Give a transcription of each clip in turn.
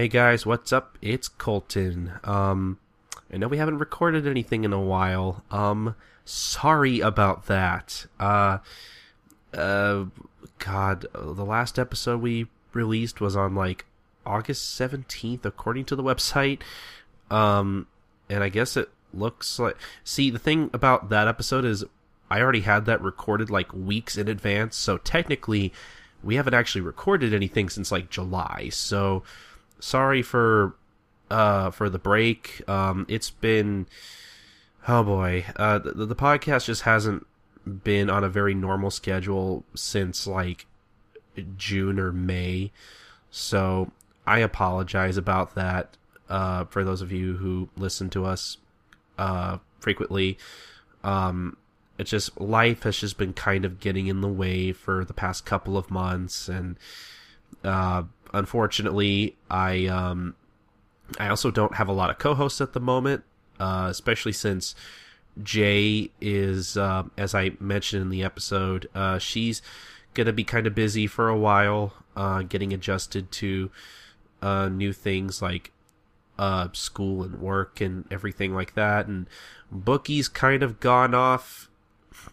Hey guys, what's up? It's Colton. Um, I know we haven't recorded anything in a while. Um, sorry about that. Uh, uh, God, the last episode we released was on like August 17th, according to the website. Um, and I guess it looks like. See, the thing about that episode is I already had that recorded like weeks in advance, so technically we haven't actually recorded anything since like July. So sorry for uh for the break. Um it's been oh boy. Uh the, the podcast just hasn't been on a very normal schedule since like June or May. So I apologize about that uh for those of you who listen to us uh frequently. Um it's just life has just been kind of getting in the way for the past couple of months and uh unfortunately i um i also don't have a lot of co-hosts at the moment uh especially since jay is uh, as i mentioned in the episode uh she's gonna be kind of busy for a while uh getting adjusted to uh new things like uh school and work and everything like that and bookie's kind of gone off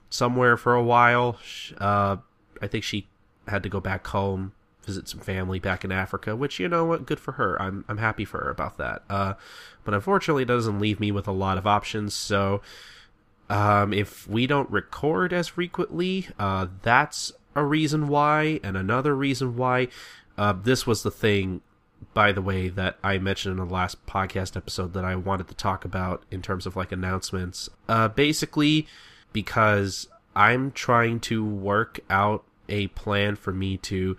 somewhere for a while. I think she had to go back home, visit some family back in Africa, which you know what, good for her. I'm I'm happy for her about that. Uh, but unfortunately, it doesn't leave me with a lot of options. So, um, if we don't record as frequently, uh, that's a reason why, and another reason why. Uh, this was the thing by the way, that I mentioned in the last podcast episode that I wanted to talk about in terms of like announcements. Uh, basically, because I'm trying to work out a plan for me to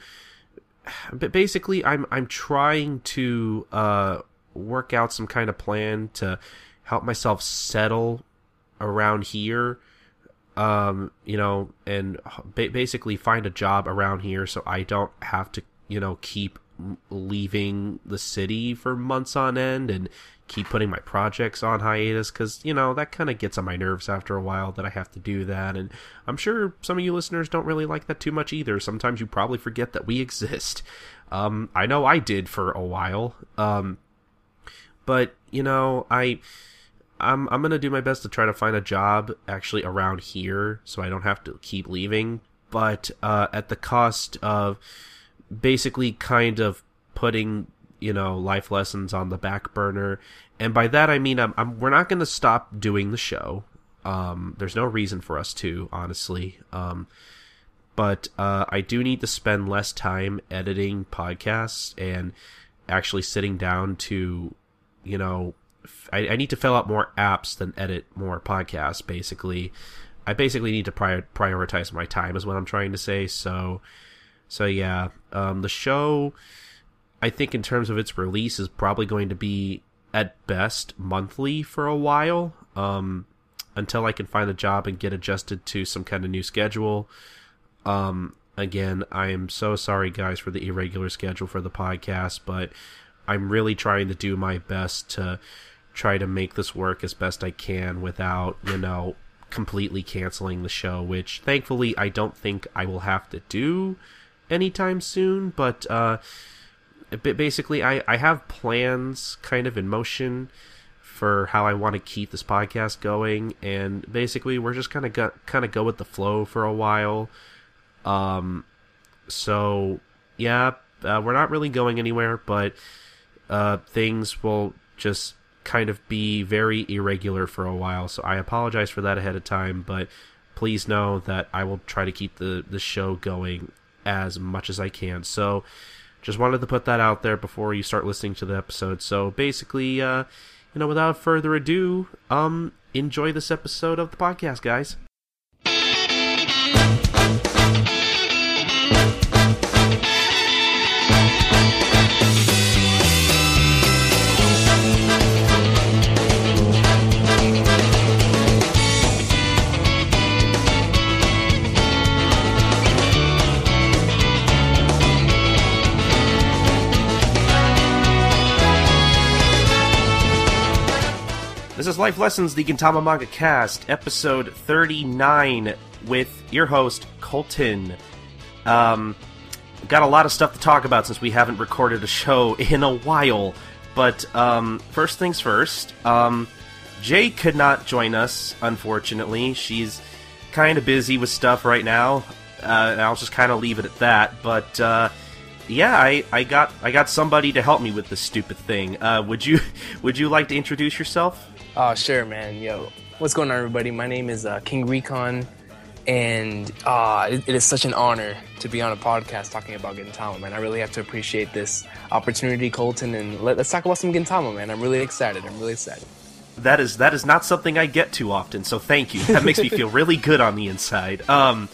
but basically I'm I'm trying to uh work out some kind of plan to help myself settle around here um you know and ba- basically find a job around here so I don't have to you know keep leaving the city for months on end and keep putting my projects on hiatus because you know that kind of gets on my nerves after a while that i have to do that and i'm sure some of you listeners don't really like that too much either. Sometimes you probably forget that we exist. Um, i know i did for a while um, but you know i i'm i'm gonna do my best to try to find a job actually around here so i don't have to keep leaving but uh, at the cost of basically kind of putting you know life lessons on the back burner. And by that i mean I'm, I'm we're not going to stop doing the show. Um, there's no reason for us to honestly. Um, but uh, i do need to spend less time editing podcasts and actually sitting down to you know I, I need to fill out more apps than edit more podcasts basically. I basically need to prior- prioritize my time is what i'm trying to say. So so yeah um, the show I think in terms of its release is probably going to be at best monthly for a while um, until I can find a job and get adjusted to some kind of new schedule. Um, again, I am so sorry, guys, for the irregular schedule for the podcast, but I'm really trying to do my best to try to make this work as best I can without, you know, completely canceling the show, which thankfully I don't think I will have to do anytime soon, but uh basically I, I have plans kind of in motion for how I want to keep this podcast going and basically we're just kind of go, kind of go with the flow for a while. Um so yeah uh, we're not really going anywhere but uh things will just kind of be very irregular for a while so I apologize for that ahead of time but please know that I will try to keep the the show going as much as I can. So just wanted to put that out there before you start listening to the episode. So basically, uh, you know, without further ado, um, enjoy this episode of the podcast, guys. This is Life Lessons, the Gintama Manga Cast, episode 39, with your host, Colton. Um, got a lot of stuff to talk about since we haven't recorded a show in a while. But um, first things first, um, Jay could not join us, unfortunately. She's kind of busy with stuff right now, uh, and I'll just kind of leave it at that. But uh, yeah, I, I got I got somebody to help me with this stupid thing. Uh, would you would you like to introduce yourself? Oh, sure, man. Yo, what's going on, everybody? My name is uh, King Recon, and uh, it, it is such an honor to be on a podcast talking about Gintama, man. I really have to appreciate this opportunity, Colton, and let, us talk about some Gintama, man. I'm really excited. I'm really excited. That is that is not something I get too often, so thank you. That makes me feel really good on the inside. Um,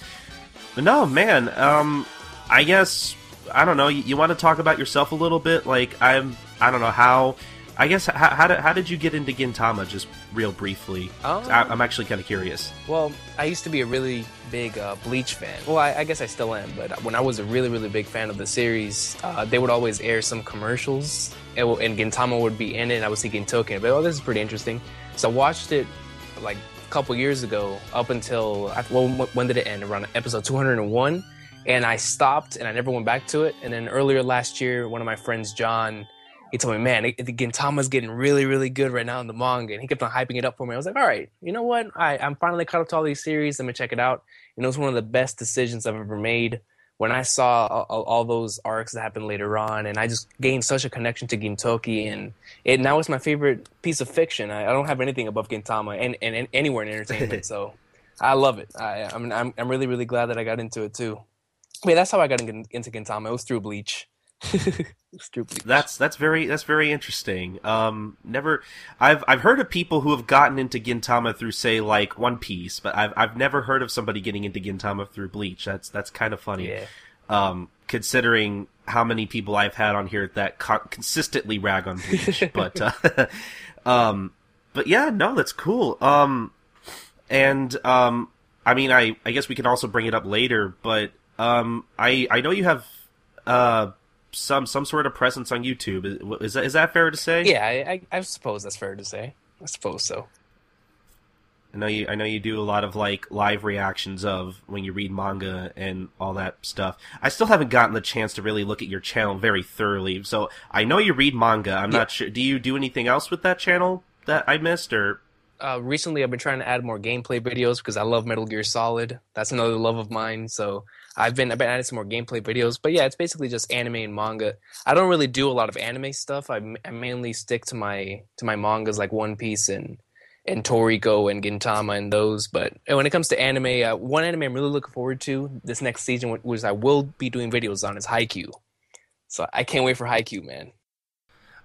no, man. Um, I guess I don't know. You, you want to talk about yourself a little bit? Like I'm, I don't know how I guess how, how, did, how did you get into Gintama? Just real briefly. Um, I, am actually kind of curious. Well, I used to be a really big uh, Bleach fan. Well, I, I, guess I still am. But when I was a really really big fan of the series, uh, they would always air some commercials, and, and Gintama would be in it. and I would see Gintoki, but oh, this is pretty interesting. So I watched it like a couple years ago, up until well, when did it end? Around episode 201, and I stopped and I never went back to it. And then earlier last year, one of my friends, John he told me, man, the Gintama's getting really, really good right now in the manga. And he kept on hyping it up for me. I was like, all right, you know what? I, I'm finally caught up to all these series. Let me check it out. And it was one of the best decisions I've ever made. When I saw all, all those arcs that happened later on, and I just gained such a connection to Gintoki, and it now it's my favorite piece of fiction. I, I don't have anything above Gintama and, and, and anywhere in entertainment, so I love it. I, I'm, I'm I'm really really glad that I got into it too. I mean, that's how I got into Gintama. It was through Bleach. that's that's very that's very interesting. Um, never, I've I've heard of people who have gotten into Gintama through say like One Piece, but I've I've never heard of somebody getting into Gintama through Bleach. That's that's kind of funny. Yeah. Um, considering how many people I've had on here that co- consistently rag on Bleach, but uh, um, but yeah, no, that's cool. Um, and um, I mean, I I guess we can also bring it up later, but um, I I know you have uh some some sort of presence on YouTube. Is, that is that fair to say? Yeah, I, I, I suppose that's fair to say. I suppose so. I know you. I know you do a lot of like live reactions of when you read manga and all that stuff. I still haven't gotten the chance to really look at your channel very thoroughly. So I know you read manga. I'm yeah. not sure. Do you do anything else with that channel that I missed, or uh, recently I've been trying to add more gameplay videos because I love Metal Gear Solid. That's another love of mine. So I've been I've been adding some more gameplay videos. But yeah, it's basically just anime and manga. I don't really do a lot of anime stuff. I, I mainly stick to my to my mangas like One Piece and and Toriko and Gintama and those. But when it comes to anime, uh, one anime I'm really looking forward to this next season, which I will be doing videos on, is Haikyuu. So I can't wait for Haikyuu, man.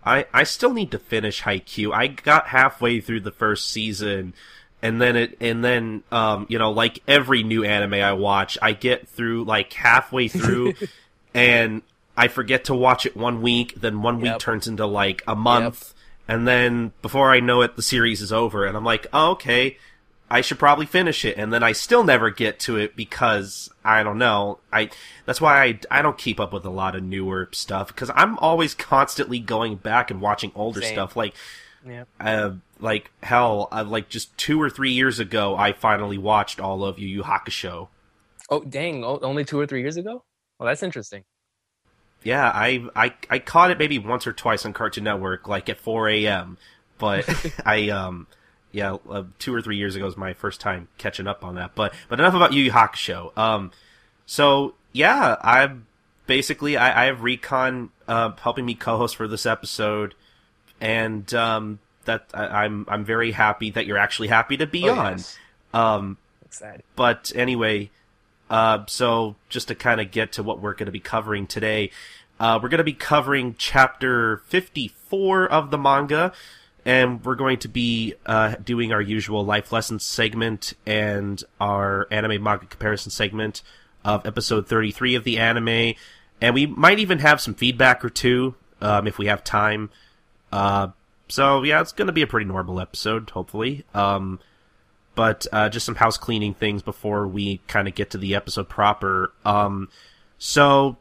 I, I still need to finish Haikyuu. I got halfway through the first season, and then it and then um you know like every new anime I watch, I get through like halfway through, and I forget to watch it one week. Then one week turns into like a month, yep. and then before I know it, the series is over, and I'm like, oh, okay. I should probably finish it, and then I still never get to it because I don't know. I that's why I I don't keep up with a lot of newer stuff because I'm always constantly going back and watching older Same. stuff. Like, yeah. uh, like hell, uh, like just two or three years ago, I finally watched all of Yu Yu Hakusho. Oh dang! only two or three years ago. Well, that's interesting. Yeah, I I I caught it maybe once or twice on Cartoon Network, like at 4 a.m. But I um yeah, uh, two or three years ago was my first time catching up on that. But but enough about Yu Yu Hakusho. Um, so yeah, I'm basically I, I have Recon uh, helping me co-host for this episode, and um, that I, am I'm, I'm very happy that you're actually happy to be oh, on. Yes. Um, Excited. But anyway, uh, so just to kind of get to what we're going to be covering today, uh, we're going to be covering chapter 54 of the manga and we're going to be uh, doing our usual life lessons segment and our anime manga comparison segment of episode 33 of the anime and we might even have some feedback or two um, if we have time uh, so yeah it's going to be a pretty normal episode hopefully um, but uh, just some house cleaning things before we kind of get to the episode proper um, so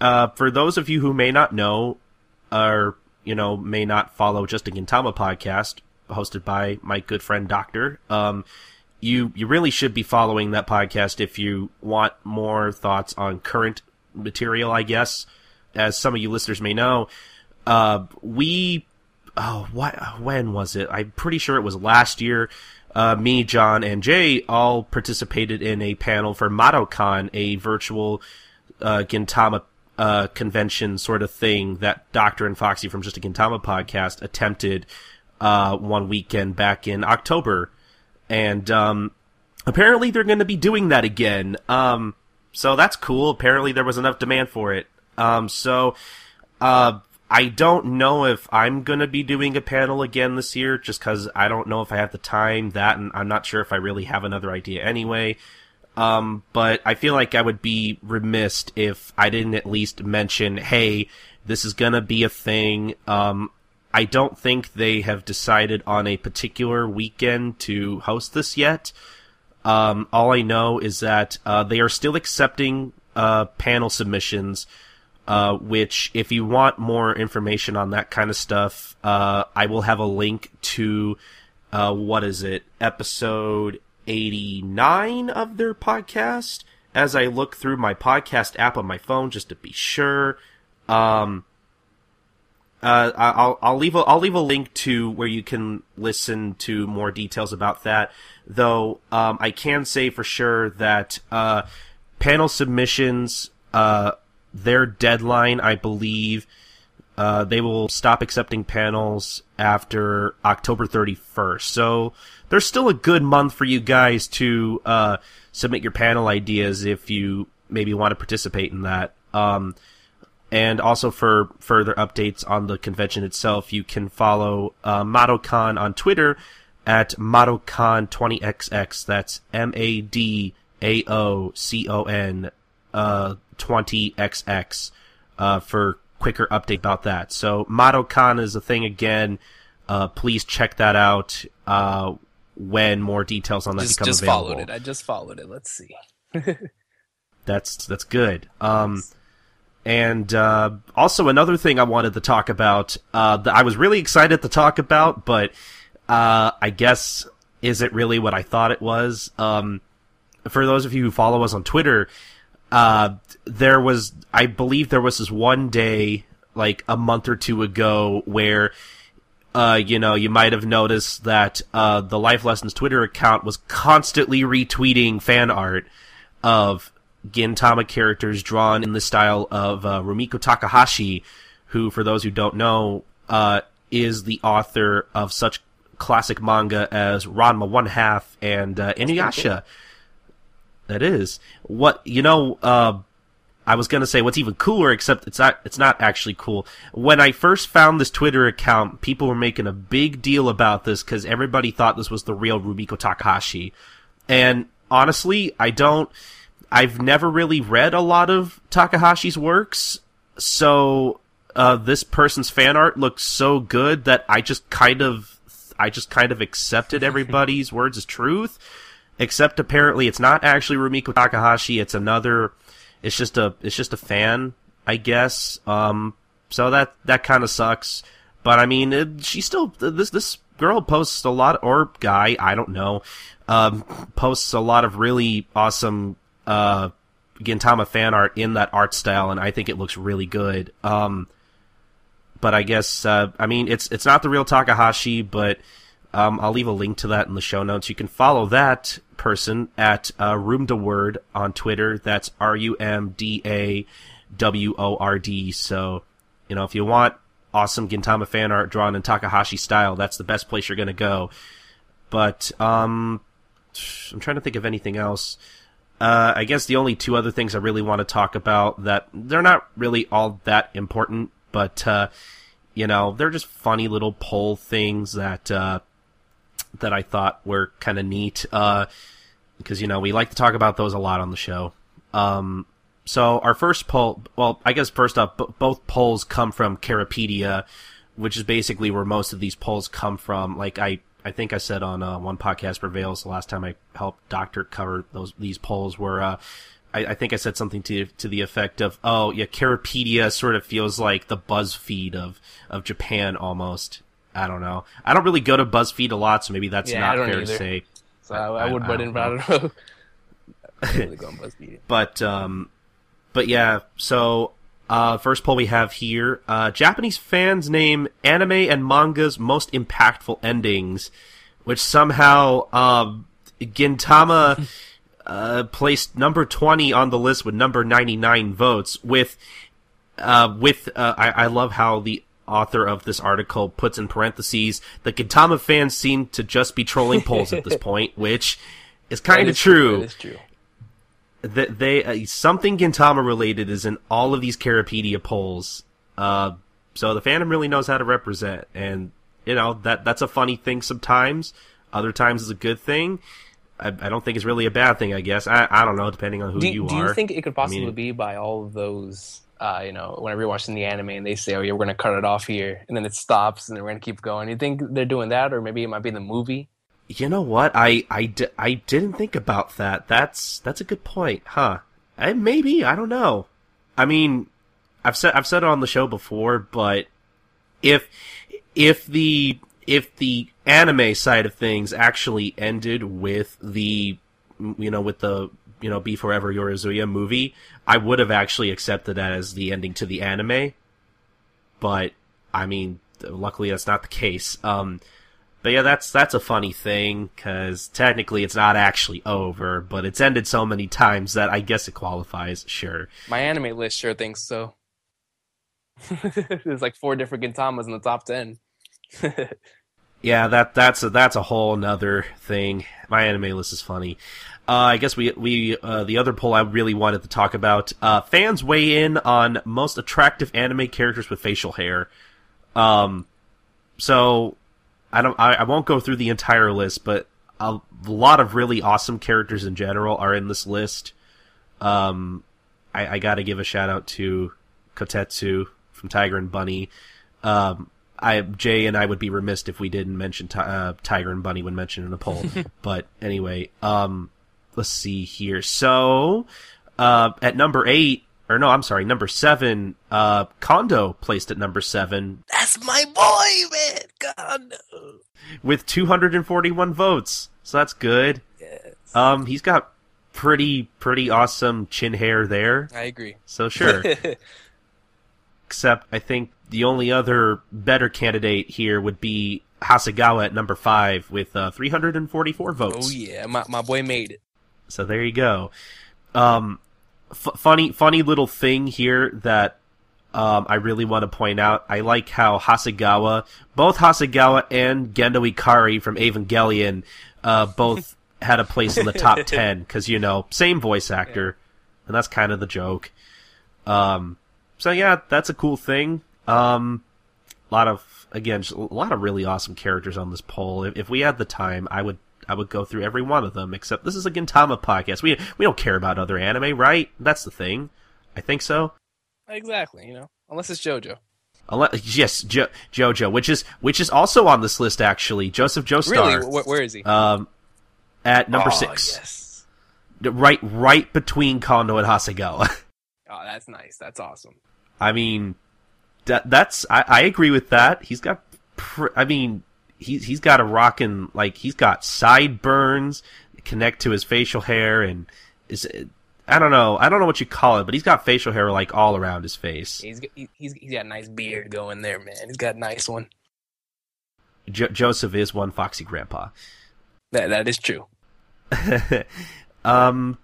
uh, for those of you who may not know or you know, may not follow just a Gintama podcast hosted by my good friend Doctor, um, you you really should be following that podcast if you want more thoughts on current material, I guess. As some of you listeners may know, uh, we oh what when was it? I'm pretty sure it was last year. Uh, me, John, and Jay all participated in a panel for MadaoCon, a virtual uh, Gintama uh, convention sort of thing that Doctor and Foxy from Just a Gintama podcast attempted uh, one weekend back in October, and um, apparently they're going to be doing that again. Um, so that's cool. Apparently there was enough demand for it. Um, so uh, I don't know if I'm going to be doing a panel again this year, just because I don't know if I have the time. That, and I'm not sure if I really have another idea anyway. Um, but I feel like I would be remiss if I didn't at least mention, hey, this is gonna be a thing. Um, I don't think they have decided on a particular weekend to host this yet. Um, all I know is that uh, they are still accepting uh, panel submissions. Uh, which, if you want more information on that kind of stuff, uh, I will have a link to uh, what is it, episode 89 of their podcast as I look through my podcast app on my phone just to be sure. Um, uh, I'll I'll leave a I'll leave a link to where you can listen to more details about that. Though um, I can say for sure that uh, panel submissions, uh, their deadline, I believe, uh, they will stop accepting panels after October 31st. So there's still a good month for you guys to uh, submit your panel ideas if you maybe want to participate in that. Um, and also for further updates on the convention itself, you can follow uh, on Twitter at MadaoCon20XX. That's M A D A O C O N uh, 20XX uh, for quicker update about that. So MadaoCon is a thing again. Uh, please check that out. Uh, when more details on that just, become just available. followed it. I just followed it. Let's see. that's that's good. Um, and uh, also another thing I wanted to talk about uh, that I was really excited to talk about, but uh, I guess is it really what I thought it was? Um, for those of you who follow us on Twitter, uh, there was I believe there was this one day like a month or two ago where uh, you know, you might have noticed that uh, the Life Lessons Twitter account was constantly retweeting fan art of Gintama characters drawn in the style of uh, Rumiko Takahashi, who, for those who don't know, uh, is the author of such classic manga as Ranma One Half and uh, Inuyasha. That is what you know. Uh, I was gonna say what's even cooler, except it's not it's not actually cool. When I first found this Twitter account, people were making a big deal about this because everybody thought this was the real Rumiko Takahashi. And honestly, I don't I've never really read a lot of Takahashi's works, so uh, this person's fan art looks so good that I just kind of I just kind of accepted everybody's words as truth. Except apparently it's not actually Rumiko Takahashi, it's another it's just a it's just a fan, I guess. Um, so that that kind of sucks. But I mean, it, she still this this girl posts a lot, or guy, I don't know, um, posts a lot of really awesome uh, Gintama fan art in that art style, and I think it looks really good. Um, but I guess uh, I mean it's it's not the real Takahashi, but um, I'll leave a link to that in the show notes. You can follow that person at uh, Room to Word on Twitter. That's R U M D A W O R D. So, you know, if you want awesome Gintama fan art drawn in Takahashi style, that's the best place you're going to go. But um, I'm trying to think of anything else. Uh, I guess the only two other things I really want to talk about that they're not really all that important, but uh, you know, they're just funny little poll things that uh, that I thought were kind of neat. Uh, because, you know, we like to talk about those a lot on the show. Um, so our first poll, well, I guess first up, b- both polls come from Charapedia, which is basically where most of these polls come from. Like I, I think I said on uh, one podcast prevails the last time I helped Doctor cover those these polls were. Uh, I, I, think I said something to to the effect of, "Oh, yeah, Charapedia sort of feels like the BuzzFeed of of Japan almost." I don't know. I don't really go to BuzzFeed a lot, so maybe that's Yeah, not fair to say. So I, I, I- would, I but don't in, but I don't know. I don't really go on BuzzFeed. But um, but yeah, so uh, first poll we have here: uh, Japanese fans name anime and manga's most impactful endings, which somehow um, Gintama uh, placed number twenty on the list with number ninety nine votes. With uh, with uh, I, I love how the author of this article puts in parentheses the Gintama fans seem to just be trolling polls at this point, which is kind of true That is true. that they uh, something Gintama related is in all of these Charapedia polls. Uh, so the fandom really knows how to represent, and you know that that's a funny thing sometimes. Other times is a good thing. I, I don't think it's really a bad thing. I guess I I don't know, depending on who Do, you do are. Do you think it could possibly mean- be by all of those? Uh, you know, whenever you're watching the anime and they say, "Oh, yeah, we're gonna cut it off here," and then it stops, and then we're gonna keep going. You think they're doing that, or maybe it might be the movie? You know what? I I, I didn't think about that. That's that's a good point, huh? I, maybe I don't know. I mean, I've said I've said it on the show before, but if if the if the anime side of things actually ended with the you know with the you know Be Forever Yorozuya movie, I would have actually accepted that as the ending to the anime. But I mean, luckily that's not the case. Um, but yeah, that's that's a funny thing because technically it's not actually over, but it's ended so many times that I guess it qualifies. Sure. My anime list sure thinks so. There's like four different Gintamas in the top ten. Yeah, that that's a, that's a whole nother thing. MyAnimeList is funny. Uh, I guess we we uh, the other poll I really wanted to talk about. Uh, fans weigh in on most attractive anime characters with facial hair. Um, so I don't I, I won't go through the entire list, but a lot of really awesome characters in general are in this list. Um, I, I got to give a shout out to Kotetsu from Tiger and Bunny. Um, I Jay and I would be remiss if we didn't mention Ti- uh, Tiger and Bunny when mentioned in a poll. but anyway, um, let's see here. So, uh, at number eight, or no, I'm sorry, number seven, uh, Kondo placed at number seven That's my boy, man. God, no. with 241 votes. So that's good. Yes. Um, he's got pretty, pretty awesome chin hair there. I agree. So sure. Except I think the only other better candidate here would be Hasegawa at number five with uh, 344 votes. oh yeah, my my boy made it. So there you go. Um, f- funny, funny little thing here that um, I really want to point out. I like how Hasegawa, both Hasegawa and Gendo Ikari from Evangelion, uh, both had a place in the top ten because you know same voice actor, and that's kind of the joke. Um, so yeah, that's a cool thing. Um, a lot of again, a lot of really awesome characters on this poll. If, if we had the time, I would I would go through every one of them. Except this is a Gintama podcast. We we don't care about other anime, right? That's the thing. I think so. Exactly. You know, unless it's JoJo. Unless, yes, jo- JoJo, which is which is also on this list actually. Joseph Joestar, Really? Wh- where is he? um, at number Oh, six, Yes. right right between Kondo and Hasegawa. Oh, that's nice. That's awesome. I mean, that that's I, I agree with that. He's got, pr- I mean, he's he's got a rockin' like he's got sideburns connect to his facial hair and is I don't know I don't know what you call it, but he's got facial hair like all around his face. He's got- he's he's got a nice beard going there, man. He's got a nice one. Jo- Joseph is one foxy grandpa. That that is true. um,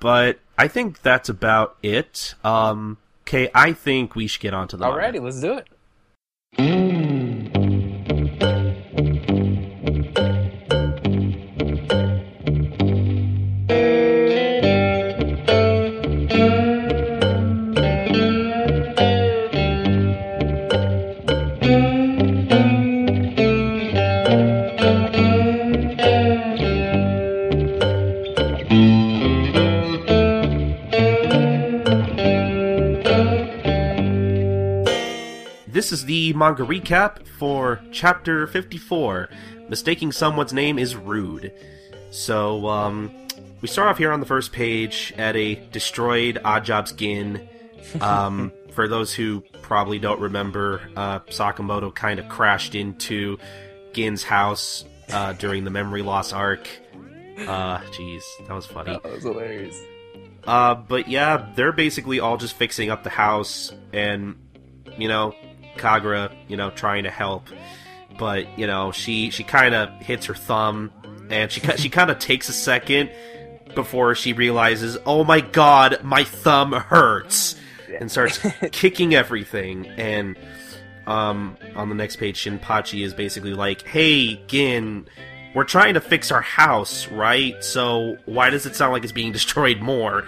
but I think that's about it. Um, okay, I think we should get on to the. Alrighty, let's do it. Manga recap for chapter 54. Mistaking someone's name is rude. So, um, we start off here on the first page at a destroyed Odd Jobs Gin. Um, for those who probably don't remember, uh, Sakamoto kind of crashed into Gin's house uh, during the memory loss arc. Uh, jeez, that was funny. That was hilarious. Uh, but yeah, they're basically all just fixing up the house, and you know, Kagura, you know, trying to help, but you know, she she kind of hits her thumb, and she she kind of takes a second before she realizes, oh my god, my thumb hurts, and starts kicking everything. And um, on the next page, Shinpachi is basically like, hey, Gin, we're trying to fix our house, right? So why does it sound like it's being destroyed more?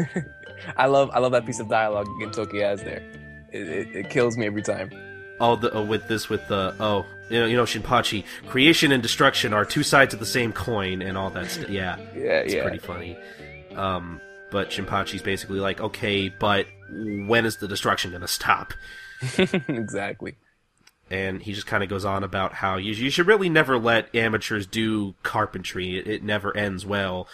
I love I love that piece of dialogue Gintoki has there. It, it, it kills me every time. Oh, the, uh, with this, with the oh, you know, you know, Shinpachi, creation and destruction are two sides of the same coin, and all that. stuff. yeah, Yeah, it's yeah. pretty funny. Um, but Shinpachi's basically like, okay, but when is the destruction gonna stop? exactly. and he just kind of goes on about how you, you should really never let amateurs do carpentry. It, it never ends well.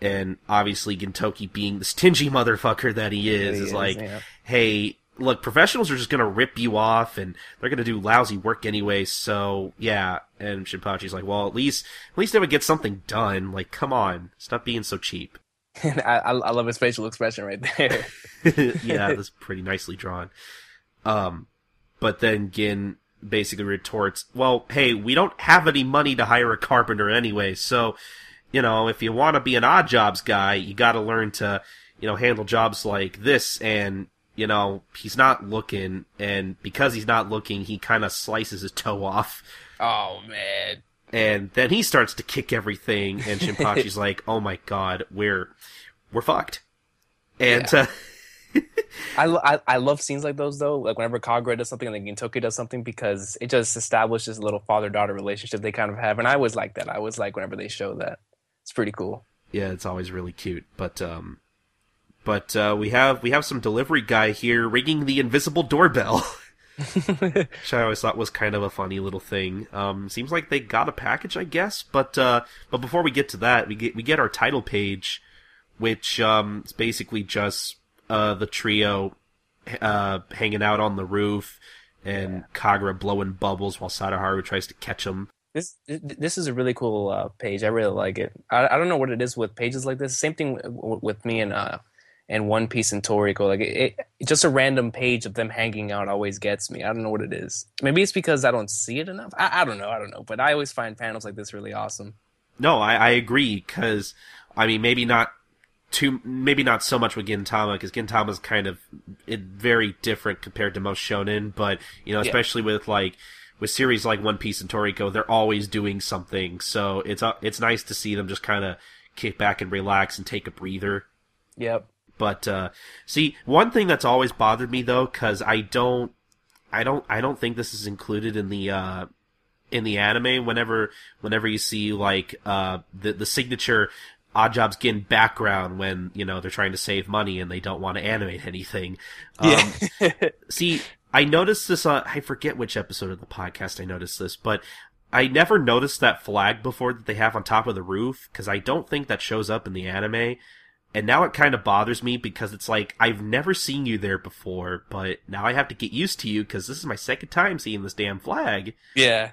And obviously, Gintoki, being the stingy motherfucker that he is, he is, is, like, yeah. hey, look, professionals are just gonna rip you off, and they're gonna do lousy work anyway. So yeah. And Shinpachi's like, well, at least at least they would get something done. Like, come on, stop being so cheap. And I, I I love his facial expression right there. yeah, that's pretty nicely drawn. Um, but then Gin basically retorts, "Well, hey, we don't have any money to hire a carpenter anyway, so you know, if you want to be an odd jobs guy, you got to learn to, you know, handle jobs like this." And you know, he's not looking, and because he's not looking, he kind of slices his toe off. oh man. And then he starts to kick everything, and Shinpachi's like, "Oh my god, we're we're fucked." And Yeah. uh, I, I, I love scenes like those though. Like whenever Kagura does something and then Gintoki does something because it just establishes a little father daughter relationship they kind of have. And I always like that. I always like whenever they show that. It's pretty cool. yeah, it's always really cute. But um, but uh, we have we have some delivery guy here ringing the invisible doorbell, which I always thought was kind of a funny little thing. Um, seems like they got a package, I guess. But uh, but before we get to that, we get we get our title page, which um, is basically just uh, the trio uh, hanging out on the roof. And Kagura blowing bubbles while Sadaharu tries to catch him. This this is a really cool uh, page. I really like it. I, I don't know what it is with pages like this. Same thing w- with me and uh and One Piece and Toriko. Like it, it, just a random page of them hanging out always gets me. I don't know what it is. Maybe it's because I don't see it enough. I, I don't know. I don't know. But I always find panels like this really awesome. No, I, I agree because I mean maybe not too maybe not so much with Gintama because Gintama's kind of it, very different compared to most shonen, but you know Yeah. especially with like with series like One Piece and Toriko, they're always doing something, so it's uh, it's nice to see them just kind of kick back and relax and take a breather. Yep. But uh, see, one thing that's always bothered me though, because I don't, I don't, I don't think this is included in the uh, in the anime. Whenever, whenever you see like uh, the the signature Odd Jobs Gin background when you know they're trying to save money and they don't want to animate anything. Um, see, I noticed this. Uh, I forget which episode of the podcast I noticed this, but I never noticed that flag before that they have on top of the roof because I don't think that shows up in the anime. And now it kind of bothers me because it's like I've never seen you there before, but now I have to get used to you because this is my second time seeing this damn flag. Yeah.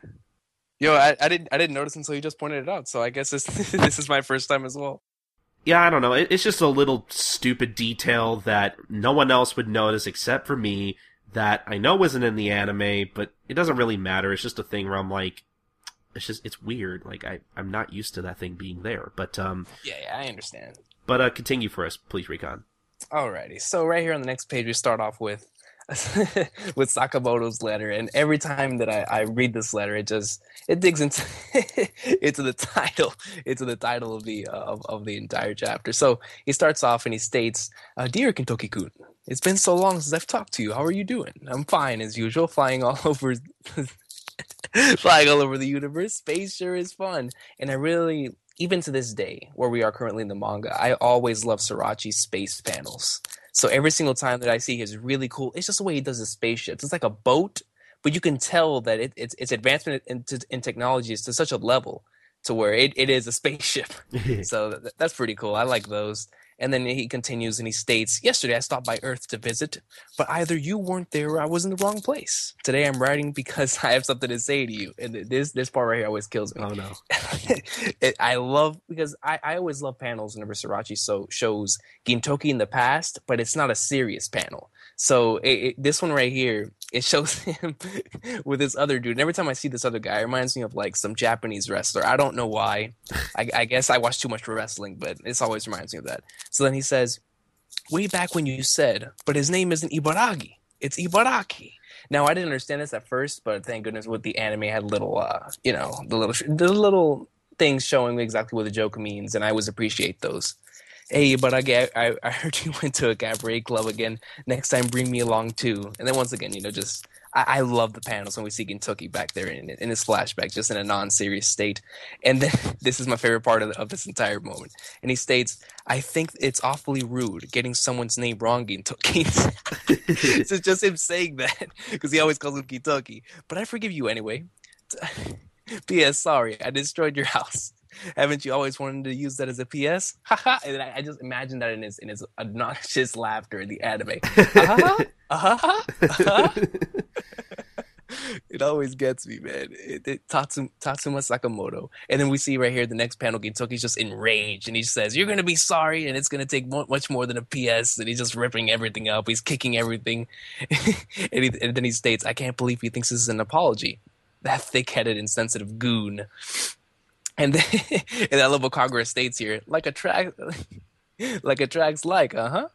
Yo, I, I didn't I didn't notice until you just pointed it out. So I guess this this is my first time as well. Yeah, I don't know. It, it's just a little stupid detail that no one else would notice except for me. That I know wasn't in the anime, but it doesn't really matter. It's just a thing where I'm like, it's just it's weird. Like I I'm not used to that thing being there. But um, Yeah, yeah, I understand. But uh, continue for us, please, Recon. Alrighty. So right here on the next page, we start off with with Sakamoto's letter, and every time that I, I read this letter, it just it digs into into the title, into the title of the uh, of, of the entire chapter. So he starts off and he states, uh, "Dear Kintoki-kun, it's been so long since I've talked to you. How are you doing? I'm fine as usual, flying all over." flying all over the universe space sure is fun and i really even to this day where we are currently in the manga i always love Sorachi's space panels so every single time that I see his really cool, it's just the way he does his spaceships. It's like a boat, but you can tell that it, it's its advancement in, in technology is to such a level to where it, it is a spaceship. so th- that's pretty cool. I like those. And then he continues and he states, Yesterday I stopped by Earth to visit, but either you weren't there or I was in the wrong place. Today I'm writing because I have something to say to you. And this this part right here always kills me. Oh no. it, I love because I, I always love panels whenever Sorachi so shows Gintoki in the past, but it's not a serious panel. So it, it, this one right here, it shows him with this other dude. And every time I see this other guy, it reminds me of like some Japanese wrestler. I don't know why. I, I guess I watch too much wrestling, but it always reminds me of that. So then he says, way back when you said, but his name isn't Ibaragi, it's Ibaraki. Now I didn't understand this at first, but thank goodness with the anime had little, uh, you know, the little the little things showing exactly what the joke means, and I always appreciate those. Hey, but I, get, I I heard you went to a cabaret club again. Next time, bring me along too. And then once again, you know, just I, I love the panels when we see Kentucky back there in, in his flashback, just in a non-serious state. And then this is my favorite part of, the, of this entire moment. And he states, "I think it's awfully rude getting someone's name wrong, Gintoki." it's just him saying that because he always calls him Gintoki. But I forgive you anyway. P.S. Sorry, I destroyed your house. Haven't you always wanted to use that as a PS? Haha. and I, I, just imagine that in his in his obnoxious laughter in the anime. Uh-huh. Uh-huh. Uh-huh. it always gets me, man. It, it Tatsum, Tatsuma Sakamoto. And then we see right here the next panel, Gintoki's just enraged and he says, You're going to be sorry and it's going to take mo- much more than a PS. And he's just ripping everything up. He's kicking everything. and, he, and then he states, I can't believe he thinks this is an apology. That thick headed, insensitive goon. And then, and I love what Congress states here, like a track, like a track's like, uh huh.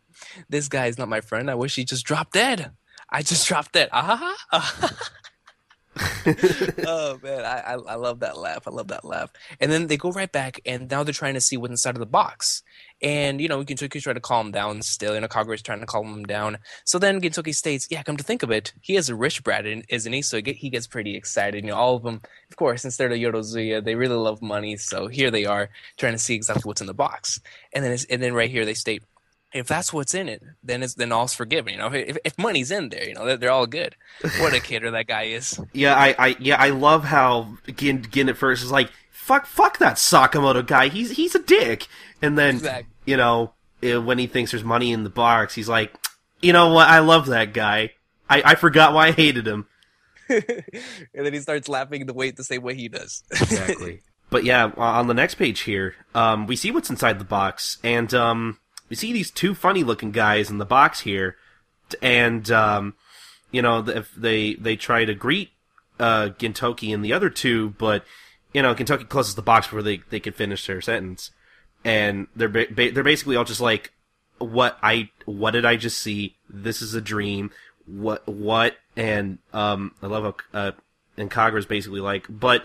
This guy is not my friend. I wish he just dropped dead. I just dropped dead. Uh huh. oh man, I, I, I love that laugh. I love that laugh. And then they go right back, and now they're trying to see what's inside of the box. And you know, Gintoki try to calm down still. You know, Kagura is trying to calm him down. So then Gintoki states, "Yeah, come to think of it, he is a rich brat, isn't he? So he gets pretty excited. You know, all of them, of course, since they're the Yorozuya, they really love money. So here they are trying to see exactly what's in the box. And then and then right here they state, if that's what's in it, then it's then all's forgiven. You know, if, if money's in there, you know, they're, they're all good. What a kidder that guy is. Yeah, I, I yeah, I love how Gin, Gin at first is like, fuck, fuck that Sakamoto guy. He's he's a dick. And then, exactly. you know, eh, when he thinks there's money in the box, he's like, you know what? I love that guy. I, I forgot why I hated him. and then he starts laughing the way the same way he does. exactly. But yeah, on the next page here, um, we see what's inside the box, and um, we see these two funny looking guys in the box here, and um, you know if they they try to greet uh, Gintoki and the other two, but you know Gintoki closes the box before they they can finish their sentence, and they're ba- they're basically all just like, what I what did I just see? This is a dream. What what? And um, I love how uh, and Kagura's basically like, but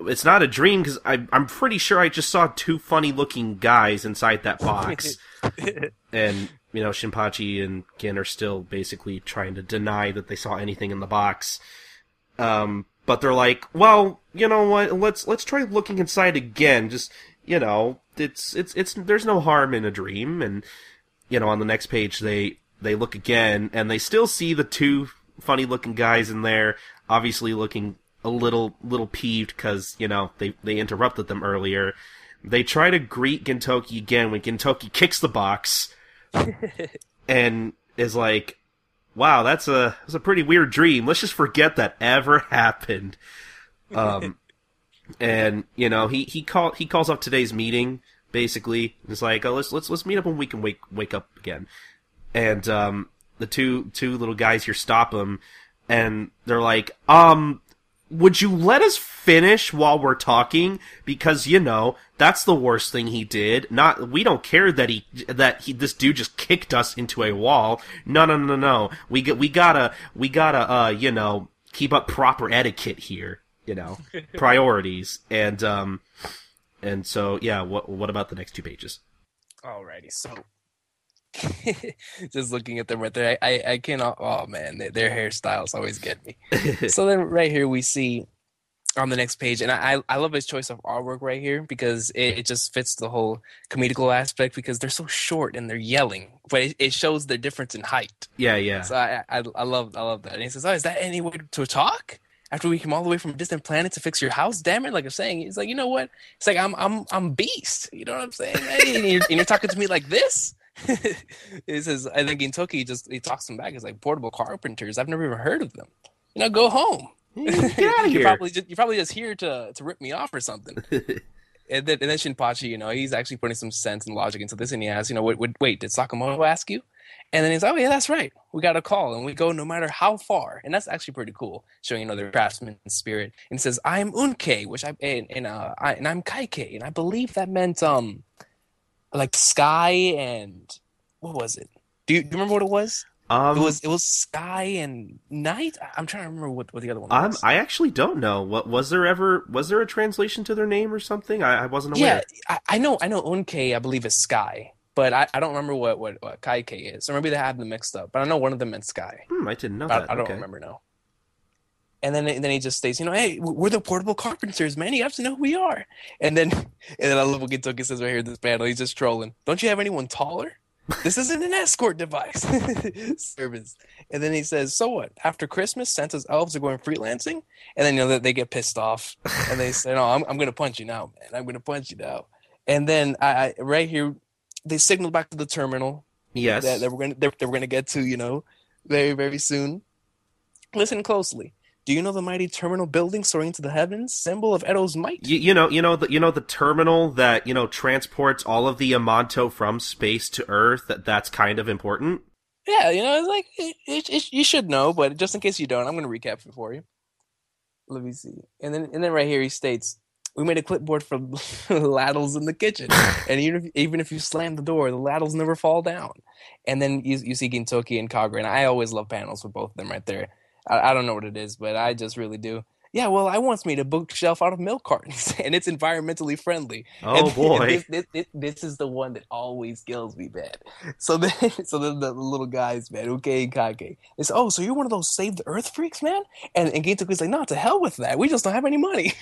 it's not a dream because I'm pretty sure I just saw two funny looking guys inside that box. and, you know, Shinpachi and Gin are still basically trying to deny that they saw anything in the box. Um, but they're like, well, you know what, let's, let's try looking inside again. Just, you know, it's, it's, it's, there's no harm in a dream. And, you know, on the next page, they, they look again and they still see the two funny looking guys in there, obviously looking a little little peeved because you know they they interrupted them earlier. They try to greet Gintoki again when Gintoki kicks the box and is like, "Wow, that's a that's a pretty weird dream. Let's just forget that ever happened." Um, and you know he he call he calls up today's meeting basically. It's like, "Oh, let's let's let's meet up when we can wake wake up again." And um, the two two little guys here stop him, and they're like, "Um, would you let us finish while we're talking? Because, you know, that's the worst thing he did. Not, we don't care that he, that he, this dude just kicked us into a wall. No, no, no, no. We get, we gotta, we gotta, uh, you know, keep up proper etiquette here, you know, priorities. And, um, and so, yeah, what, what about the next two pages? Alrighty. So, just looking at them right there, I, I, I cannot. Oh man, their, their hairstyles always get me. so then, right here, we see on the next page, and I I love his choice of artwork right here because it, it just fits the whole comedical aspect because they're so short and they're yelling, but it, it shows the difference in height. Yeah, yeah. So I, I I love I love that. And he says, "Oh, is that any way to talk?" after we came all the way from a distant planet to fix your house? Damn it! Like I'm saying, he's like, you know what? It's like I'm I'm I'm beast. You know what I'm saying? and, you're, and you're talking to me like this. he says, I think Gintoki just he talks him back. He's like portable carpenters. I've never even heard of them. You know, go home. Get out of you're here. probably just you're probably just here to to rip me off or something. and then and then Shinpachi, you know, he's actually putting some sense and logic into this, and he asks, you know, wait, wait, wait did Sakamoto ask you? And then he's like, oh yeah, that's right. We got a call, and we go no matter how far, and that's actually pretty cool, showing you know their craftsman spirit. And he says, I'm Unke, which I and, and uh I, and I'm Kaike, and I believe that meant um like sky and what was it? Do you, do you remember what it was? Um, it was it was sky and night. I'm trying to remember what, what the other one um, was. I actually don't know. What was there ever? Was there a translation to their name or something? I, I wasn't yeah, aware. I, I know I know Unke I believe is sky, but I, I don't remember what what, what Kaike is. So maybe they have them mixed up. But I know one of them meant sky. Hmm, I didn't know I, that. I don't okay. remember now. And then and then he just states, you know, hey, we're the portable carpenters, man. You have to know who we are. And then and then I love what Gintoki says right here in this panel. He's just trolling. Don't you have anyone taller? This isn't an escort device. Service. And then he says, so what? After Christmas, Santa's elves are going freelancing, and then you know that they get pissed off, and they say, no, I'm I'm gonna punch you now, man. I'm gonna punch you now. And then I, I right here, they signal back to the terminal Yes. that, that we're gonna that we're gonna get to, you know, very very soon. Listen closely. Do you know the mighty terminal building soaring to the heavens, symbol of Edo's might? You, you know, you know the you know the terminal that you know transports all of the Amanto from space to Earth. That that's kind of important. Yeah, you know, it's like it, it, it, you should know, but just in case you don't, I'm gonna recap it for you. Let me see, and then and then right here he states, "We made a clipboard for ladles in the kitchen, and even if, even if you slam the door, the ladles never fall down." And then you you see Gintoki and Kagura, and I always love panels with both of them right there. I, I don't know what it is, but I just really do. Yeah, well, I once made a bookshelf out of milk cartons, and it's environmentally friendly. Oh And- boy. and this, this, this, this is the one that always kills me, man. So then, so then the little guys, man, okay, Kage, is oh, so you're one of those save the earth freaks, man? And and Gintoki's like, no, to hell with that. We just don't have any money.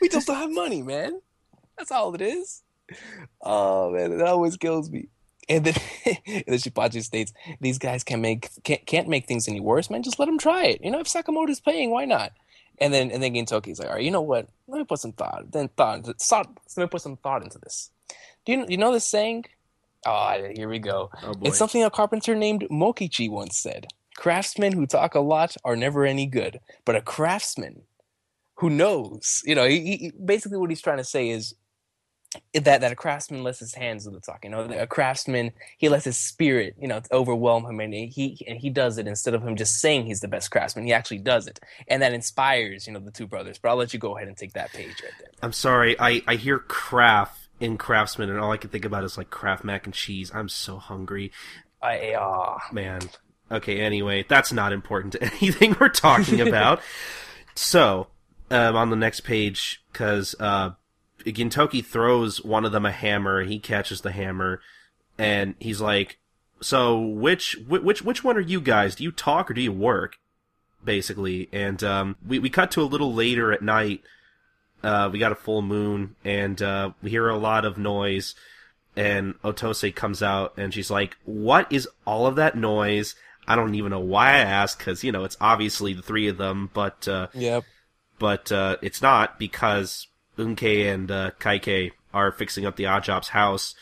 we just don't have money, man. That's all it is. Oh man, that always kills me. And then, and then Shinpachi states, "These guys can make can't, can't make things any worse, man. Just let them try it. You know, if Sakamoto's paying, why not?" And then and then Gintoki's like, "All right, you know what? Let me put some thought. Then thought. thought let me put some thought into this. Do you you know this saying? Oh, here we go. oh. It's something a carpenter named Mokichi once said. Craftsmen who talk a lot are never any good, but a craftsman who knows, you know, he, he, basically what he's trying to say is that that a craftsman lets his hands do the talking. You know, a craftsman he lets his spirit, you know, overwhelm him, and he and he does it instead of him just saying he's the best craftsman. He actually does it, and that inspires, you know, the two brothers. But I'll let you go ahead and take that page right there. I'm sorry. I I hear craft in craftsman, and all I can think about is like Kraft mac and cheese. I'm so hungry, I uh, man. Okay. Anyway, that's not important to anything we're talking about. so, um, on the next page, because uh, Gintoki throws one of them a hammer, he catches the hammer, and he's like, "So which which which one are you guys? Do you talk or do you work?" Basically, and um, we we cut to a little later at night. Uh, we got a full moon, and uh, we hear a lot of noise. And Otose comes out, and she's like, "What is all of that noise?" I don't even know why I asked, because you know it's obviously the three of them, but uh, yep, but uh, it's not because Unke and uh, Kaike are fixing up the Oddjob's house,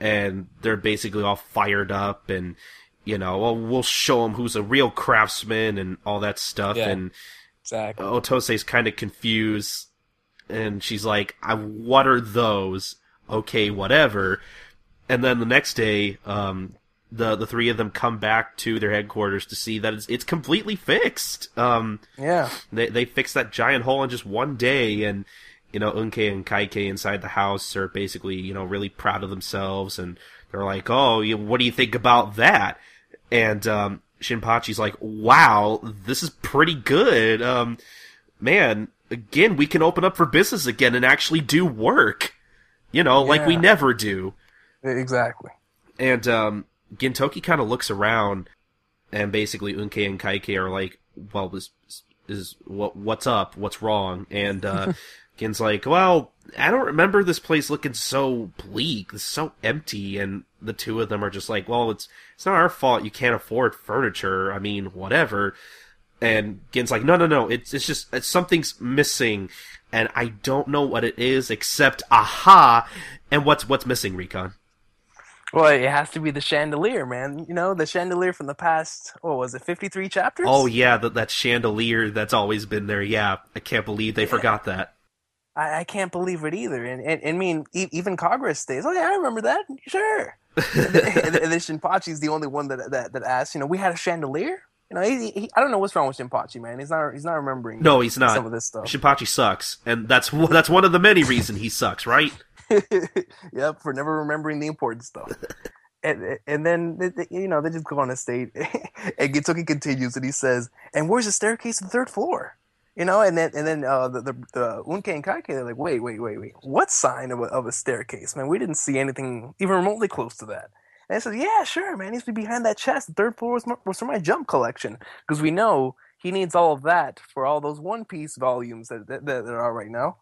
and they're basically all fired up, and you know, well, we'll show them who's a real craftsman and all that stuff, Yeah. and exactly. Otose's kind of confused, and she's like, I, "What are those?" Okay, whatever. And then the next day, um, the the three of them come back to their headquarters to see that it's it's completely fixed. Um, Yeah, they they fixed that giant hole in just one day, and you know Unke and Kaike inside the house are basically you know really proud of themselves, and they're like, "Oh, you, what do you think about that?" And um, Shinpachi's like, "Wow, this is pretty good. Um, man, again, we can open up for business again and actually do work, you know, like we never do." exactly. And um, Gintoki kind of looks around, and basically Unke and Kaike are like, "Well, this is what what's up? What's wrong?" And uh, Gin's like, "Well, I don't remember this place looking so bleak. It's so empty." And the two of them are just like, "Well, it's it's not our fault. You can't afford furniture. I mean, whatever." And Gin's like, no, no, no, it's it's just it's, something's missing, and I don't know what it is except aha. And what's what's missing, Recon? Well, it has to be the chandelier, man. You know, the chandelier from the past. What was it? Fifty-three chapters. Oh yeah, that that chandelier that's always been there. Yeah, I can't believe they yeah. forgot that. I, I, can't believe it either. And, and, and I mean, even Congress stays. Oh yeah, I remember that. Sure. and, then, Shinpachi's the only one that that that asks. You know, we had a chandelier. You know, he, he, I don't know what's wrong with Shinpachi, man. He's not he's not remembering. No, he's not. Some of this stuff. Shinpachi sucks, and that's that's one of the many reasons he sucks, right? yep, for never remembering the important stuff. and and then you know they just go on a state, and Gintoki continues and he says, "And where's the staircase to the third floor?" You know, and then and then uh, the the, the Unke and Kaike they're like, "Wait, wait, wait, wait! What sign of a, of a staircase, man? We didn't see anything even remotely close to that." And I said, "Yeah, sure, man. He's behind that chest. The third floor was, my, was for my jump collection because we know." He needs all of that for all those One Piece volumes that, that, that are out right now.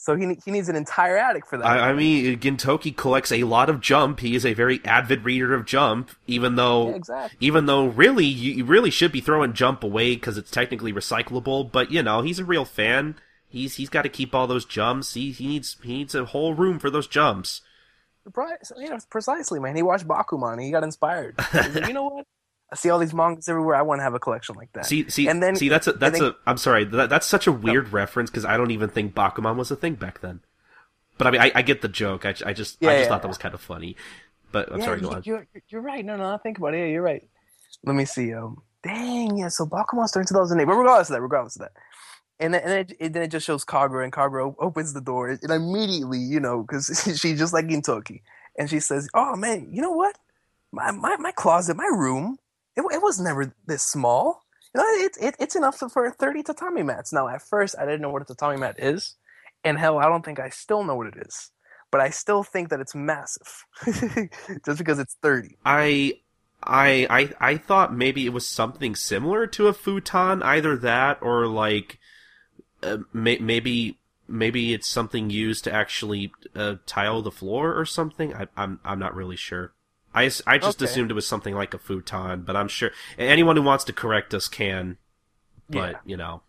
So he he needs an entire attic for that. I, I, mean, Gintoki collects a lot of Jump. He is a very avid reader of Jump, even though yeah, exactly. even though really you really should be throwing Jump away because it's technically recyclable. But you know, he's a real fan. He's he's got to keep all those jumps. He he needs he needs a whole room for those jumps. You know, precisely, man. He watched Bakuman. He got inspired. Like, you know what? I see all these mangas everywhere. I want to have a collection like that. See, see, and then see that's a that's then, a. I'm sorry, that, that's such a weird no. reference because I don't even think Bakuman was a thing back then. But I mean, I, I get the joke. I, I just yeah, I just yeah, thought yeah. that was kind of funny. But I'm sorry, go on. You're, you're right. No, no, I think about it. Yeah, you're right. Let me see. Um, dang, yeah. So Bakuman started in 2008. But regardless of that, regardless of that, and then, and it, it, then it just shows Kagura, and Kagura opens the door, and immediately, you know, because she's just like Gintoki, and she says, "Oh man, you know what? My my my closet, my room." It, it was never this small. You know, it, it, it's enough for 30 tatami mats. Now, at first, I didn't know what a tatami mat is. And hell, I don't think I still know what it is. But I still think that it's massive. Just because it's 30. I. I, I I thought maybe it was something similar to a futon, either that or like uh, may, maybe maybe it's something used to actually uh, tile the floor or something. I, I'm I'm not really sure. I, I just okay. assumed it was something like a futon, but I'm sure anyone who wants to correct us can. But, yeah. you know,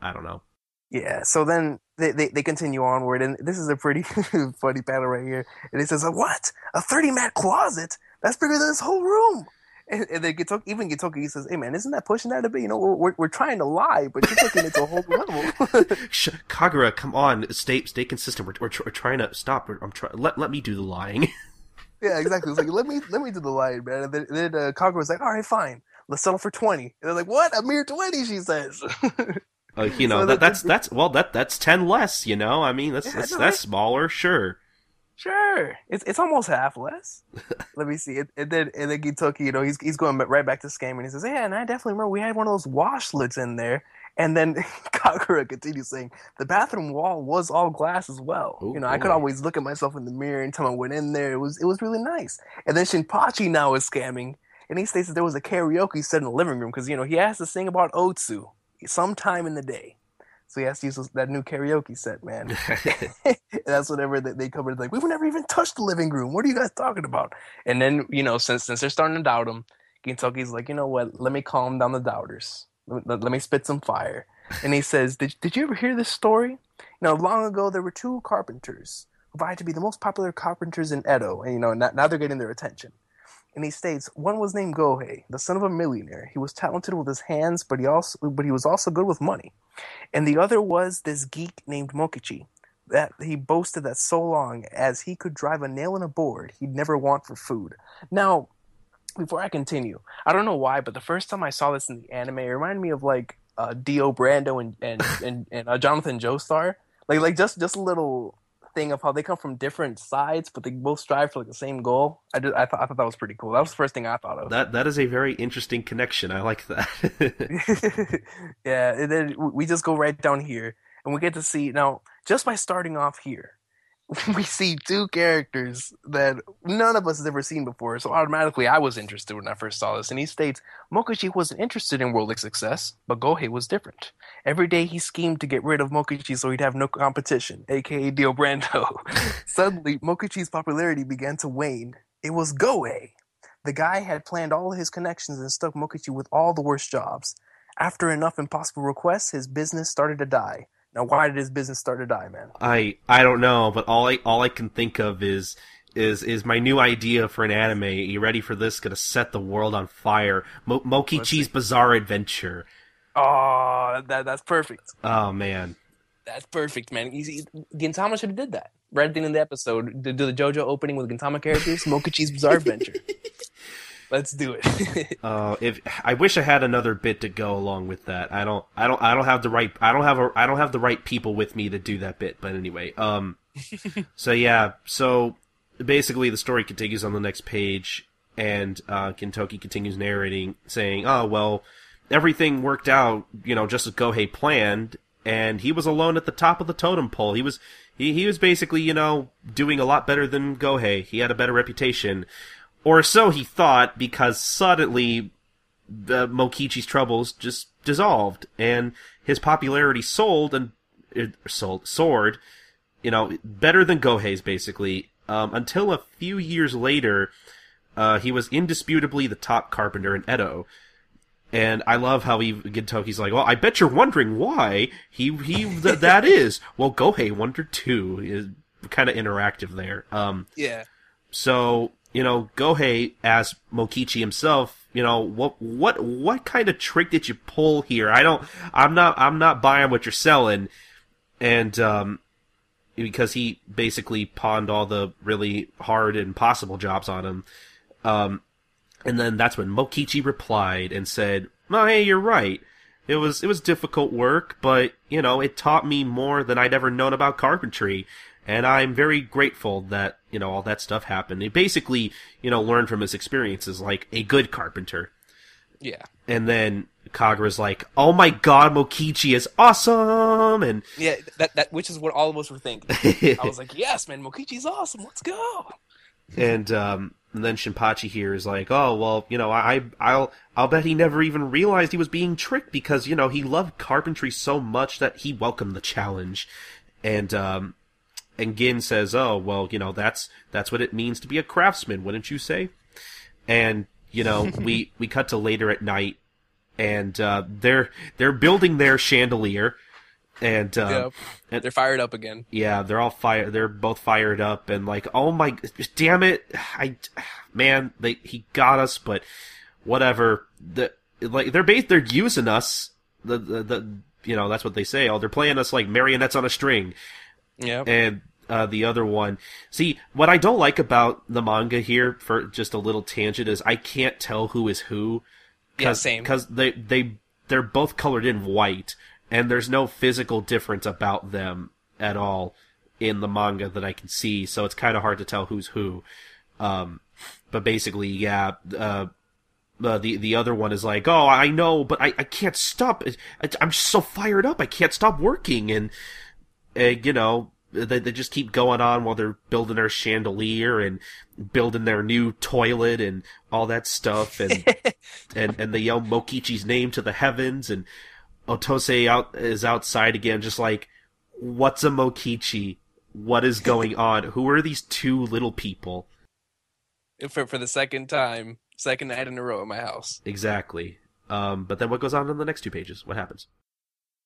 I don't know. Yeah, so then they, they, they continue onward, and this is a pretty funny panel right here. And he says, What? A 30 mat closet? That's bigger than this whole room. And, and then Gintoki, even Gintoki, he says, Hey man, isn't that pushing that a bit? You know, we're, we're trying to lie, but you're taking it to a whole level. Kagura, come on, stay stay consistent. We're, we're, we're trying to stop. I'm trying. Let let me do the lying. yeah, exactly. It's like let me let me do the line, man. And then, then uh, was like, "All right, fine, let's settle for 20. And they're like, "What? A mere 20? She says. uh, you know so that, that's that's well that that's ten less. You know, I mean that's yeah, that's, that's smaller, sure. Sure, it's it's almost half less. Let me see. And, and then and then Gintoki, you know, he's he's going right back to scam, and he says, "Yeah, and I definitely remember we had one of those washlets in there." And then Kagura continues saying, the bathroom wall was all glass as well. Ooh, you know, boy. I could always look at myself in the mirror anytime I went in there. It was it was really nice. And then Shinpachi now is scamming, and he states that there was a karaoke set in the living room because you know he has to sing about Otsu sometime in the day. So he has to use that new karaoke set, man. that's whatever they, they covered. Like, we've never even touched the living room. What are you guys talking about? And then, you know, since since they're starting to doubt him, Gintoki's like, you know what? Let me calm down the doubters. Let, let me spit some fire. And he says, did, did you ever hear this story? You know, long ago there were two carpenters who vyed to be the most popular carpenters in Edo. And, you know, now, now they're getting their attention. And he states, one was named Gohei, the son of a millionaire. He was talented with his hands, but he also but he was also good with money. And the other was this geek named Mokichi, that he boasted that so long as he could drive a nail in a board, he'd never want for food. Now, before I continue, I don't know why, but the first time I saw this in the anime, it reminded me of like uh, Dio Brando and and and, and uh, Jonathan Joestar. Like like just just a little thing of how they come from different sides, but they both strive for like the same goal. I just I thought I thought that was pretty cool. That was the first thing I thought of. That that is a very interesting connection. I like that. yeah, and then we just go right down here, and we get to see now just by starting off here we see two characters that none of us has ever seen before. So automatically, I was interested when I first saw this. And he states Mokichi wasn't interested in worldly success, but Gohei was different. Every day he schemed to get rid of Mokichi so he'd have no competition, aka Dio Brando. Suddenly, Mokichi's popularity began to wane. It was Gohei. The guy had planned all his connections and stuck Mokichi with all the worst jobs. After enough impossible requests, his business started to die. Now, why did his business start to die, man? I I don't know, but all I all I can think of is is is my new idea for an anime. Are you ready for this? Gonna set the world on fire. Mo- Mokichi's Bizarre Adventure. Oh, that that's perfect. Oh man, That's perfect, man. See, Gintama should have did that. Right at the end of the episode, do the JoJo opening with Gintama characters, Mokichi's Bizarre Adventure. Let's do it. uh, if I wish I had another bit to go along with that. I don't I don't I don't have the right I don't have a I don't have the right people with me to do that bit. But anyway, um, so yeah, so basically the story continues on the next page, and uh, Gintoki continues narrating, saying, "Oh well." everything worked out, you know, just as Gohei planned, and he was alone at the top of the totem pole. He was he, he was basically, you know, doing a lot better than Gohei. He had a better reputation. Or so he thought, because suddenly the Mokichi's troubles just dissolved, and his popularity sold and er, sold soared, you know, better than Gohei's basically. Um, until a few years later, uh, he was indisputably the top carpenter in Edo. And I love how he Gintoki's like, well, I bet you're wondering why he he th- that is. Well, Gohei wondered too. Is kind of interactive there. Um, yeah. so you know, Gohei as Mokichi himself, you know, what what what kind of trick did you pull here? I don't, I'm not, I'm not buying what you're selling, and um, because he basically pawned all the really hard and impossible jobs on him. Um, and then that's when Mokichi replied and said, "Oh, hey, you're right. It was it was difficult work, but you know, it taught me more than I'd ever known about carpentry." And I'm very grateful that, you know, all that stuff happened. He basically, you know, learned from his experiences like a good carpenter. Yeah. And then Kagura's like, "Oh my god, Mokichi is awesome!" And Yeah, that, that which is what all of us were thinking. I was like, yes, man, Mokichi's awesome. Let's go. and um, and then Shinpachi here is like, "Oh well, you know, I I'll I'll bet he never even realized he was being tricked because you know he loved carpentry so much that he welcomed the challenge." And um, and Gin says, "Oh well, you know that's that's what it means to be a craftsman, wouldn't you say?" And you know, we we cut to later at night, and uh, they're they're building their chandelier, and uh, and- They're fired up again. yeah, they're all fire. They're both fired up and like, oh my, damn it! I, man, they he got us, but whatever. The like they're bas- they're using us. The, the the you know that's what they say. Oh, they're playing us like marionettes on a string. Yep. And uh, the other one, see, what I don't like about the manga here, for just a little tangent, is I can't tell who is who. Yeah, same. Because they they they're both colored in white, and there's no physical difference about them at all in the manga that I can see. So it's kind of hard to tell who's who. Um, but basically, yeah. Uh, uh, the the other one is like, oh, I know, but I, I can't stop. I, I'm just so fired up. I can't stop working, and uh, you know they they just keep going on while they're building their chandelier and building their new toilet and all that stuff, and and and they yell Mokichi's name to the heavens, and Otose out is outside again, just like, what's a Mokichi? What is going on? Who are these two little people? for for the second time, second night in a row at my house. Exactly. Um, but then what goes on in the next two pages? What happens?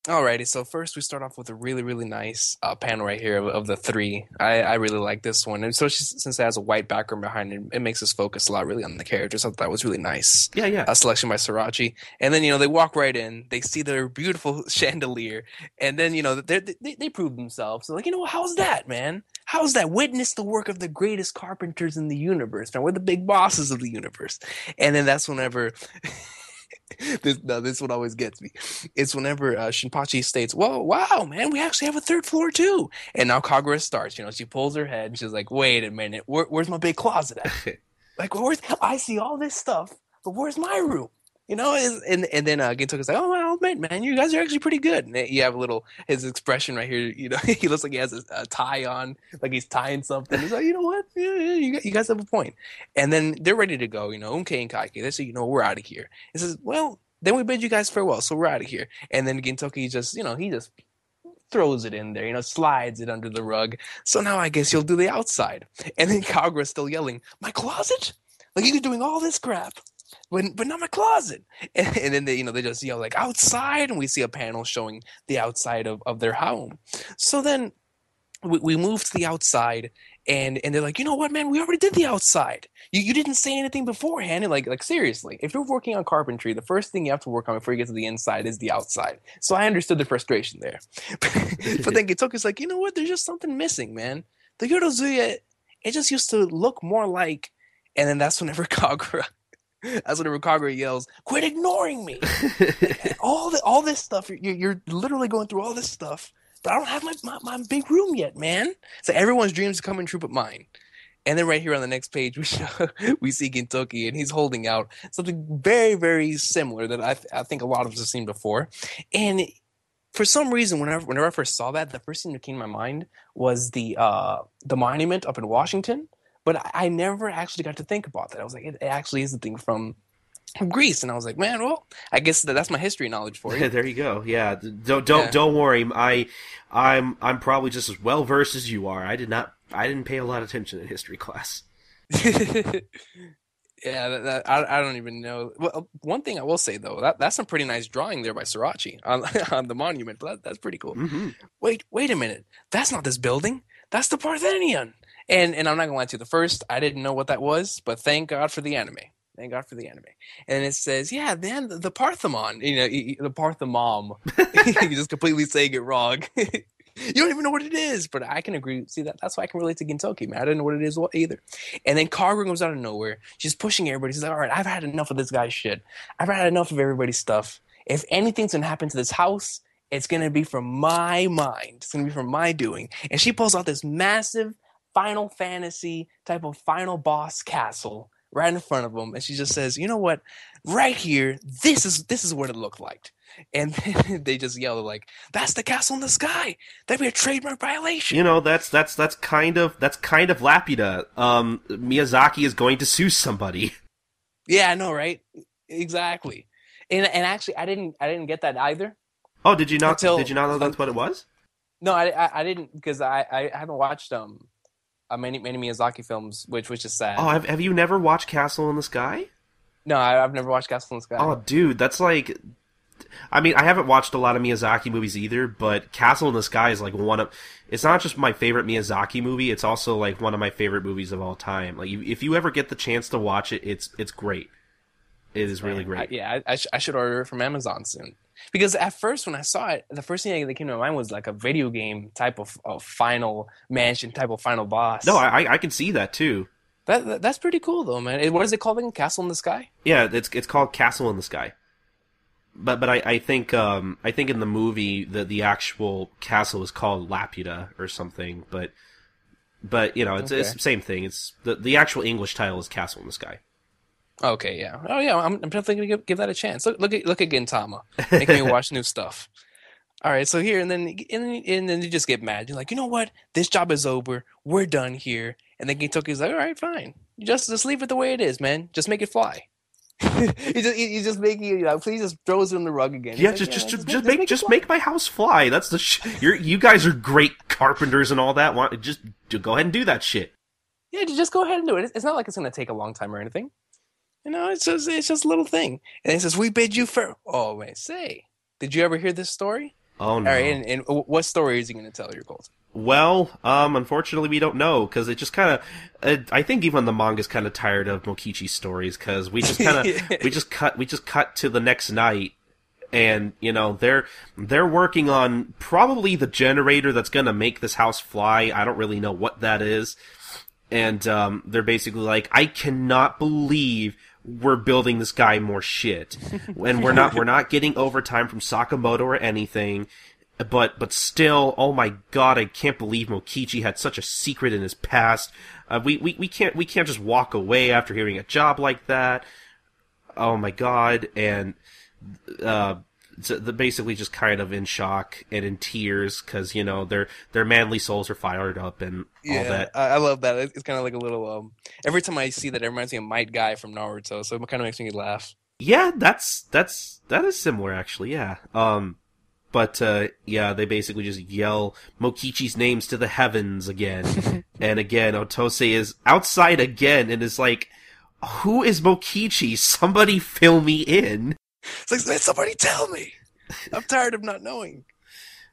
Alrighty, so first we start off with a really, really nice uh, panel right here of, of the three. I, I really like this one, and especially since it has a white background behind it, it makes us focus a lot really on the characters. I thought that was really nice. Yeah, yeah. A selection by Sorachi, and then you know they walk right in, they see their beautiful chandelier, and then you know they they prove themselves. They're like, you know, how's that, man? How's that? Witness the work of the greatest carpenters in the universe. Now we're the big bosses of the universe, and then that's whenever. this no, this one always gets me. It's whenever uh, Shinpachi states, "Well, wow, man, we actually have a third floor too." And now Kagura starts. You know, she pulls her head and she's like, "Wait a minute, where, where's my big closet at? like, where's I see all this stuff, but where's my room?" You know, and and then uh, Gintoki's like, "Oh, well, man, man, you guys are actually pretty good." And you have a little his expression right here. You know, he looks like he has a, a tie on, like he's tying something. He's like, "You know what? Yeah, yeah, you, you guys have a point." And then they're ready to go. You know, Unke and Kaike. They say, "You know, we're out of here." He says, "Well." Then we bid you guys farewell, so we're out of here. And then Gintoki just, you know, he just throws it in there, you know, slides it under the rug. So now I guess you'll do the outside. And then Kagura's still yelling, My closet? Like you're doing all this crap. But but not my closet. And, and then they, you know, they just yell like outside, and we see a panel showing the outside of, of their home. So then we, we move to the outside, and and they're like, you know what, man, we already did the outside. You you didn't say anything beforehand. And like like seriously, if you're working on carpentry, the first thing you have to work on before you get to the inside is the outside. So I understood the frustration there. but then Gintoki's like, you know what, there's just something missing, man. The Yorozuya, it just used to look more like. And then that's whenever Kagura that's whenever Kagura yells, "Quit ignoring me!" all the all this stuff, you're, you're literally going through all this stuff, but I don't have my, my, my big room yet, man. So everyone's dreams are coming true, but mine. And then right here on the next page, we show, we see Gintoki, and he's holding out something very, very similar that I, th- I think a lot of us have seen before. And for some reason, whenever whenever I first saw that, the first thing that came to my mind was the uh, the monument up in Washington. But I, I never actually got to think about that. I was like, it, it actually is the thing from Greece, and I was like, man, well, I guess that, that's my history knowledge for you. Yeah, there you go. Yeah, don't don't Yeah. don't worry. I I'm I'm probably just as well versed as you are. I did not I didn't pay a lot of attention in history class. yeah, that, that, I, I don't even know. Well, one thing I will say though, that that's some pretty nice drawing there by Sorachi on on the monument. But that, that's pretty cool. hmm Wait, wait a minute. That's not this building. That's the Parthenion. And and I'm not gonna lie to you. The first, I didn't know what that was, but thank God for the anime. Thank God for the anime. And it says, yeah, then the, the Parthemon. You know, the Parthemom. You're just completely saying it wrong. you don't even know what it is, but I can agree. See that? That's why I can relate to Gintoki, man. I didn't know what it is either. And then Kagura comes out of nowhere. She's pushing everybody. She's like, all right, I've had enough of this guy's shit. I've had enough of everybody's stuff. If anything's gonna happen to this house, it's gonna be from my mind. It's gonna be from my doing. And she pulls out this massive Final Fantasy type of final boss castle right in front of them, and she just says, "You know what? Right here, this is this is what it looked like." And then they just yell like, "That's the castle in the sky! That'd be a trademark violation." You know that's that's that's kind of that's kind of Laputa. Um, Miyazaki is going to sue somebody. Yeah, I know, right? Exactly. And and actually, I didn't I didn't get that either. Oh, did you not? Until- did you not know that's what it was? No, I I, I didn't because I, I haven't watched um uh, many many Miyazaki films, which which is sad. Oh, have have you never watched Castle in the Sky? no, I, I've never watched Castle in the Sky. Oh, dude, that's like. I mean, I haven't watched a lot of Miyazaki movies either, but Castle in the Sky is like one of. It's not just my favorite Miyazaki movie; it's also like one of my favorite movies of all time. Like, if you ever get the chance to watch it, it's it's great. It is really great. I, yeah, I, I, sh- I should order it from Amazon soon. Because at first, when I saw it, the first thing that came to my mind was like a video game type of, of final mansion, type of final boss. No, I I- can see that too. that, that- that's pretty cool though, man. It- What is it called again? Castle in the Sky? Yeah, it's it's called Castle in the Sky. But but I, I think um I think in the movie the the actual castle is called Laputa or something. But but you know it's it's the same thing. It's the the actual English title is Castle in the Sky. Okay, yeah. Oh yeah, I'm, I'm definitely gonna give, give that a chance. Look look at look at Gintama, making me watch new stuff. All right, so here and then and, then- and then you just get mad. You're like, you know what? This job is over. We're done here. And then Gintoki's like, all right, fine. You just just leave it the way it is, man. Just make it fly. he just he, he's just making you know, please just throws it in the rug again. Yeah, like, just just "Yeah, just, just make- make just it make my house fly. That's the sh- you're you guys are great carpenters and all that. Want just go ahead and do that shit. Yeah, just go ahead and do it. It's- It's not like it's gonna take a long time or anything. You know, it's just it's just a little thing. And he says, "We bid you for." Oh wait, say, did you ever hear this story? Oh no. All right, and, and what story is he going to tell your Colt? Well, um, unfortunately, we don't know because it just kind of. Uh, I think even the manga's kind of tired of Mokichi's stories because we just kind of we just cut we just cut to the next night, and you know they're they're working on probably the generator that's gonna make this house fly. I don't really know what that is, and um, they're basically like, I cannot believe we're building this guy more shit, and we're not we're not getting overtime from Sakamoto or anything but but still, oh my god, I can't believe Mokichi had such a secret in his past. Uh, we, we we can't we can't just walk away after hearing a job like that. Oh my god, and uh, so basically just kind of in shock and in tears because you know their their manly souls are fired up and all that. I, I love that. It's, it's kind of like a little. Um, every time I see that, it reminds me of Might Guy from Naruto, so it kind of makes me laugh. Yeah, that's that's that is similar actually. Yeah. Um, but uh, yeah, they basically just yell Mokichi's names to the heavens again and again. Otose is outside again and is like, who is Mokichi? Somebody fill me in. It's like, man, somebody tell me. I'm tired of not knowing.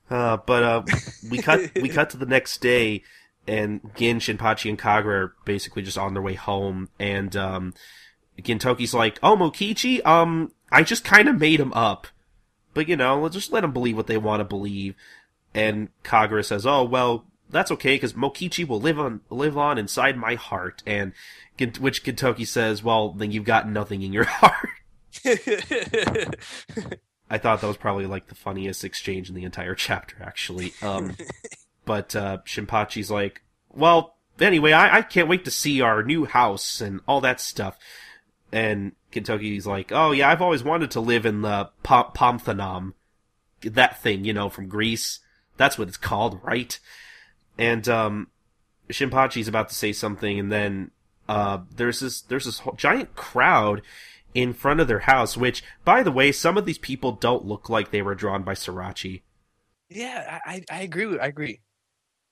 Uh, but uh, we cut we cut to the next day, and Gin, Shinpachi, and Kagura are basically just on their way home, and um, Gintoki's like, "Oh, Mokichi, um, I just kind of made him up, but you know, let's just let them believe what they want to believe." And Kagura says, "Oh, well, that's okay because Mokichi will live on live on inside my heart." And which Gintoki says, "Well, then you've got nothing in your heart." I thought that was probably like the funniest exchange in the entire chapter, actually. Um, but uh, Shinpachi's like, "Well, anyway, I, I can't wait to see our new house and all that stuff." And Gintoki's like, "Oh yeah, I've always wanted to live in the Pom- Pomthanam, that thing, you know, from Greece. That's what it's called, right?" And um, Shinpachi's about to say something, and then uh, there's this there's this giant crowd in front of their house, which, by the way, some of these people don't look like they were drawn by Sorachi. Yeah, I, I agree. With, I agree.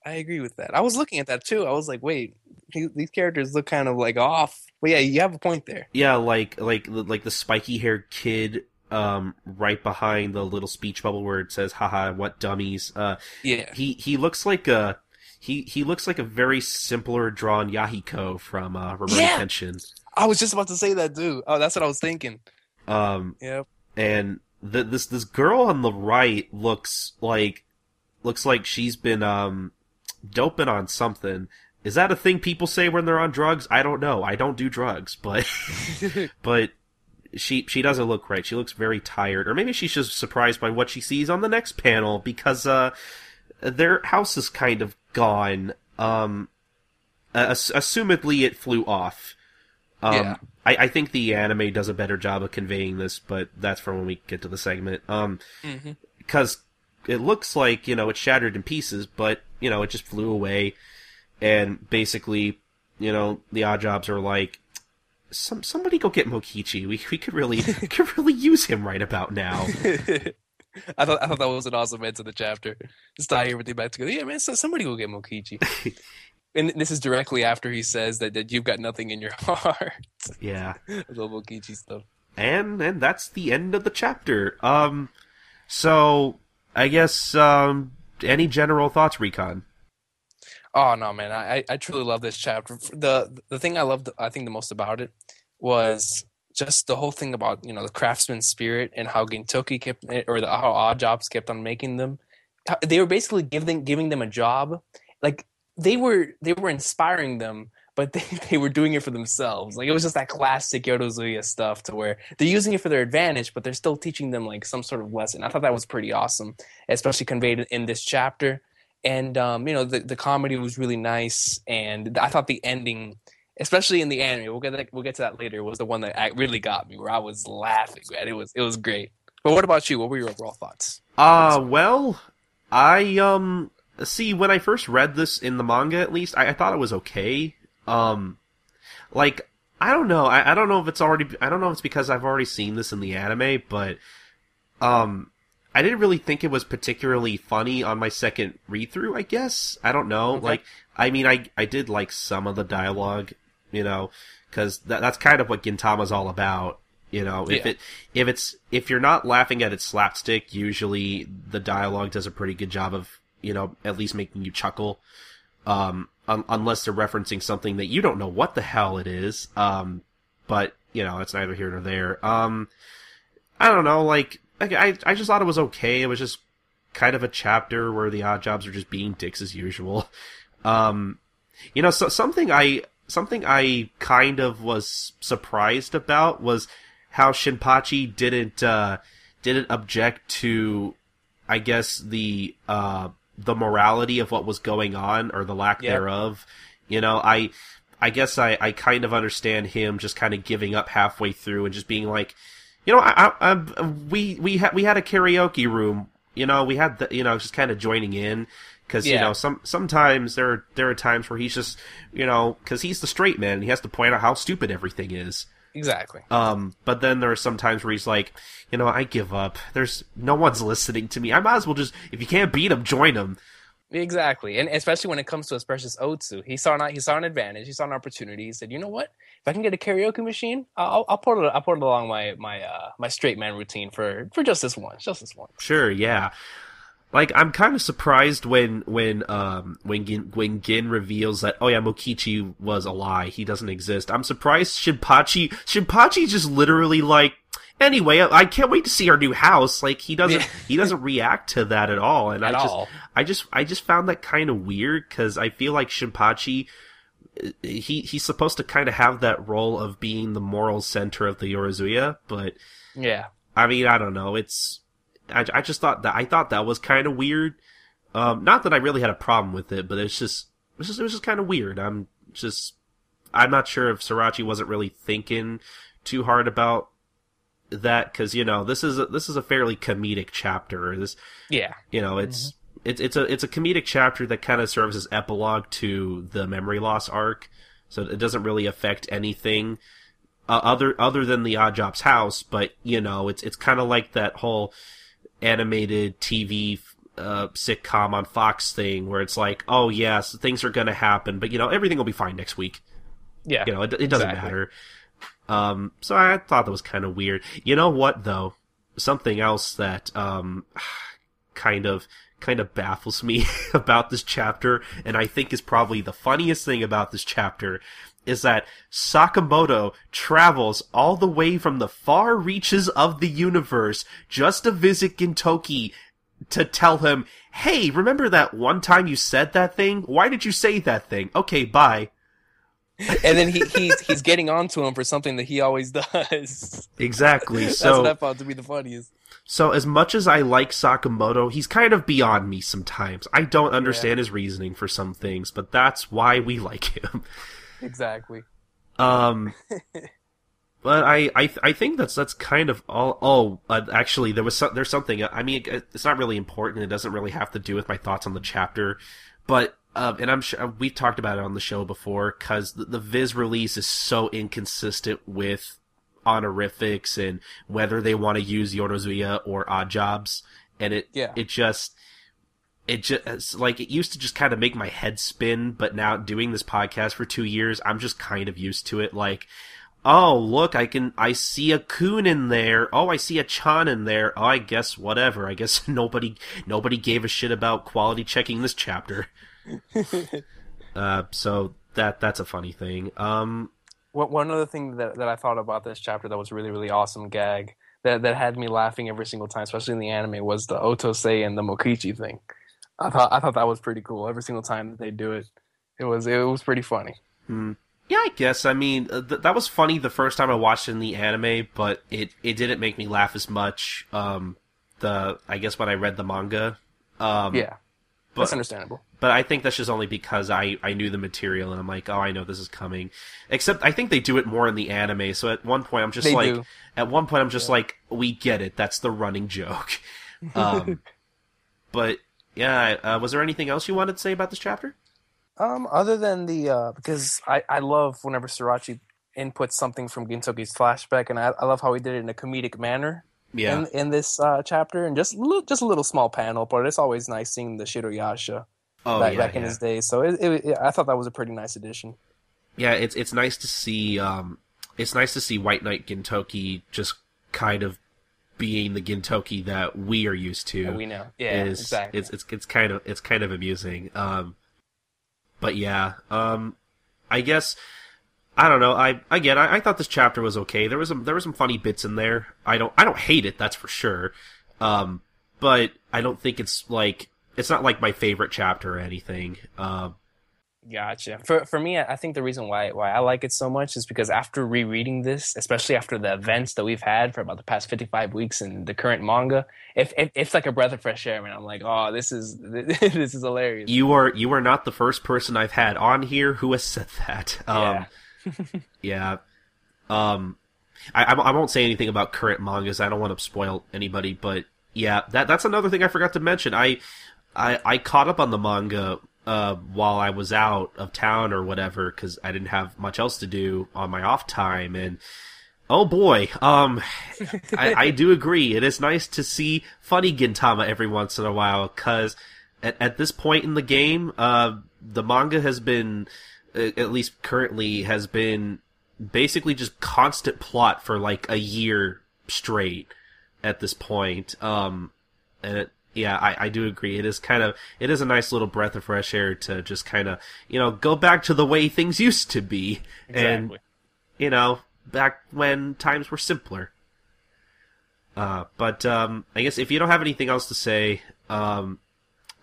I agree with that. I was looking at that too. I was like, wait, these characters look kind of like off. But yeah, you have a point there. Yeah, like like like the spiky haired kid um right behind the little speech bubble where it says haha what dummies uh yeah he he looks like a he he looks like a very simpler drawn Yahiko from uh Rurouni yeah. Kenshin. I was just about to say that dude. Oh, that's what I was thinking. Um, yep. And the, this this girl on the right looks like looks like she's been um doping on something. Is that a thing people say when they're on drugs? I don't know. I don't do drugs, but but she she doesn't look right. She looks very tired, or maybe she's just surprised by what she sees on the next panel because uh their house is kind of gone. Um, ass- assumedly it flew off. Um, yeah. I, I think the anime does a better job of conveying this, but that's for when we get to the segment. Um, because mm-hmm. it looks like you know it shattered in pieces, but you know it just flew away, and basically, you know, the Oddjobs are like, some somebody go get Mokichi. We we could really we could really use him right about now. I thought I thought that was an awesome end to the chapter. Just tie everything back together. Yeah, man, so somebody go get Mokichi and this is directly after he says that, that you've got nothing in your heart. Yeah. little Mokichi stuff. And and that's the end of the chapter. Um so I guess um any general thoughts, Recon? Oh no, man! I I truly love this chapter. the The thing I loved, I think, the most about it was just the whole thing about you know the craftsman spirit and how Gintoki kept or the, how Oddjobs kept on making them. They were basically giving giving them a job, like they were they were inspiring them but they, they were doing it for themselves. Like it was just that classic Yorozuya stuff to where they're using it for their advantage, but they're still teaching them like some sort of lesson. I thought that was pretty awesome, especially conveyed in this chapter. And um, you know, the the comedy was really nice, and I thought the ending, especially in the anime, we'll get that, we'll get to that later, was the one that really got me, where I was laughing. Man, it was it was great. But what about you? What were your overall thoughts? Uh well, I um see when I first read this in the manga, at least I, I thought it was okay. Um, like I don't know. I, I don't know if it's already. I don't know if it's because I've already seen this in the anime, but um, I didn't really think it was particularly funny on my second read through. I guess I don't know. Okay. Like, I mean, I I did like some of the dialogue, you know, because that, that's kind of what Gintama's all about. You know, if yeah. it if it's if you're not laughing at its slapstick, usually the dialogue does a pretty good job of you know, at least making you chuckle. Um, un- unless they're referencing something that you don't know what the hell it is. Um, but you know, it's neither here nor there. Um, I don't know, like, I, I just thought it was okay. It was just kind of a chapter where the odd jobs are just being dicks as usual. Um, you know, so something I, something I kind of was surprised about was how Shinpachi didn't, uh, didn't object to, I guess, the, uh, the morality of what was going on or the lack yep. thereof. You know, I I guess I, I kind of understand him just kind of giving up halfway through and just being like, you know, I, I, I we we had we had a karaoke room. You know, we had the you know just kind of joining in because yeah. you know some sometimes there are, there are times where he's just you know because he's the straight man and he has to point out how stupid everything is. Exactly. Um, but then there are some times where he's like, you know, I give up. There's no one's listening to me. I might as well just, if you can't beat him, join him. Exactly, and especially when it comes to his precious Otsu, he saw an he saw an advantage, he saw an opportunity. He said, "You know what? If I can get a karaoke machine, I'll I'll put it I'll put it along my my uh, my straight man routine for for just this one, just this one." Sure, yeah. Like I'm kind of surprised when when um when Gin, when Gin reveals that oh yeah Mokichi was a lie. He doesn't exist. I'm surprised Shinpachi Shinpachi just literally like anyway I can't wait to see our new house. Like he doesn't he doesn't react to that at all. And At I just all. I just I just found that kind of weird because I feel like Shinpachi he he's supposed to kind of have that role of being the moral center of the Yorozuya but Yeah, I mean, I don't know. It's I, I just thought that I thought that was kind of weird. Um, not that I really had a problem with it, but it's just it was just, it was just kind of weird. I'm just I'm not sure if Sorachi wasn't really thinking too hard about that because you know this is a, this is a fairly comedic chapter. This yeah, you know it's it's it's a it's a comedic chapter that kind of serves as epilogue to the memory loss arc, so it doesn't really affect anything uh, other other than the Odd Jobs house. But you know, it's it's kind of like that whole animated TV uh, sitcom on Fox thing where it's like, oh yes, things are gonna happen, but you know, everything will be fine next week. yeah. You know, it, it doesn't Exactly. matter. Um, so I thought that was kind of weird. You know what though? Something else that um, kind of kind of baffles me about this chapter, and I think is probably the funniest thing about this chapter, is that Sakamoto travels all the way from the far reaches of the universe just to visit Gintoki to tell him, "Hey, remember that one time you said that thing? Why did you say that thing? Okay, bye." and then he he's he's getting on to him for something that he always does. Exactly. That's So what I found to be the funniest. So as much as I like Sakamoto, he's kind of beyond me sometimes. I don't understand his reasoning for some things, but that's why we like him. Exactly. Um, but I I I think that's that's kind of all. Oh, uh, actually, there was some, there's something. I mean, it- it's not really important. It doesn't really have to do with my thoughts on the chapter, but. Um, and I'm sure we've talked about it on the show before because the, the Viz release is so inconsistent with honorifics and whether they want to use Yorozuya or Odd Jobs, and it Yeah. it just it just like it used to just kind of make my head spin, but now doing this podcast for two years, I'm just kind of used to it. Like, oh look, I can I see a kun in there. Oh, I see a chan in there. Oh, I guess whatever. I guess nobody nobody gave a shit about quality checking this chapter. uh, so that that's a funny thing. Um, One one other thing that, that I thought about this chapter that was really really awesome gag that that had me laughing every single time, especially in the anime, was the Otose and the Mokichi thing. I thought I thought that was pretty cool. Every single time that they do it, it was it was pretty funny. Hmm. Yeah, I guess. I mean, uh, th- that was funny the first time I watched it in the anime, but it, it didn't make me laugh as much. Um, the I guess when I read the manga. Um, Yeah, that's but understandable. but I think that's just only because I I knew the material and I'm like, oh, I know this is coming. Except I think they do it more in the anime. So at one point I'm just They like, do. at one point I'm just like, we get it. That's the running joke. Um, but yeah, uh, was there anything else you wanted to say about this chapter? Um, other than the uh, because I I love whenever Sorachi inputs something from Gintoki's flashback, and I, I love how he did it in a comedic manner. Yeah. in, in this uh, chapter, and just a little, just a little small panel, but it's always nice seeing the Shiroyasha oh back, yeah. back in yeah. his day. So it, it, it- I thought that was a pretty nice addition. yeah, it's it's nice to see um it's nice to see White Knight Gintoki just kind of being the Gintoki that we are used to. that we know, yeah, is exactly. it's it's it's kind of it's kind of amusing. Um but yeah, um I guess I don't know. I again, I, I thought this chapter was okay. There was some there were some funny bits in there. I don't I don't hate it, that's for sure. Um but I don't think it's like it's not like my favorite chapter or anything. Um Gotcha. For for me, I think the reason why why I like it so much is because after rereading this, especially after the events that we've had for about the past fifty five weeks in the current manga, if, if it's like a breath of fresh air, man. I'm like, oh, this is this is hilarious. You are you are not the first person I've had on here who has said that. Um, yeah. Um, I I I won't say anything about current mangas. I don't want to spoil anybody, but yeah, that that's another thing I forgot to mention. I I I caught up on the manga uh while I was out of town or whatever because I didn't have much else to do on my off time and. Oh boy, um, I, I do agree. It is nice to see funny Gintama every once in a while, cause at, at this point in the game, uh, the manga has been, at least currently, has been basically just constant plot for like a year straight at this point. Um, and it, yeah, I, I do agree. It is kind of, it is a nice little breath of fresh air to just kind of, you know, go back to the way things used to be. And, you know, back when times were simpler. Uh, but um, I guess if you don't have anything else to say, um,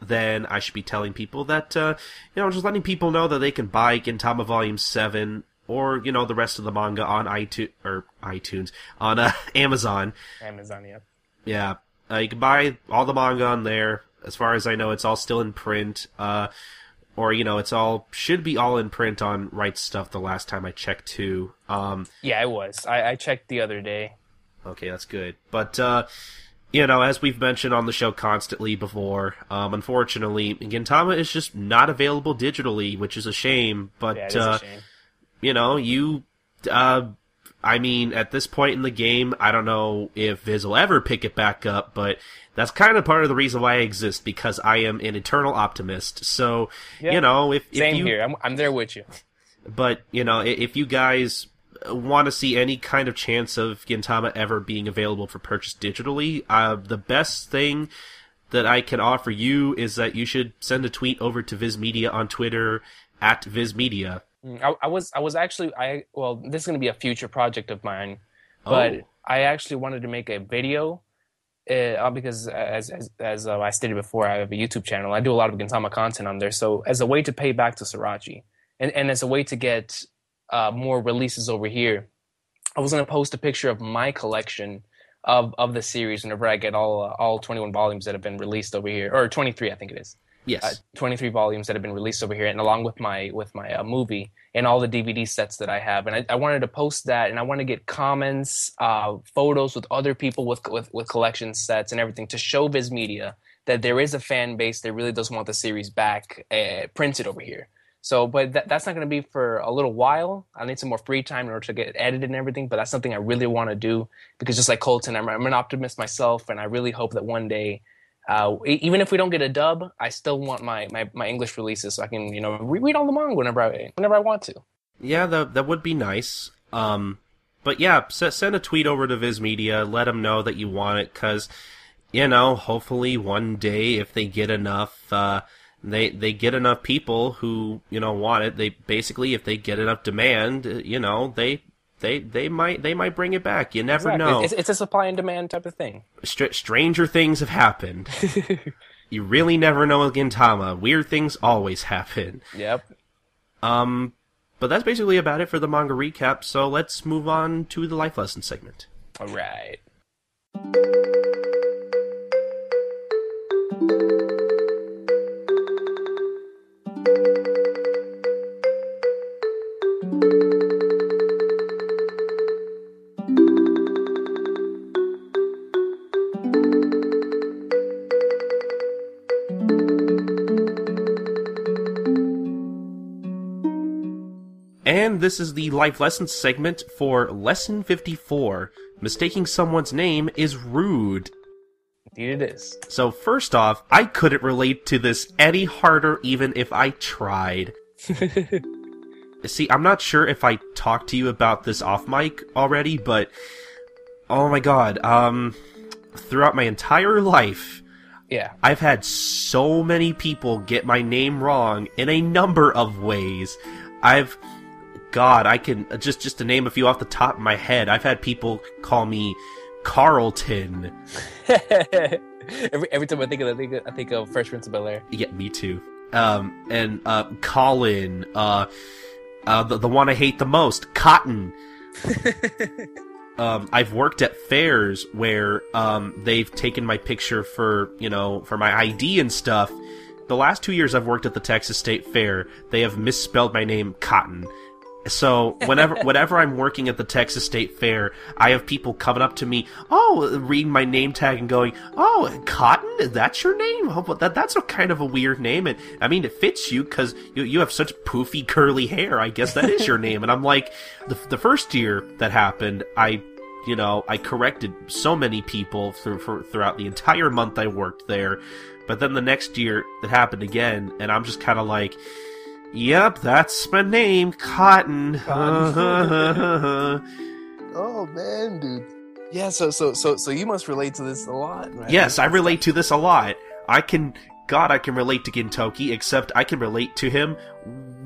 then I should be telling people that uh, you know just letting people know that they can buy Gintama Volume Seven or you know the rest of the manga on iTunes or iTunes on uh, Amazon. Amazon, yeah. Yeah, uh, you can buy all the manga on there. As far as I know, it's all still in print. Uh, or you know, it's all should be all in print on Right Stuf. The last time I checked, too. Um, Yeah, it was. I, I checked the other day. Okay, that's good. But uh you know, as we've mentioned on the show constantly before, um unfortunately, Gintama is just not available digitally, which is a shame, but Yeah, uh a shame. you know, you uh I mean, at this point in the game, I don't know if Viz will ever pick it back up, but that's kind of part of the reason why I exist because I am an eternal optimist. So, Yeah. you know, if, if Same you here. I'm, I'm there with you. but you know, if you guys want to see any kind of chance of Gintama ever being available for purchase digitally, uh, the best thing that I can offer you is that you should send a tweet over to Viz Media on Twitter at Viz Media. Mm, I, I was I was actually I well this is gonna be a future project of mine, but Oh. I actually wanted to make a video, uh, because as as, as uh, I stated before, I have a YouTube channel. I do a lot of Gintama content on there. So as a way to pay back to Sorachi, and and as a way to get uh, more releases over here, I was gonna post a picture of my collection of of the series whenever I get all uh, all 21 volumes that have been released over here, or 23 I think it is Yes. uh, 23 volumes that have been released over here and along with my with my uh, movie and all the dvd sets that i have. And I, I wanted to post that and i want to get comments uh, photos with other people with, with with collection sets and everything to show viz media that there is a fan base that really does want the series back uh, printed over here. So but that, that's not going to be for a little while. I need some more free time in order to get edited and everything but that's something i really want to do because just like colton i'm, I'm an optimist myself and i really hope that one day uh, even if we don't get a dub, I still want my, my, my English releases so I can you know reread all the manga whenever I whenever I want to. Yeah, that that would be nice. Um, but yeah, s- send a tweet over to Viz Media. Let them know that you want it, cause you know, hopefully one day if they get enough, uh, they they get enough people who you know want it. They basically, if they get enough demand, you know, they they they might they might bring it back. You never Exactly. know. It's, it's a supply and demand type of thing. Str- stranger things have happened. you really never know with Gintama. Weird things always happen. Yep. Um, but that's basically about it for the manga recap. So let's move on to the life lesson segment. All right. This is the life lesson segment for lesson 54. Mistaking someone's name is rude. Indeed, it is. So first off, I couldn't relate to this any harder even if I tried. See, I'm not sure if I talked to you about this off mic already, but oh my god, um throughout my entire life, Yeah. I've had so many people get my name wrong in a number of ways. I've God, I can just just to name a few off the top of my head. I've had people call me Carlton. every every time I think of that, I think of, I think of Fresh Prince of Bel Air. Yeah, me too. Um, and uh, Colin. Uh, uh, the the one I hate the most, Cotton. um, I've worked at fairs where um they've taken my picture for you know for my ID and stuff. The last two years I've worked at the Texas State Fair, they have misspelled my name Cotton. So whenever whenever I'm working at the Texas State Fair, I have people coming up to me, oh, reading my name tag and going, "Oh, Cotton, that's your name? Oh, but that that's a kind of a weird name." And I mean, it fits you because you you have such poofy curly hair. I guess that is your name. And I'm like, the the first year that happened, I you know, I corrected so many people through, for, throughout the entire month I worked there. But then the next year, it happened again, and I'm just kind of like, yep, that's my name, Cotton. oh, man, dude. Yeah, so so so so you must relate to this a lot, right? Yes, I relate to this a lot. I can God, I can relate to Gintoki, except I can relate to him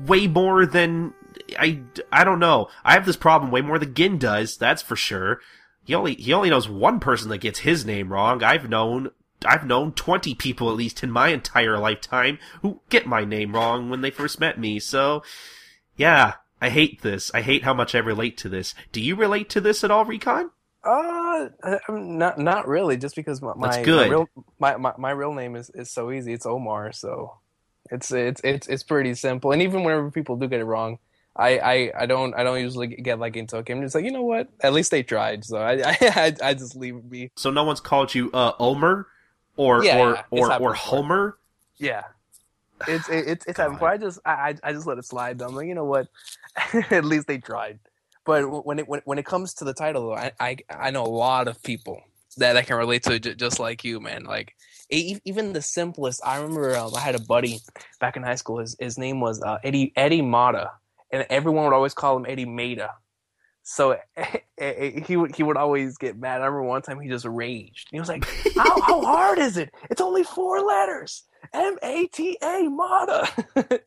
way more than I I don't know. I have this problem way more than Gin does, that's for sure. He only he only knows one person that gets his name wrong. I've known I've known 20 people at least in my entire lifetime who get my name wrong when they first met me. So, yeah, I hate this. I hate how much I relate to this. Do you relate to this at all, Recon? Uh, not not really. Just because my my, my real my, my, my real name is, is so easy. It's Omar, so it's it's it's it's pretty simple. And even whenever people do get it wrong, I, I, I don't I don't usually get like into it. I'm just like you know what? At least they tried, so I I, I just leave it be. So no one's called you uh Omer, or Yeah, or yeah, or, or. Homer. Yeah, it's it, it's it's happened before. I just I I just let it slide. I'm like you know what? At least they tried. But when it when, when it comes to the title though, I, I I know a lot of people that I can relate to j- just like you, man. Like even the simplest. I remember um, I had a buddy back in high school. His his name was uh, Eddie Eddie Mata, and everyone would always call him Eddie Mata. So he would he would always get mad. I remember one time he just raged. He was like, "How how hard is it? It's only four letters. M A T A Mata."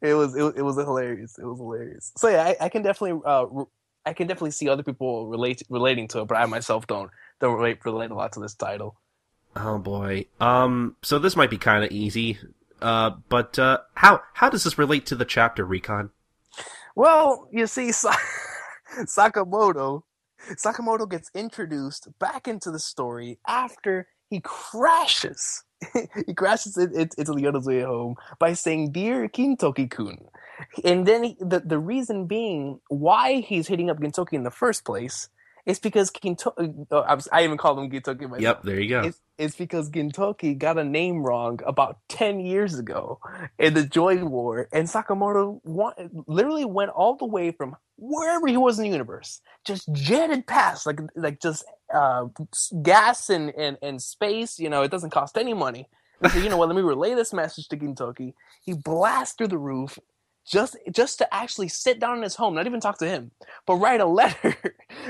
it was it, was- it was hilarious. It was hilarious. So yeah, I, I can definitely uh I can definitely see other people relate relating to it, but I myself don't don't relate relate a lot to this title. Oh boy. Um. So this might be kind of easy. Uh. But uh. How how does this relate to the chapter, Recon? Well, you see, Sa- Sakamoto Sakamoto gets introduced back into the story after he crashes. he crashes into Leona's way home by saying, "Dear Kintoki-kun," and then he, the the reason being why he's hitting up Gintoki in the first place is because Gintoki. Uh, I, was, I even called him Gintoki myself. Yep. There you go. It's, it's because Gintoki got a name wrong about 10 years ago in the Joui War, and Sakamoto literally went all the way from wherever he was in the universe, just jetted past, like like just uh, gas and, and, and space. You know, it doesn't cost any money. So, you know what? Let me relay this message to Gintoki. He blasts through the roof. Just, just to actually sit down in his home, not even talk to him, but write a letter,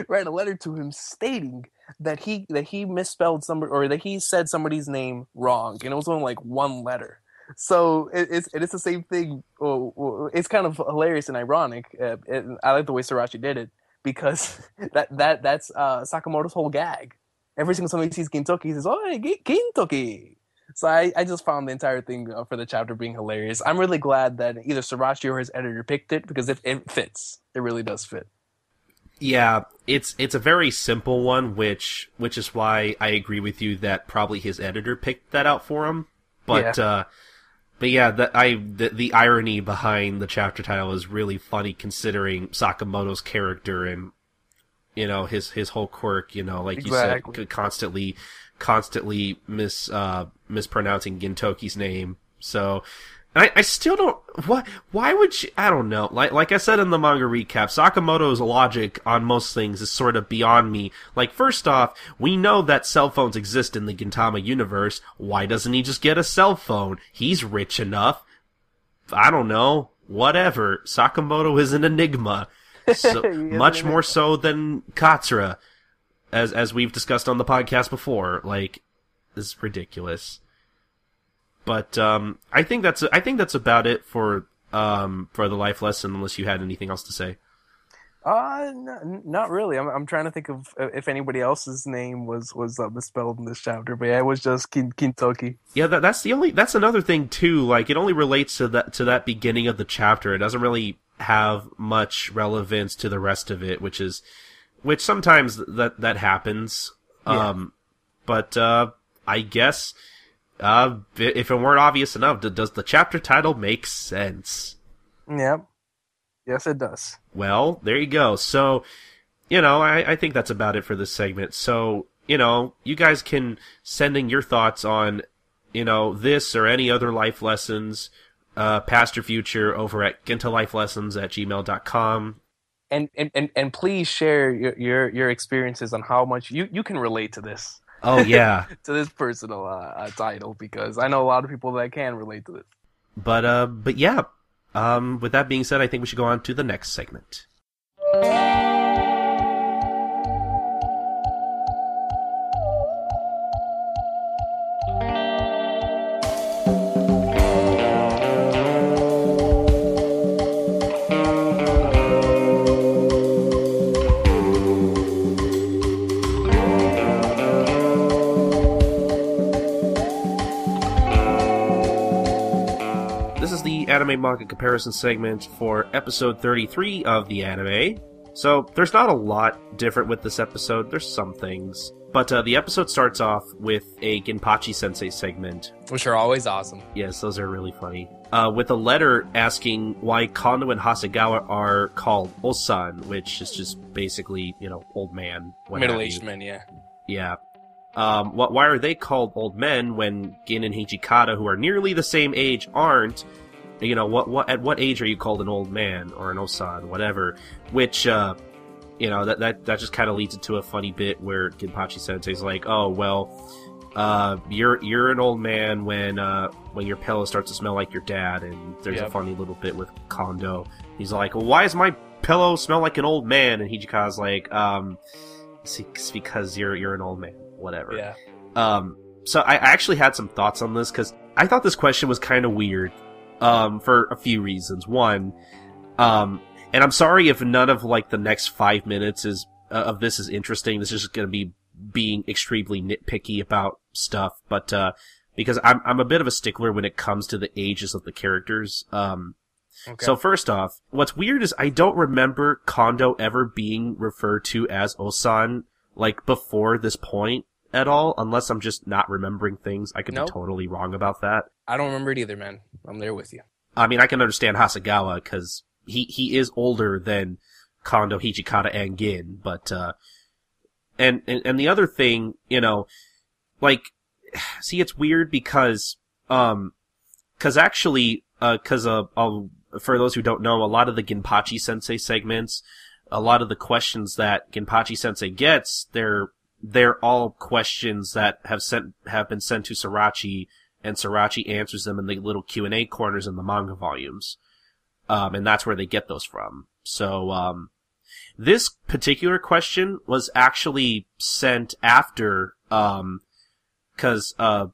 write a letter to him stating that he that he misspelled somebody or that he said somebody's name wrong, and it was only like one letter. So it, it's it's the same thing. oh, oh, It's kind of hilarious and ironic. Uh, and I like the way Sorachi did it because that that that's uh, Sakamoto's whole gag. Every single time he sees Gintoki, he says, "Oh, Gintoki." So I, I just found the entire thing uh, for the chapter being hilarious. I'm really glad that either Sorachi or his editor picked it because it, it fits. It really does fit. Yeah, it's it's a very simple one, which which is why I agree with you that probably his editor picked that out for him. But uh but yeah, the I the, the irony behind the chapter title is really funny considering Sakamoto's character and you know his his whole quirk, you know, like you Exactly. said, constantly constantly mis uh mispronouncing Gintoki's name. So and I, I still don't. What? Why would you? I don't know. Like, like I said in the manga recap, Sakamoto's logic on most things is sort of beyond me. Like, first off, we know that cell phones exist in the Gintama universe. Why doesn't he just get a cell phone? He's rich enough. I don't know. Whatever. Sakamoto is an enigma. So, He is an much more so than Katsura, as as we've discussed on the podcast before. Like, this is ridiculous. But um, I think that's I think that's about it for um, for the life lesson. Unless you had anything else to say. Uh, n- not really. I'm I'm trying to think of uh, if anybody else's name was was uh, misspelled in this chapter, but yeah, it was just Kin- Kintoki. Yeah, that, that's the only that's another thing too. Like it only relates to that to that beginning of the chapter. It doesn't really have much relevance to the rest of it, which is which sometimes that that happens. Yeah. Um, but uh, I guess uh, if it weren't obvious enough, does the chapter title make sense? Yep. Yes, it does. Well, there you go. So, you know, I, I think that's about it for this segment. So, you know, you guys can send in your thoughts on, you know, this or any other life lessons, uh, past or future over at gentalifelessons at gmail.com. and, and, and, and please share your, your, your experiences on how much you, you can relate to this. Oh yeah. to this personal uh, uh, title because I know a lot of people that can relate to this. But uh, but yeah. Um, with that being said, I think we should go on to the next segment. Anime manga comparison segment for episode 33 of the anime. So, there's not a lot different with this episode, there's some things. But uh, the episode starts off with a Ginpachi Sensei segment. Which are always awesome. Yes, those are really funny. Uh, with a letter asking why Kondo and Hasegawa are called Osan, which is just basically, you know, old man. Middle aged men, yeah. Yeah. Um, wh- why are they called old men when Gin and Hijikata, who are nearly the same age, aren't? You know, what, what, at what age are you called an old man or an osan, whatever? Which, uh, you know, that, that, that just kind of leads into a funny bit where Ginpachi Sensei's like, oh, well, uh, you're, you're an old man when, uh, when your pillow starts to smell like your dad, and there's a funny little bit with Kondo. He's like, well, why does my pillow smell like an old man? And Hijikata's like, um, it's because you're, you're an old man whatever. Yeah. Um, so I I actually had some thoughts on this because I thought this question was kind of weird, um, for a few reasons. One, um, and I'm sorry if none of like the next five minutes is uh, of this is interesting. This is just going to be being extremely nitpicky about stuff, but uh, because I'm I'm a bit of a stickler when it comes to the ages of the characters. Um, Okay. so first off, what's weird is I don't remember Kondo ever being referred to as Osan like before this point at all, unless I'm just not remembering things. I could Nope. be totally wrong about that. I don't remember it either, man. I'm there with you. I mean, I can understand Hasegawa because he he is older than Kondo, Hijikata, and Gin, but uh, and and and the other thing, you know, like, see, it's weird because um, because actually, uh, because uh, I'll, for those who don't know, a lot of the Ginpachi Sensei segments, a lot of the questions that Ginpachi Sensei gets, they're they're all questions that have sent have been sent to Sorachi and Sorachi answers them in the little Q and A corners in the manga volumes, um, and that's where they get those from. So um, this particular question was actually sent after, um, because uh,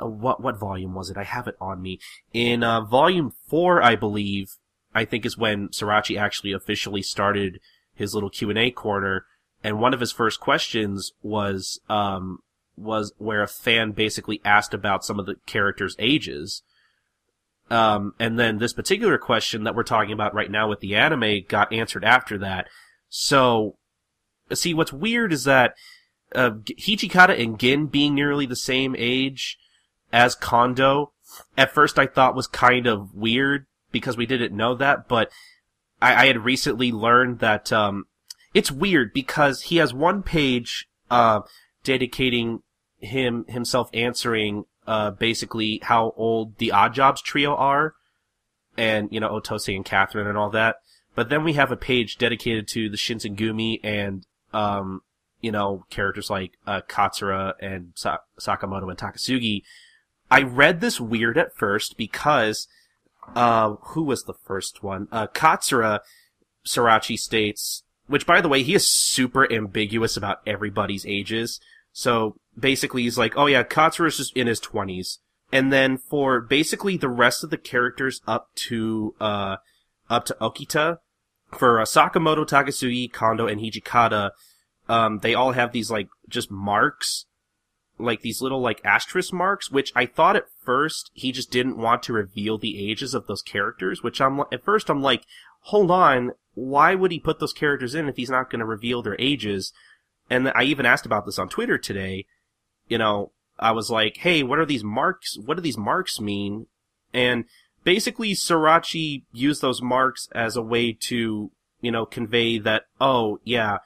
uh, what what volume was it? I have it on me in uh, volume four, I believe. I think is when Sorachi actually officially started his little Q and A corner, and one of his first questions was um, was where a fan basically asked about some of the characters' ages. Um, and then this particular question that we're talking about right now with the anime got answered after that. So, see, what's weird is that uh, Hijikata and Gin being nearly the same age as Kondo, at first I thought was kind of weird because we didn't know that, but I, I had recently learned that um, it's weird because he has one page uh, dedicating him himself answering uh, basically how old the Odd Jobs trio are, and you know Otose and Catherine and all that. But then we have a page dedicated to the Shinsengumi and um, you know characters like uh, Katsura and Sa- Sakamoto and Takasugi. I read this weird at first because uh, who was the first one? Uh, Katsura, Sorachi states, which by the way, he is super ambiguous about everybody's ages. So basically he's like, oh yeah, Katsura is just in his twenties. And then for basically the rest of the characters up to, uh, up to Okita, for uh, Sakamoto, Takasugi, Kondo, and Hijikata, um, they all have these like just marks like these little like asterisk marks, which I thought at first he just didn't want to reveal the ages of those characters, which I'm at first I'm like, hold on, why would he put those characters in if he's not going to reveal their ages? And I even asked about this on Twitter today. You know, I was like, hey, what are these marks? What do these marks mean? And basically Sorachi used those marks as a way to, you know, convey that, oh, yeah,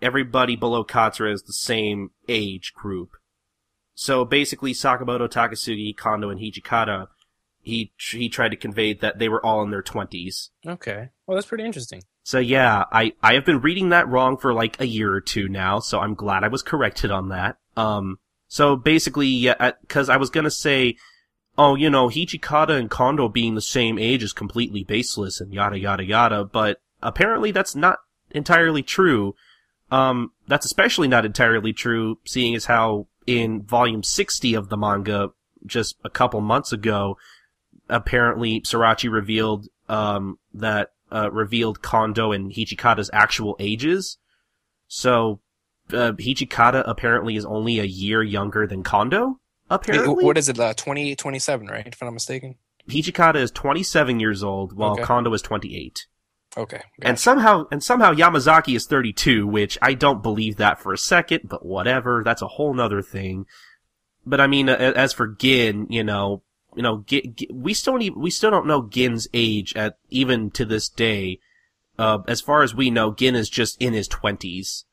everybody below Katsura is the same age group. So basically, Sakamoto, Takasugi, Kondo, and Hijikata, he he tried to convey that they were all in their twenties. Okay. Well, that's pretty interesting. So yeah, I, I have been reading that wrong for like a year or two now, so I'm glad I was corrected on that. Um, so basically, yeah, cause I was gonna say, oh, you know, Hijikata and Kondo being the same age is completely baseless and yada yada yada, but apparently that's not entirely true. Um, that's especially not entirely true, seeing as how in volume 60 of the manga, just a couple months ago, apparently Sorachi revealed, um, that, uh, revealed Kondo and Hijikata's actual ages. So, uh, Hijikata apparently is only a year younger than Kondo, apparently. What is it, uh, 20, 27, right? If I'm not mistaken? Hijikata is 27 years old, while okay. Kondo is 28. Okay. Gotcha. And somehow, and somehow Yamazaki is 32, which I don't believe that for a second, but whatever. That's a whole nother thing. But I mean, as for Gin, you know, you know, we still don't even, we still don't know Gin's age at, even to this day. Uh, as far as we know, Gin is just in his twenties.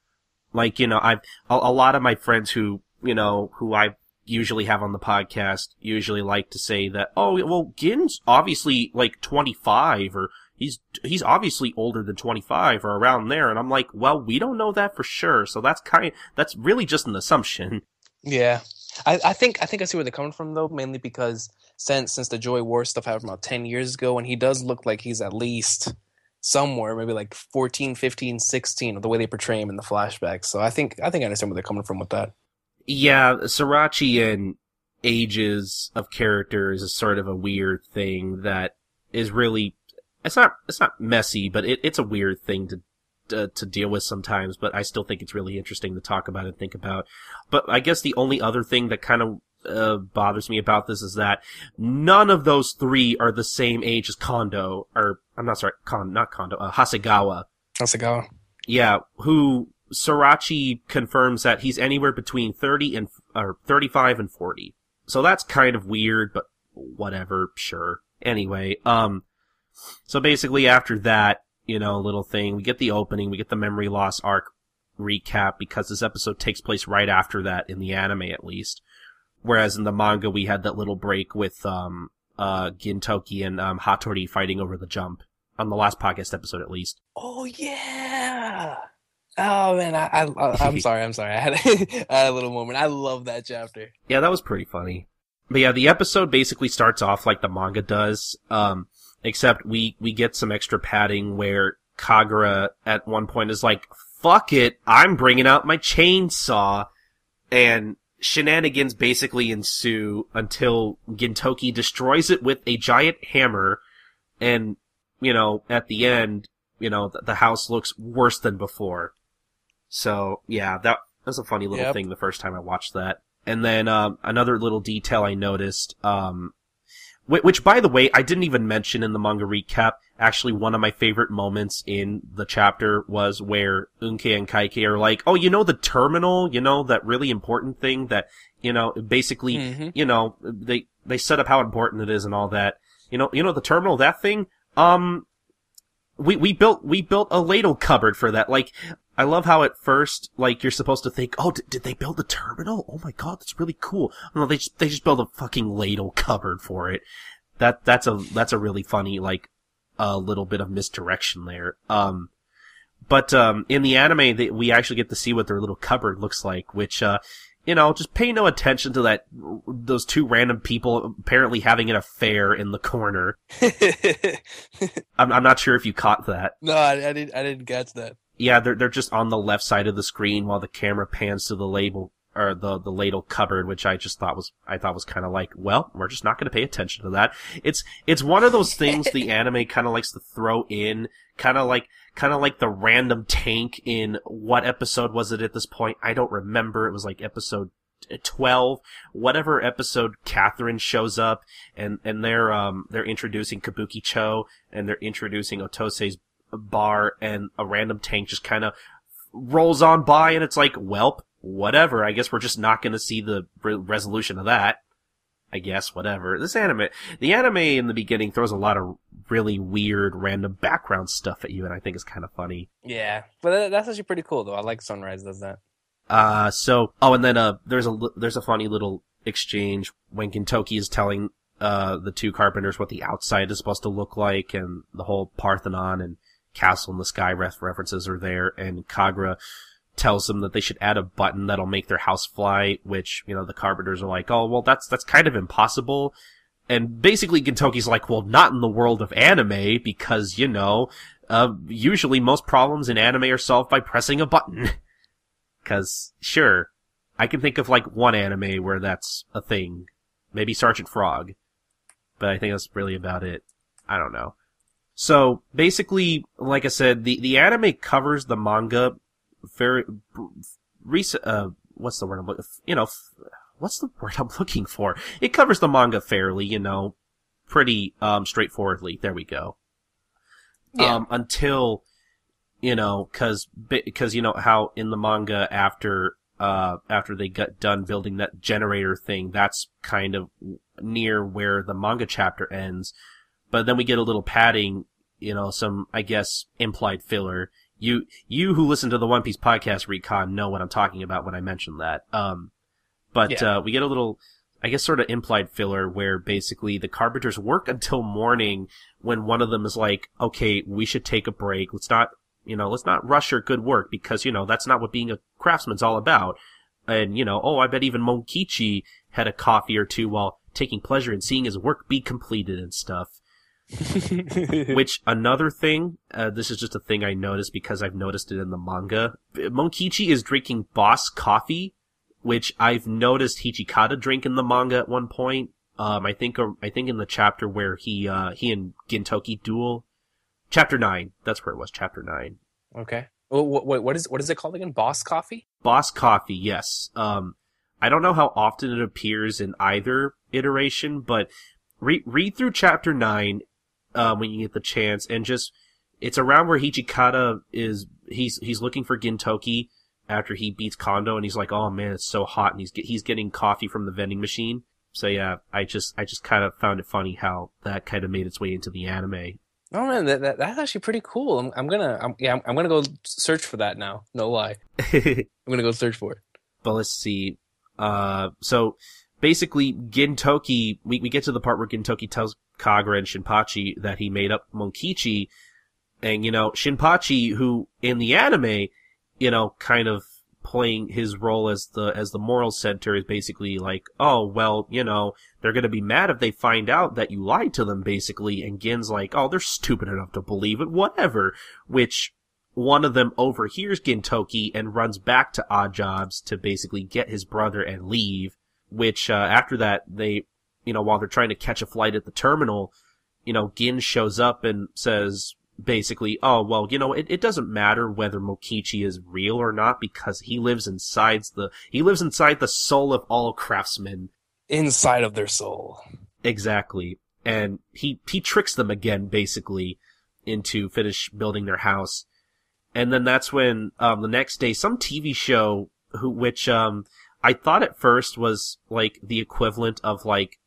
Like, you know, I've, a, a lot of my friends who, you know, who I usually have on the podcast usually like to say that, oh, well, Gin's obviously like 25 or he's he's obviously older than 25 or around there and i'm like well we don't know that for sure so that's kind that's really just an assumption yeah I, I think i think i see where they're coming from though mainly because since since the joui war stuff happened about 10 years ago and he does look like he's at least somewhere maybe like 14 15 16 the way they portray him in the flashbacks so i think i think i understand where they're coming from with that yeah Sorachi and ages of characters is sort of a weird thing that is really it's not it's not messy, but it, it's a weird thing to uh, to deal with sometimes. But I still think it's really interesting to talk about and think about. But I guess the only other thing that kind of uh, bothers me about this is that none of those three are the same age as Kondo, or I'm not sorry, Kon, not Kondo, uh, Hasegawa. Hasegawa. Yeah, who Sorachi confirms that he's anywhere between 30 and or 35 and 40. So that's kind of weird, but whatever, sure. Anyway, um, so basically after that, you know, little thing, we get the opening, we get the memory loss arc recap because this episode takes place right after that in the anime at least. Whereas in the manga we had that little break with um uh Gintoki and um Hattori fighting over the jump on the last podcast episode at least. Oh yeah. Oh man, I, I am sorry, I'm sorry. I had, a, I had a little moment. I love that chapter. Yeah, that was pretty funny. But yeah, the episode basically starts off like the manga does. Um, Except we, we get some extra padding where Kagura at one point is like, fuck it, I'm bringing out my chainsaw. And shenanigans basically ensue until Gintoki destroys it with a giant hammer. And, you know, at the end, you know, the, the house looks worse than before. So, yeah, that was a funny little yep. thing the first time I watched that. And then, um, another little detail I noticed, um, which, by the way, I didn't even mention in the manga recap. Actually, one of my favorite moments in the chapter was where Unke and Kaike are like, "Oh, you know the terminal, you know that really important thing that, you know, basically, mm-hmm. you know, they they set up how important it is and all that. You know, you know the terminal, that thing. Um, we we built we built a ladle cupboard for that. Like, I love how at first, like, you're supposed to think, oh, did, did they build a terminal? Oh my god, that's really cool. No, they just, they just build a fucking ladle cupboard for it. That, that's a, that's a really funny, like, a uh, little bit of misdirection there. Um, but, um, in the anime, they, we actually get to see what their little cupboard looks like, which, uh, you know, just pay no attention to that, those two random people apparently having an affair in the corner. I'm, I'm not sure if you caught that. No, I, I didn't, I didn't catch that yeah, they're they're just on the left side of the screen while the camera pans to the label or the the ladle cupboard, which I just thought was I thought was kind of like, well, we're just not going to pay attention to that. It's it's one of those things the anime kind of likes to throw in, kind of like kind of like the random tank in what episode was it at this point? I don't remember. It was like episode 12 whatever episode Catherine shows up and and they're um they're introducing Kabuki Cho and they're introducing Otose's bar and a random tank just kind of rolls on by and it's like, welp, whatever. I guess we're just not going to see the re- resolution of that. I guess, whatever. This anime, the anime in the beginning throws a lot of really weird, random background stuff at you, and I think it's kind of funny. Yeah, but that's actually pretty cool, though. I like Sunrise does that. Uh, so, oh, and then, uh, there's a, there's a funny little exchange when Gintoki is telling, uh, the two carpenters what the outside is supposed to look like and the whole Parthenon, and Castle in the Sky ref- references are there, and Kagura tells them that they should add a button that'll make their house fly, which, you know, the carpenters are like, oh, well, that's, that's kind of impossible. And basically Gintoki's like, well, not in the world of anime, because, you know, uh, usually most problems in anime are solved by pressing a button. Cause, sure, I can think of like one anime where that's a thing. Maybe Sergeant Frog. But I think that's really about it. I don't know. So basically, like I said, the, the anime covers the manga very recent. Uh, what's the word I'm looking? You know, what's the word I'm looking for? It covers the manga fairly, you know, pretty um straightforwardly. There we go. Yeah. Um, until you know, because because you know how in the manga after uh after they got done building that generator thing, that's kind of near where the manga chapter ends. But then we get a little padding, you know, some I guess implied filler. You you who listen to the One Piece podcast recon know what I'm talking about when I mention that. Um, but Yeah. uh, we get a little, I guess, sort of implied filler where basically the carpenters work until morning when one of them is like, okay, we should take a break. Let's not, you know, let's not rush your good work because, you know, that's not what being a craftsman's all about. And, you know, oh, I bet even Mokichi had a coffee or two while taking pleasure in seeing his work be completed and stuff. Which another thing, uh, this is just a thing I noticed because I've noticed it in the manga. Mokichi is drinking Boss coffee, which I've noticed Hijikata drink in the manga at one point. Um, I think, uh, I think in the chapter where he, uh, he and Gintoki duel. Chapter 9. That's where it was, chapter 9. okay. What, what, what is what is it called again? Boss coffee? Boss coffee, yes. Um, I don't know how often it appears in either iteration, but read read through chapter nine uh, when you get the chance, and just it's around where Hijikata is. He's he's looking for Gintoki after he beats Kondo, and he's like, "Oh man, it's so hot," and he's he's getting coffee from the vending machine. So yeah, I just I just kind of found it funny how that kind of made its way into the anime. Oh man, that, that that's actually pretty cool. I'm, I'm gonna I'm, yeah I'm, I'm gonna go search for that now. No lie, I'm gonna go search for it. but let's see. Uh, so basically, Gintoki, we, we get to the part where Gintoki tells Kagura and Shinpachi that he made up Mokichi, and you know, Shinpachi, who in the anime, you know, kind of playing his role as the, as the moral center is basically like, oh, well, you know, they're gonna be mad if they find out that you lied to them, basically, and Gin's like, oh, they're stupid enough to believe it, whatever, which one of them overhears Gintoki and runs back to Odd Jobs to basically get his brother and leave. Which uh, after that, they, you know, while they're trying to catch a flight at the terminal, you know, Gin shows up and says basically, "Oh well, you know, it, it doesn't matter whether Mokichi is real or not because he lives inside the he lives inside the soul of all craftsmen." Inside of their soul. Exactly. And he, he tricks them again, basically, into finish building their house. And then that's when, um, the next day, some TV show, who, which, um, I thought at first was, like, the equivalent of, like,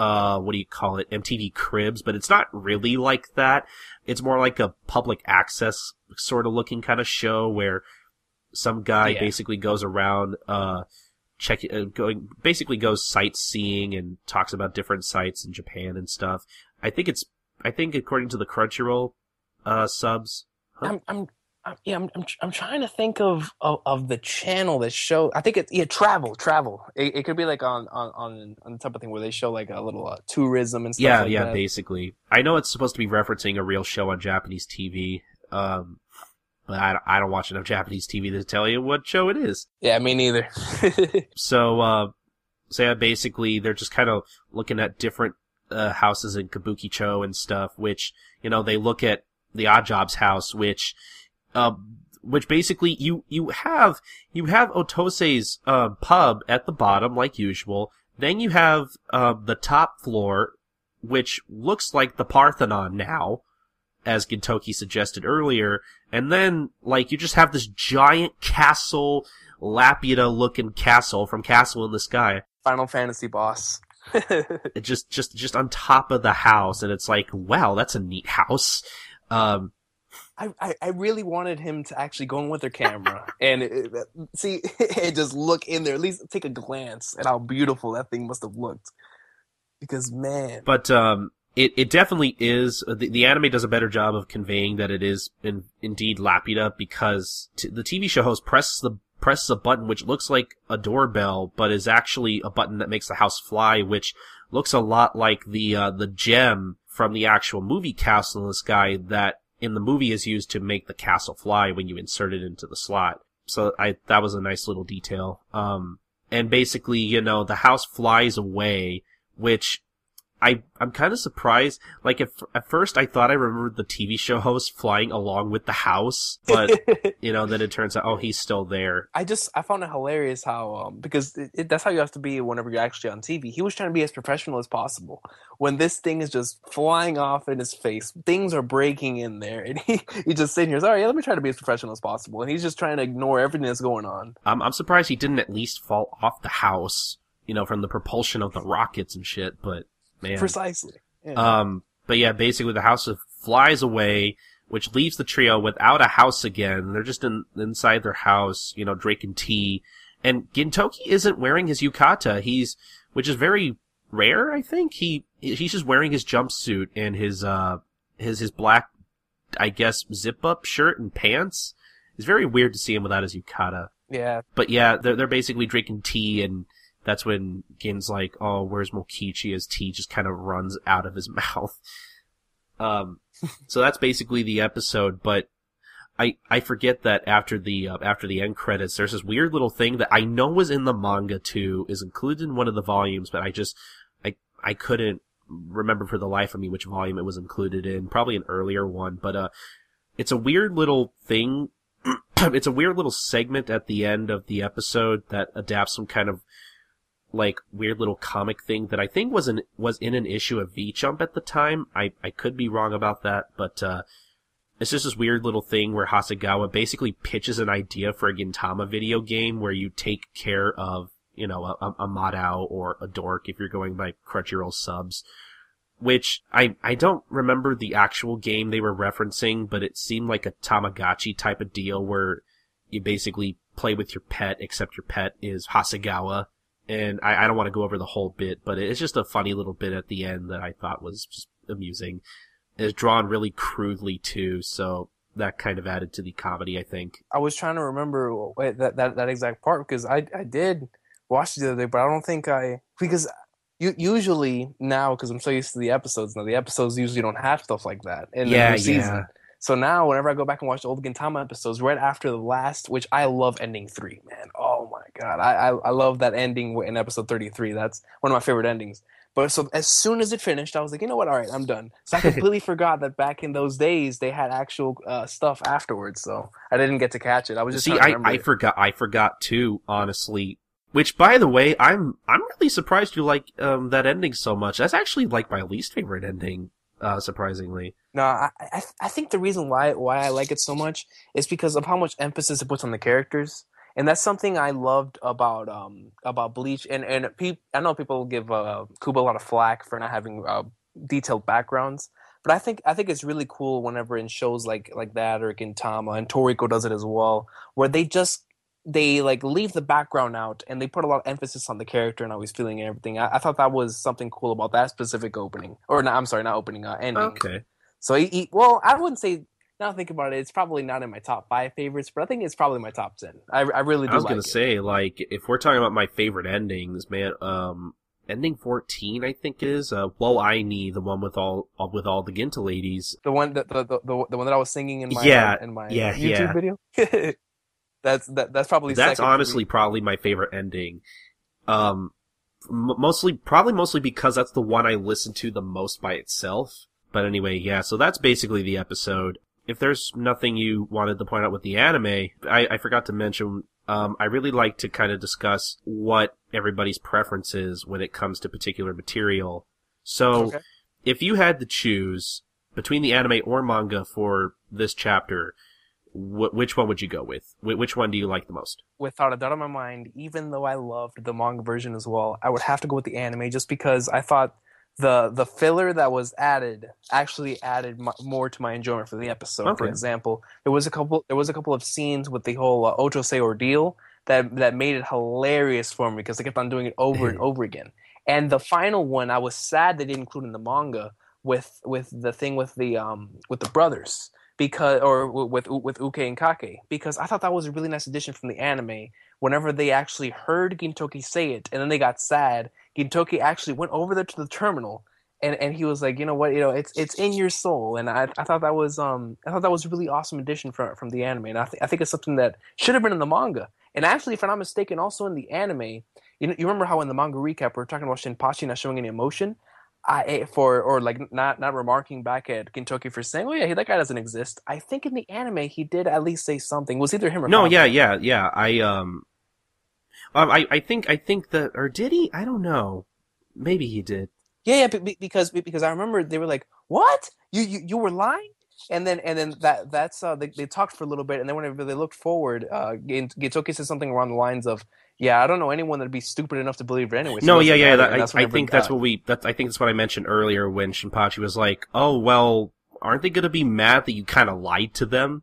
uh, what do you call it? MTV Cribs, but it's not really like that. It's more like a public access sort of looking kind of show where some guy Yeah. basically goes around, uh, check uh, going basically goes sightseeing and talks about different sites in Japan and stuff. I think it's I think according to the Crunchyroll uh subs. Huh? I'm, I'm, I'm, yeah, I'm, I'm, I'm trying to think of, of, of the channel that show. I think it's yeah, travel, travel. It, it could be like on, on, on, on the type of thing where they show like a little uh, tourism and stuff. yeah, like yeah, that. basically. I know it's supposed to be referencing a real show on Japanese TV. Um but I, I don't watch enough Japanese TV to tell you what show it is. yeah, me neither. So, uh, so yeah, basically they're just kind of looking at different, uh, houses in Kabukicho and stuff, which, you know, they look at the Odd Jobs house, which, uh, which basically you, you have, you have Otose's, uh, pub at the bottom, like usual. Then you have, uh, the top floor, which looks like the Parthenon now, as Gintoki suggested earlier. And then, like, you just have this giant castle, Laputa looking castle from Castle in the Sky. Final Fantasy boss. Just, just, just on top of the house. And it's like, wow, that's a neat house. Um, I, I, I really wanted him to actually go in with their camera and it, it- see and just look in there, at least take a glance at how beautiful that thing must have looked. Because man, but, um, it, it definitely is. The, the anime does a better job of conveying that it is in, indeed Laputa because t- the TV show host presses the presses a button which looks like a doorbell, but is actually a button that makes the house fly, which looks a lot like the uh, the gem from the actual movie Castle in the Sky that in the movie is used to make the castle fly when you insert it into the slot. So I that was a nice little detail. Um, and basically, you know, the house flies away, which I I'm kind of surprised. Like at, at first, I thought I remembered the TV show host flying along with the house, but you know, then it turns out, oh, he's still there. I just I found it hilarious how um, because it, it, that's how you have to be whenever you're actually on TV. He was trying to be as professional as possible. When this thing is just flying off in his face, things are breaking in there, and he he's just sitting here. Sorry, yeah, let me try to be as professional as possible, and he's just trying to ignore everything that's going on. I'm I'm surprised he didn't at least fall off the house, you know, from the propulsion of the rockets and shit, but man. Precisely. Yeah. Um, but yeah, basically the house flies away, which leaves the trio without a house again. They're just in, inside their house, you know, drinking tea. And Gintoki isn't wearing his yukata. He's, which is very rare, I think. He, he's just wearing his jumpsuit and his, uh, his, his black, I guess, zip up shirt and pants. It's very weird to see him without his yukata. Yeah. But yeah, they're, they're basically drinking tea and, that's when Gin's like, "Oh, where's Mokichi?" As tea just kind of runs out of his mouth. Um, so that's basically the episode. But I I forget that after the uh, after the end credits, there's this weird little thing that I know was in the manga too, is included in one of the volumes, but I just I I couldn't remember for the life of me which volume it was included in. Probably an earlier one, but uh, it's a weird little thing. it's a weird little segment at the end of the episode that adapts some kind of like weird little comic thing that I think was an was in an issue of V Jump at the time. I I could be wrong about that, but uh, it's just this weird little thing where Hasegawa basically pitches an idea for a Gintama video game where you take care of you know a, a Madao or a Dork if you're going by Crunchyroll subs. Which I I don't remember the actual game they were referencing, but it seemed like a Tamagotchi type of deal where you basically play with your pet, except your pet is Hasegawa and I, I don't want to go over the whole bit, but it's just a funny little bit at the end that I thought was just amusing. It's drawn really crudely too, so that kind of added to the comedy, I think. I was trying to remember that that, that exact part because I I did watch it the other day, but I don't think I because you, usually now because I'm so used to the episodes now, the episodes usually don't have stuff like that in yeah, the season. Yeah. So now, whenever I go back and watch the old Gintama episodes, right after the last, which I love ending three, man. Oh god, I I, I love that ending in episode thirty three. That's one of my favorite endings. But so as soon as it finished, I was like, you know what? All right, I'm done. So I completely forgot that back in those days they had actual uh, stuff afterwards. So I didn't get to catch it. I was just see, I, I it. forgot. I forgot too. Honestly, which by the way, I'm I'm really surprised you like um, that ending so much. That's actually like my least favorite ending uh, surprisingly. No, I, I I think the reason why why I like it so much is because of how much emphasis it puts on the characters, and that's something I loved about um about Bleach. And and pe- I know people give uh, Kubo a lot of flack for not having uh, detailed backgrounds, but I think I think it's really cool whenever in shows like like that or Gintama and Toriko does it as well, where they just they like leave the background out and they put a lot of emphasis on the character and how he's feeling and everything. I, I thought that was something cool about that specific opening, or not. I'm sorry, not opening, uh, ending. Okay. So he, he, well, I wouldn't say. Now think about it, it's probably not in my top five favorites, but I think it's probably my top ten. I, I really do. I was like gonna it. say, like, if we're talking about my favorite endings, man, um, ending fourteen, I think is uh, "Woe Ai Ni," the one with all with all the Ginta ladies. The one that the, the, the, the one that I was singing in my Yeah, in my yeah, YouTube yeah. video. that's that, that's probably That's honestly probably my favorite ending. Um, m- mostly, probably mostly because that's the one I listened to the most by itself. But anyway, yeah, so that's basically the episode. If there's nothing you wanted to point out with the anime, I, I forgot to mention, um, I really like to kind of discuss what everybody's preference is when it comes to particular material. So, Okay. if you had to choose between the anime or manga for this chapter, wh- which one would you go with? Wh- which one do you like the most? without a doubt in my mind, even though I loved the manga version as well, I would have to go with the anime just because I thought the the filler that was added actually added m- more to my enjoyment for the episode. For example, there was a couple there was a couple of scenes with the whole uh, Ochose ordeal that that made it hilarious for me because they kept on doing it over and over again. And the final one, I was sad they didn't include in the manga with with the thing with the um with the brothers because or with with Uke and Kake because I thought that was a really nice addition from the anime. Whenever they actually heard Gintoki say it and then they got sad, Gintoki actually went over there to the terminal and, and he was like, you know what, you know, it's it's in your soul, and I, I thought that was um I thought that was a really awesome addition from from the anime, and I think I think it's something that should have been in the manga, and actually, if I'm not mistaken, also in the anime, you know, you remember how in the manga recap we are talking about Shinpachi not showing any emotion, I for or like not not remarking back at Gintoki for saying, oh yeah, that guy doesn't exist. I think in the anime he did at least say something. It was either him or no, yeah, yeah, yeah. I um, um, I I think I think that or did he? I don't know. Maybe he did. Yeah, yeah, because because I remember they were like, "What? You you, you were lying?" And then and then that that's uh, they, they talked for a little bit, and then whenever they looked forward, uh, Gintoki said something around the lines of, "Yeah, I don't know anyone that'd be stupid enough to believe it anyway." So no, yeah, yeah, that, I, I think that's what we. That I think that's what I mentioned earlier when Shinpachi was like, "Oh well, aren't they going to be mad that you kind of lied to them?"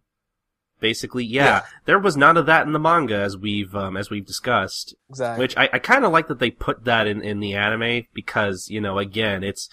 Basically. Yeah, yeah, there was none of that in the manga as we've um, as we've discussed. Exactly. Which I, I kind of like that they put that in in the anime because you know again it's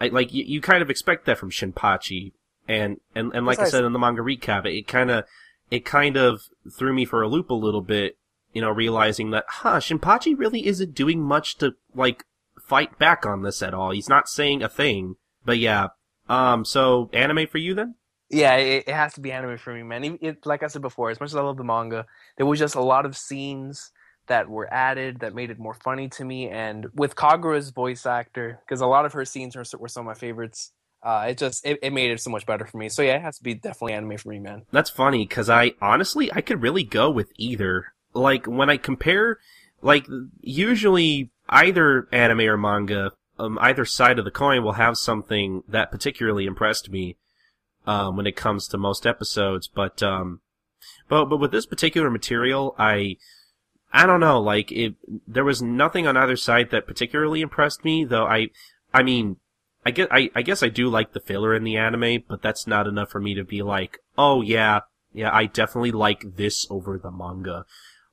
I, like you, you kind of expect that from Shinpachi and and and like I said in the manga recap, it kind of it kind of threw me for a loop a little bit. You know, realizing that huh, Shinpachi really isn't doing much to like fight back on this at all. He's not saying a thing. But yeah, um, so anime for you then? Yeah, it, it, has to be anime for me, man. It, it, like I said before, as much as I love the manga, there was just a lot of scenes that were added that made it more funny to me. And with Kagura's voice actor, because a lot of her scenes were, were some of my favorites, uh, it just it, it made it so much better for me. So yeah, it has to be definitely anime for me, man. That's funny because I honestly I could really go with either. Like when I compare, like usually either anime or manga, um, either side of the coin will have something that particularly impressed me um, when it comes to most episodes. But um, but but with this particular material, I I don't know. Like it, there was nothing on either side that particularly impressed me. Though I I mean. I guess I, I guess I do like the filler in the anime, but that's not enough for me to be like, oh yeah, yeah, I definitely like this over the manga.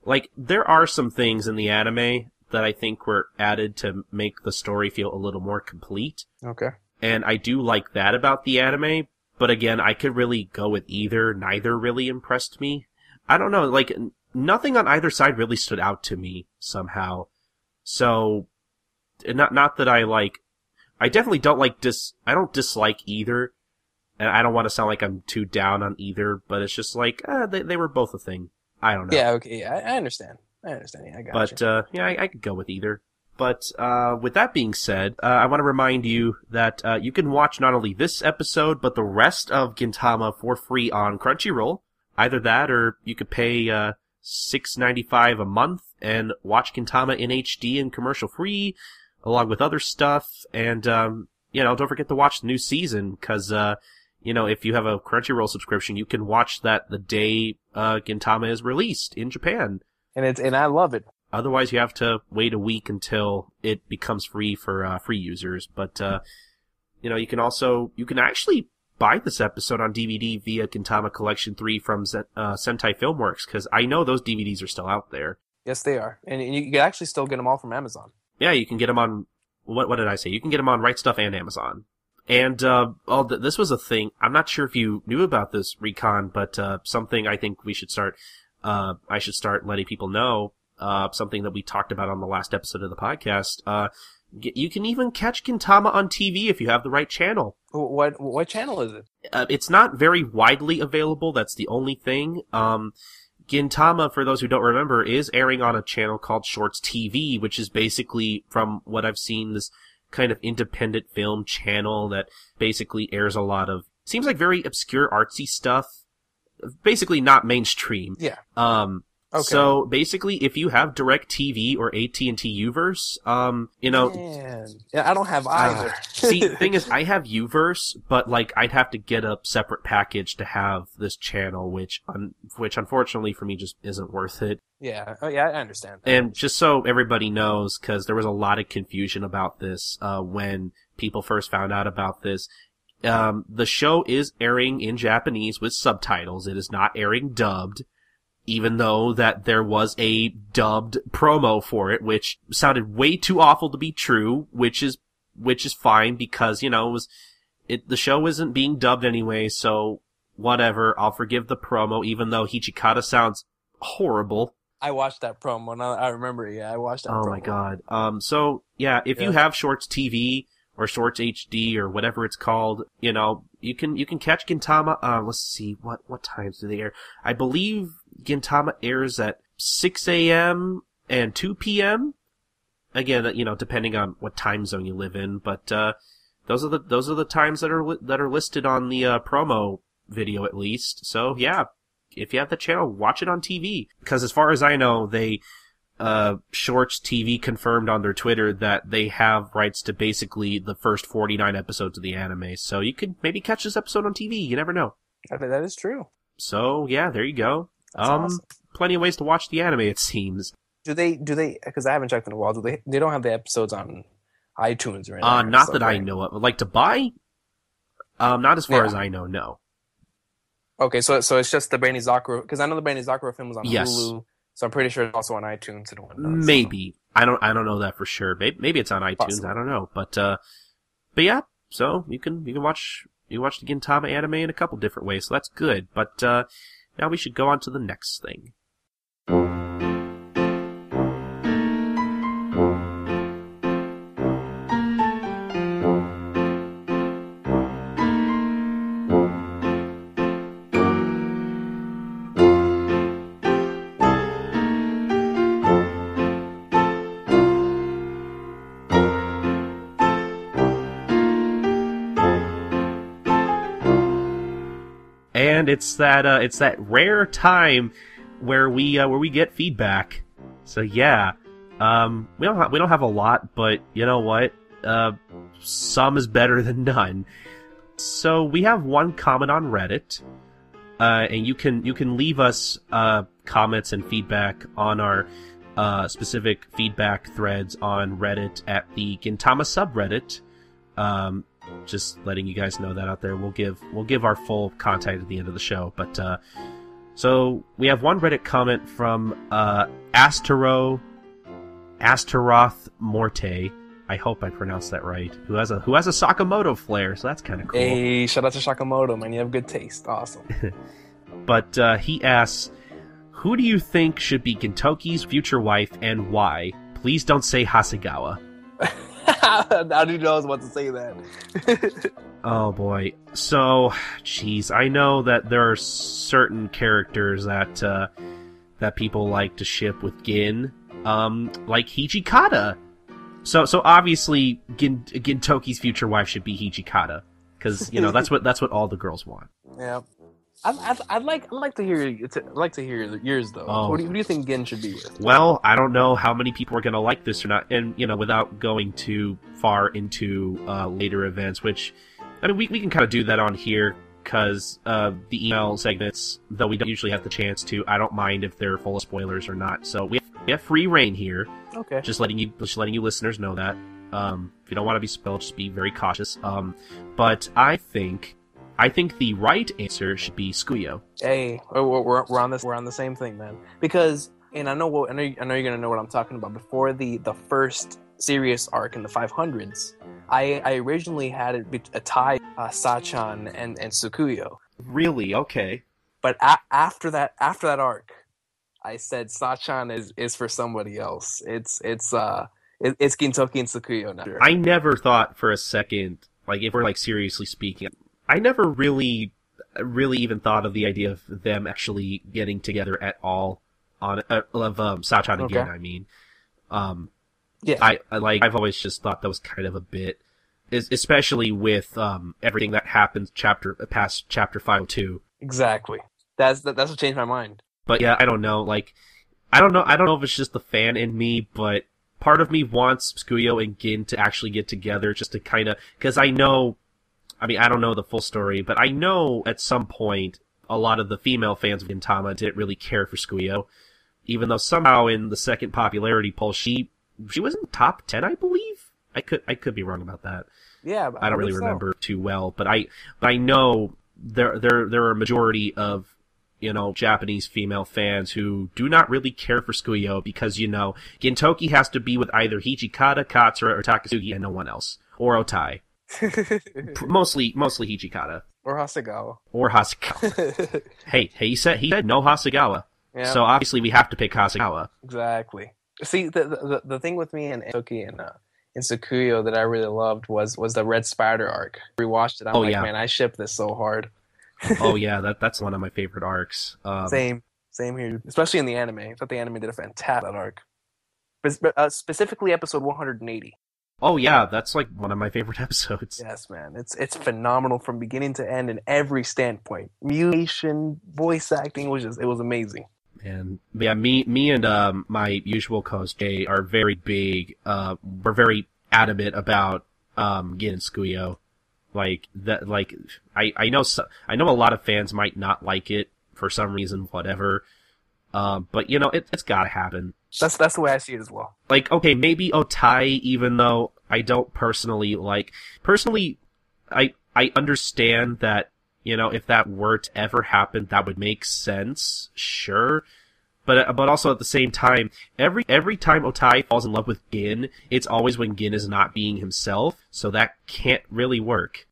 Like, there are some things in the anime that I think were added to make the story feel a little more complete. Okay. And I do like that about the anime, but again, I could really go with either. Neither really impressed me. I don't know, like, nothing on either side really stood out to me somehow. So, not, not that I like, I definitely don't like dis, I don't dislike either. And I don't want to sound like I'm too down on either, but it's just like, eh, they, they were both a thing. I don't know. Yeah, okay, yeah, I, I understand. I understand. Yeah, I got But, you. uh, yeah, I, I could go with either. But uh, with that being said, uh, I want to remind you that uh, you can watch not only this episode but the rest of Gintama for free on Crunchyroll. Either that, or you could pay uh, six ninety five a month and watch Gintama in HD and commercial free, along with other stuff. And um, you know, don't forget to watch the new season because uh, you know if you have a Crunchyroll subscription, you can watch that the day uh, Gintama is released in Japan. And it's and I love it. Otherwise, you have to wait a week until it becomes free for uh, free users. But uh, you know, you can also you can actually buy this episode on DVD via Gintama Collection Three from uh, Sentai Filmworks because I know those DVDs are still out there. Yes, they are, and you can actually still get them all from Amazon. Yeah, you can get them on. What what did I say? You can get them on Right Stuf and Amazon. And uh, oh, this was a thing. I'm not sure if you knew about this recon, but uh, something I think we should start. Uh, I should start letting people know uh, something that we talked about on the last episode of the podcast. Uh, you can even catch Gintama on TV if you have the right channel. What what channel is it? Uh, it's not very widely available. That's the only thing. Um, Gintama, for those who don't remember, is airing on a channel called Shorts TV, which is basically, from what I've seen, this kind of independent film channel that basically airs a lot of seems like very obscure artsy stuff. Basically not mainstream. Yeah. Um, Okay. So basically, if you have DirecTV or AT and T Uverse, um, you know, Man. yeah, I don't have either. Uh, see, the thing is, I have Uverse, but like I'd have to get a separate package to have this channel, which, un- which unfortunately for me just isn't worth it. Yeah, oh yeah, I understand. That. And just so everybody knows, because there was a lot of confusion about this uh, when people first found out about this. Um, the show is airing in Japanese with subtitles. It is not airing dubbed even though that there was a dubbed promo for it, which sounded way too awful to be true, which is, which is fine because, you know, it was, it the show isn't being dubbed anyway, so whatever. I'll forgive the promo, even though Hijikata sounds horrible. I watched that promo. Now I remember. Yeah, I watched that. Oh promo. my god. Um. So yeah, if you have Shorts TV or Shorts HD or whatever it's called, you know, you can you can catch Gintama. Uh, let's see what what times do they air? I believe Gintama airs at 6 a.m. and 2 p.m. Again, you know, depending on what time zone you live in, but uh, those are the those are the times that are li- that are listed on the uh, promo video at least. So yeah, if you have the channel, watch it on TV. Because as far as I know, they uh, Shorts TV confirmed on their Twitter that they have rights to basically the first 49 episodes of the anime. So you could maybe catch this episode on TV. You never know. I think that is true. So yeah, there you go. That's um, awesome. plenty of ways to watch the anime. It seems. Do they? Do they? Because I haven't checked in a while. Do they? They don't have the episodes on iTunes or anything. Uh, not that I know of. Like to buy. Um, not as far Yeah. as I know. No. Okay, so so it's just the Benizakura because I know the Benizakura film was on Yes. Hulu, so I'm pretty sure it's also on iTunes and whatnot. so- Maybe I don't. I don't know that for sure. Maybe, maybe it's on iTunes. Possible. I don't know. But uh, but yeah. So you can you can watch you watch the Gintama anime in a couple different ways. So that's good. But uh, now we should go on to the next thing. And it's that uh, it's that rare time where we uh, where we get feedback. So yeah, um, we don't ha- we don't have a lot, but you know what? Uh, some is better than none. So we have one comment on Reddit, uh, and you can you can leave us uh, comments and feedback on our uh, specific feedback threads on Reddit at the Gintama subreddit. Um, just letting you guys know that out there. We'll give we'll give our full contact at the end of the show. But uh, so we have one Reddit comment from uh, Astero Asteroth Morte. I hope I pronounced that right. Who has a who has a Sakamoto flair, so that's kind of cool. Hey, shout out to Sakamoto, man. You have good taste. Awesome. But uh, he asks, "Who do you think should be Gintoki's future wife and why?" Please don't say Hasegawa. How do you know I was about to say that? Oh boy. So, jeez, I know that there are certain characters that uh, that people like to ship with Gin, um, like Hijikata. So, so obviously, Gin, Gintoki's future wife should be Hijikata, because you know that's what that's what all the girls want. yeah. I'd, I'd, I'd like I'd like to hear I'd like to hear yours though. Oh. Who, do you, who do you think Gin should be with? Well, I don't know how many people are going to like this or not, and you know, without going too far into uh, later events, which I mean, we we can kind of do that on here because uh, the email segments, though we don't usually have the chance to, I don't mind if they're full of spoilers or not. So we have, we have free reign here. Okay. Just letting you, just letting you listeners know that. Um, if you don't want to be spoiled, just be very cautious. Um, but I think, I think the right answer should be Tsukuyo. Hey, we're, we're, we're on this. We're on the same thing, man. Because, and I know what I know. I know you're gonna know what I'm talking about. Before the the first serious arc in the 500s, I I originally had it be, a tie uh, Sachan and and Tsukuyo. Really? Okay. But a- after that after that arc, I said Sachan is is for somebody else. It's it's uh it, it's Gintoki and Tsukuyo now. I never thought for a second, like if we're like seriously speaking, I never really, really even thought of the idea of them actually getting together at all on uh, of um, Sachan again. Okay. I mean, um, yeah. I, I like I've always just thought that was kind of a bit, es- especially with um everything that happens chapter past chapter five hundred two. exactly. That's that, that's what changed my mind. But yeah, I don't know. Like, I don't know. I don't know if it's just the fan in me, but part of me wants Tsukuyo and Gin to actually get together just to kind of, because I know, I mean, I don't know the full story, but I know at some point a lot of the female fans of Gintama didn't really care for Tsukuyo, even though somehow in the second popularity poll she she was in top ten, I believe. I could I could be wrong about that. Yeah, I don't really so. remember too well, but I but I know there there there are a majority of you know Japanese female fans who do not really care for Tsukuyo because you know Gintoki has to be with either Hijikata, Katsura, or Takasugi and no one else, or Otae. Mostly mostly Hijikata or Hasegawa. or Hasegawa. hey, he said he said no Hasegawa. yeah, So obviously we have to pick Hasegawa. exactly. See, the, the the thing with me and Toki and uh, and Tsukuyo that I really loved was was the Red Spider arc. Rewatched it. I'm Oh, like, yeah. man, I ship this so hard. oh yeah, that that's one of my favorite arcs. Um, Same, same here. Especially in the anime. I thought the anime did a fantastic arc. Spe- uh, specifically, episode 180. Oh yeah, that's like one of my favorite episodes. Yes, man, it's it's phenomenal from beginning to end in every standpoint. Mutation, voice acting was just it was amazing. And yeah, me me and um, my usual co-host Jay are very big. Uh, we're very adamant about um, Gin and Tsukuyo. Like that, like I I know so, I know a lot of fans might not like it for some reason, whatever. Um, but you know it, it's got to happen. That's that's the way I see it as well. like okay maybe Otae even though i don't personally like personally i i understand that you know if that were to ever happen that would make sense sure but uh, but also at the same time every every time Otae falls in love with gin it's always when gin is not being himself so that can't really work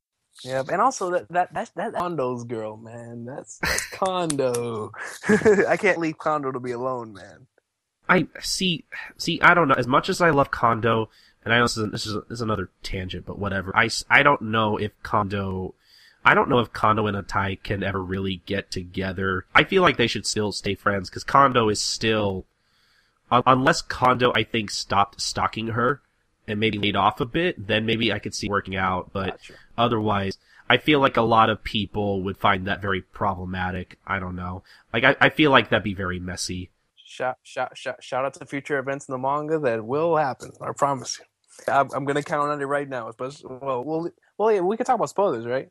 Yeah, and also that that that's that Kondo's girl, man. That's, that's Kondo. I can't leave Kondo to be alone, man. I see. See, I don't know. As much as I love Kondo, and I know this is this is, this is another tangent, but whatever. I I don't know if Kondo, I don't know if Kondo and Otae can ever really get together. I feel like they should still stay friends because Kondo is still, un- unless Kondo I think stopped stalking her and maybe laid off a bit, then maybe I could see working out. But Gotcha. otherwise, I feel like a lot of people would find that very problematic. I don't know. Like I, I feel like that'd be very messy. Shout shout shout shout out to future events in the manga that will happen. I promise you. I'm, I'm gonna count on it right now. Especially, well, well, well, yeah, we can talk about spoilers, right?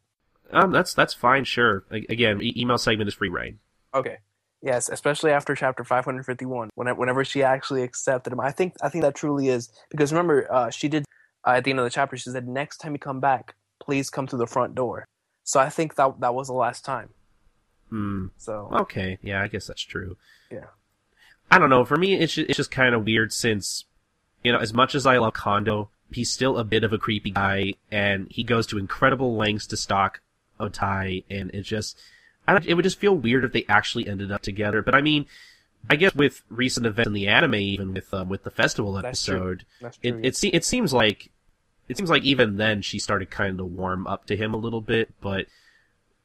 Um, that's that's fine. Sure. Again, e- email segment is free reign. Okay. Yes, especially after chapter 551, whenever, whenever she actually accepted him. I think I think that truly is because remember, uh, she did uh, at the end of the chapter. She said, "Next time you come back, please come through the front door." So I think that that was the last time. Hmm. So Okay. Yeah, I guess that's true. Yeah. I don't know. For me, it's just, it's just kind of weird since, you know, as much as I love Kondo, he's still a bit of a creepy guy, and he goes to incredible lengths to stalk Otae, and it just, I don't, it would just feel weird if they actually ended up together. But I mean, I guess with recent events in the anime, even with um, with the festival That's true. episode, that's it true. it, se- it seems like it seems like even then she started kind of warm up to him a little bit, but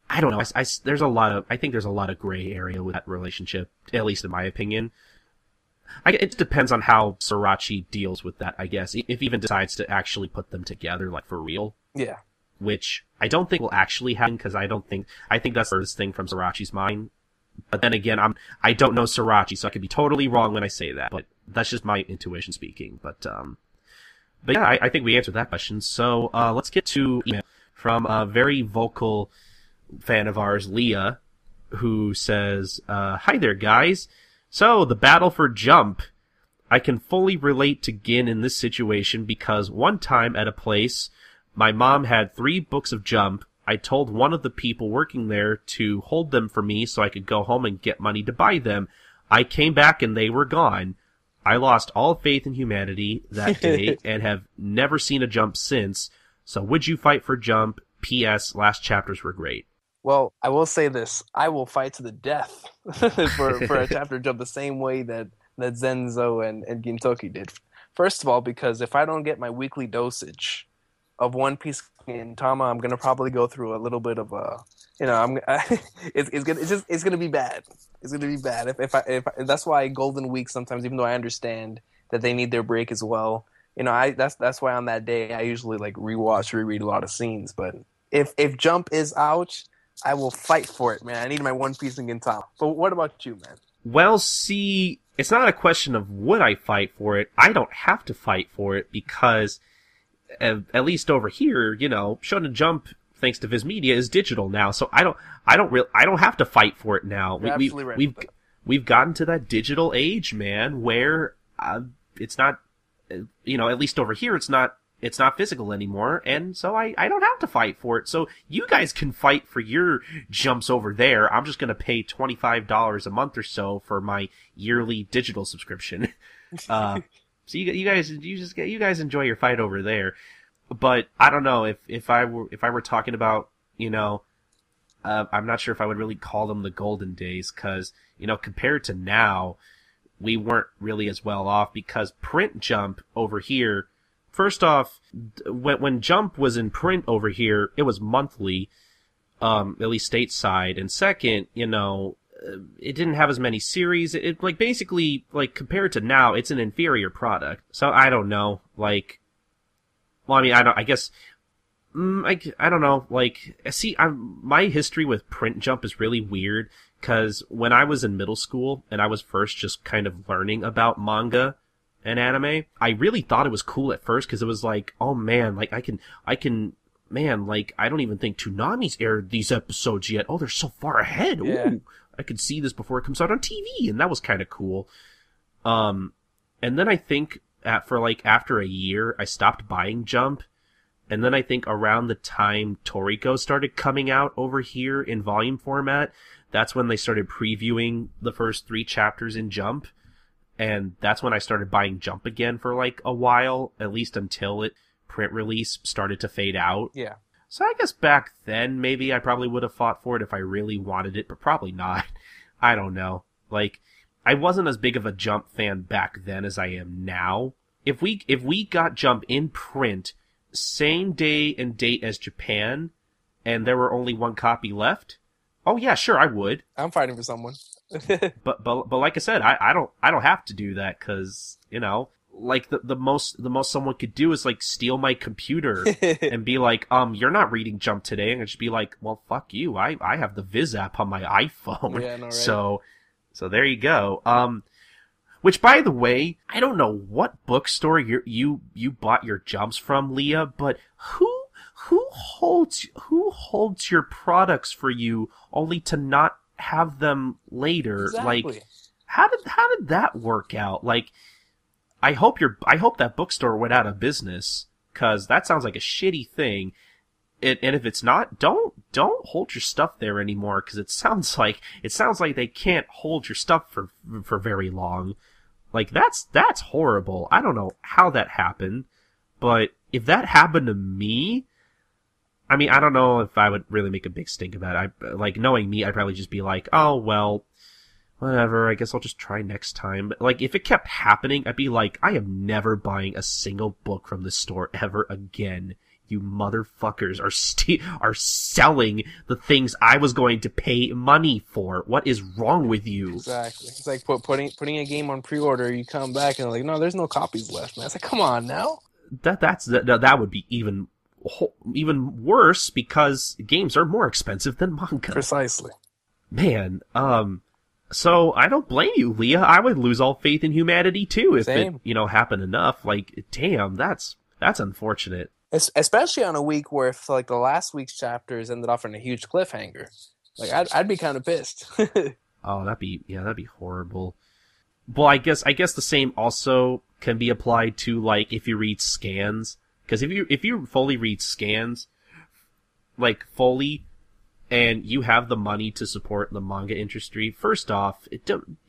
I don't know. I, I- there's a lot of I think there's a lot of gray area with that relationship, at least in my opinion. I, it depends on how Sorachi deals with that, I guess. If he even decides to actually put them together, like for real, yeah. which I don't think will actually happen because I don't think I think that's the first thing from Sorachi's mind. But then again, I'm I don't know Srirachi, so I could be totally wrong when I say that. But that's just my intuition speaking. But um, but yeah, I, I think we answered that question. So uh, let's get to email from a very vocal fan of ours, Leah, who says, uh, "Hi there, guys. So the battle for Jump." I can fully relate to Gin in this situation because one time at a place, my mom had three books of Jump. I told one of the people working there to hold them for me so I could go home and get money to buy them. I came back and they were gone. I lost all faith in humanity that day and have never seen a Jump since. So would you fight for Jump? P.S. Last chapters were great. Well, I will say this: I will fight to the death for for a chapter jump the same way that that Zenzo and and Gintoki did. First of all, because if I don't get my weekly dosage of One Piece in Tama, I'm gonna probably go through a little bit of a, you know, I'm it's it's gonna it's just it's gonna be bad. It's gonna be bad. If if I if I, that's why Golden Week sometimes, even though I understand that they need their break as well, you know, I that's that's why on that day I usually like rewatch, reread a lot of scenes. But if if Jump is out, I will fight for it, man. I need my One Piece in Gintama. But what about you, man? Well, see, it's not a question of would I fight for it. I don't have to fight for it because, at least over here, you know, Shonen Jump, thanks to Viz Media, is digital now. So I don't, I don't real, I don't have to fight for it now. You're we, absolutely right we've, we've gotten to that digital age, man, where uh, it's not, uh, you know, at least over here, it's not. It's not physical anymore, and so I, I don't have to fight for it. So you guys can fight for your jumps over there. I'm just gonna pay twenty five dollars a month or so for my yearly digital subscription. Uh, so you, you guys, you just get, you guys enjoy your fight over there. but I don't know if if I were if I were talking about you know, uh, I'm not sure if I would really call them the golden days because you know compared to now, we weren't really as well off because print jump over here. First off, when when Jump was in print over here, it was monthly, um, at least stateside. And second, you know, uh, it didn't have as many series. It, it like basically like compared to now, it's an inferior product. So I don't know, like, well, I mean, I don't. I guess Mm, I, I don't know. Like, see, I'm, my history with print jump is really weird because when I was in middle school and I was first just kind of learning about manga and anime, I really thought it was cool at first because it was like, oh man, like I can, I can, man, like I don't even think Toonami's aired these episodes yet. Oh, they're so far ahead. Yeah. Ooh, I could see this before it comes out on TV, and that was kind of cool. Um, and then I think at for like after a year, I stopped buying Jump and then I think around the time Toriko started coming out over here in volume format, that's when they started previewing the first three chapters in Jump. And that's when I started buying Jump again for like a while, at least until it print release started to fade out. Yeah. So I guess back then maybe I probably would have fought for it if I really wanted it, but probably not. I don't know. Like I wasn't as big of a Jump fan back then as I am now. If we if we got Jump in print same day and date as Japan, and there were only one copy left, oh yeah, sure, I would. I'm fighting for someone. But but but like I said, I, I don't I don't have to do that because you know like the the most the most someone could do is like steal my computer and be like, um, you're not reading Jump today, and just be like, well, fuck you. I I have the Viz app on my iPhone, Yeah, know, right? so so there you go. Um, which by the way, I don't know what bookstore you you you bought your jumps from, Leah, but who who holds who holds your products for you only to not have them later? Like how did how did that work out? Like, I hope your I hope that bookstore went out of business because that sounds like a shitty thing. It, and if it's not, don't don't hold your stuff there anymore because it sounds like it sounds like they can't hold your stuff for for very long. Like that's that's horrible. I don't know how that happened, but if that happened to me, I mean, I don't know if I would really make a big stink about it. I like knowing me, I'd probably just be like, "Oh well, whatever. I guess I'll just try next time." But, like if it kept happening, I'd be like, "I am never buying a single book from this store ever again." You motherfuckers are st- are selling the things I was going to pay money for. What is wrong with you? Exactly. It's like put, putting putting a game on pre-order. You come back and like, no, there's no copies left, man. It's like, come on now. That that's that, that would be even even worse because games are more expensive than manga. Precisely. Man, um, so I don't blame you, Leah. I would lose all faith in humanity too if Same. it, you know, happened enough. Like, damn, that's that's unfortunate. Es- especially on a week where if like the last week's chapters ended off in a huge cliffhanger. Like I'd I'd be kind of pissed. Oh, that'd be yeah, that'd be horrible. Well, I guess I guess the same also can be applied to like if you read scans because if you if you fully read scans, like fully, and you have the money to support the manga industry, first off, it don't,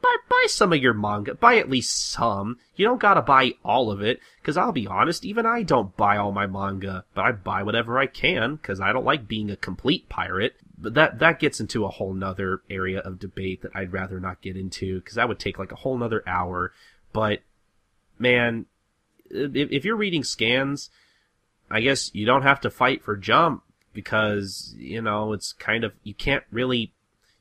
buy buy some of your manga, buy at least some. You don't gotta buy all of it because I'll be honest, even I don't buy all my manga, but I buy whatever I can because I don't like being a complete pirate but that that gets into a whole nother area of debate that I'd rather not get into because that would take like a whole nother hour. But man, if, if you're reading scans, I guess you don't have to fight for jump because you know it's kind of you can't really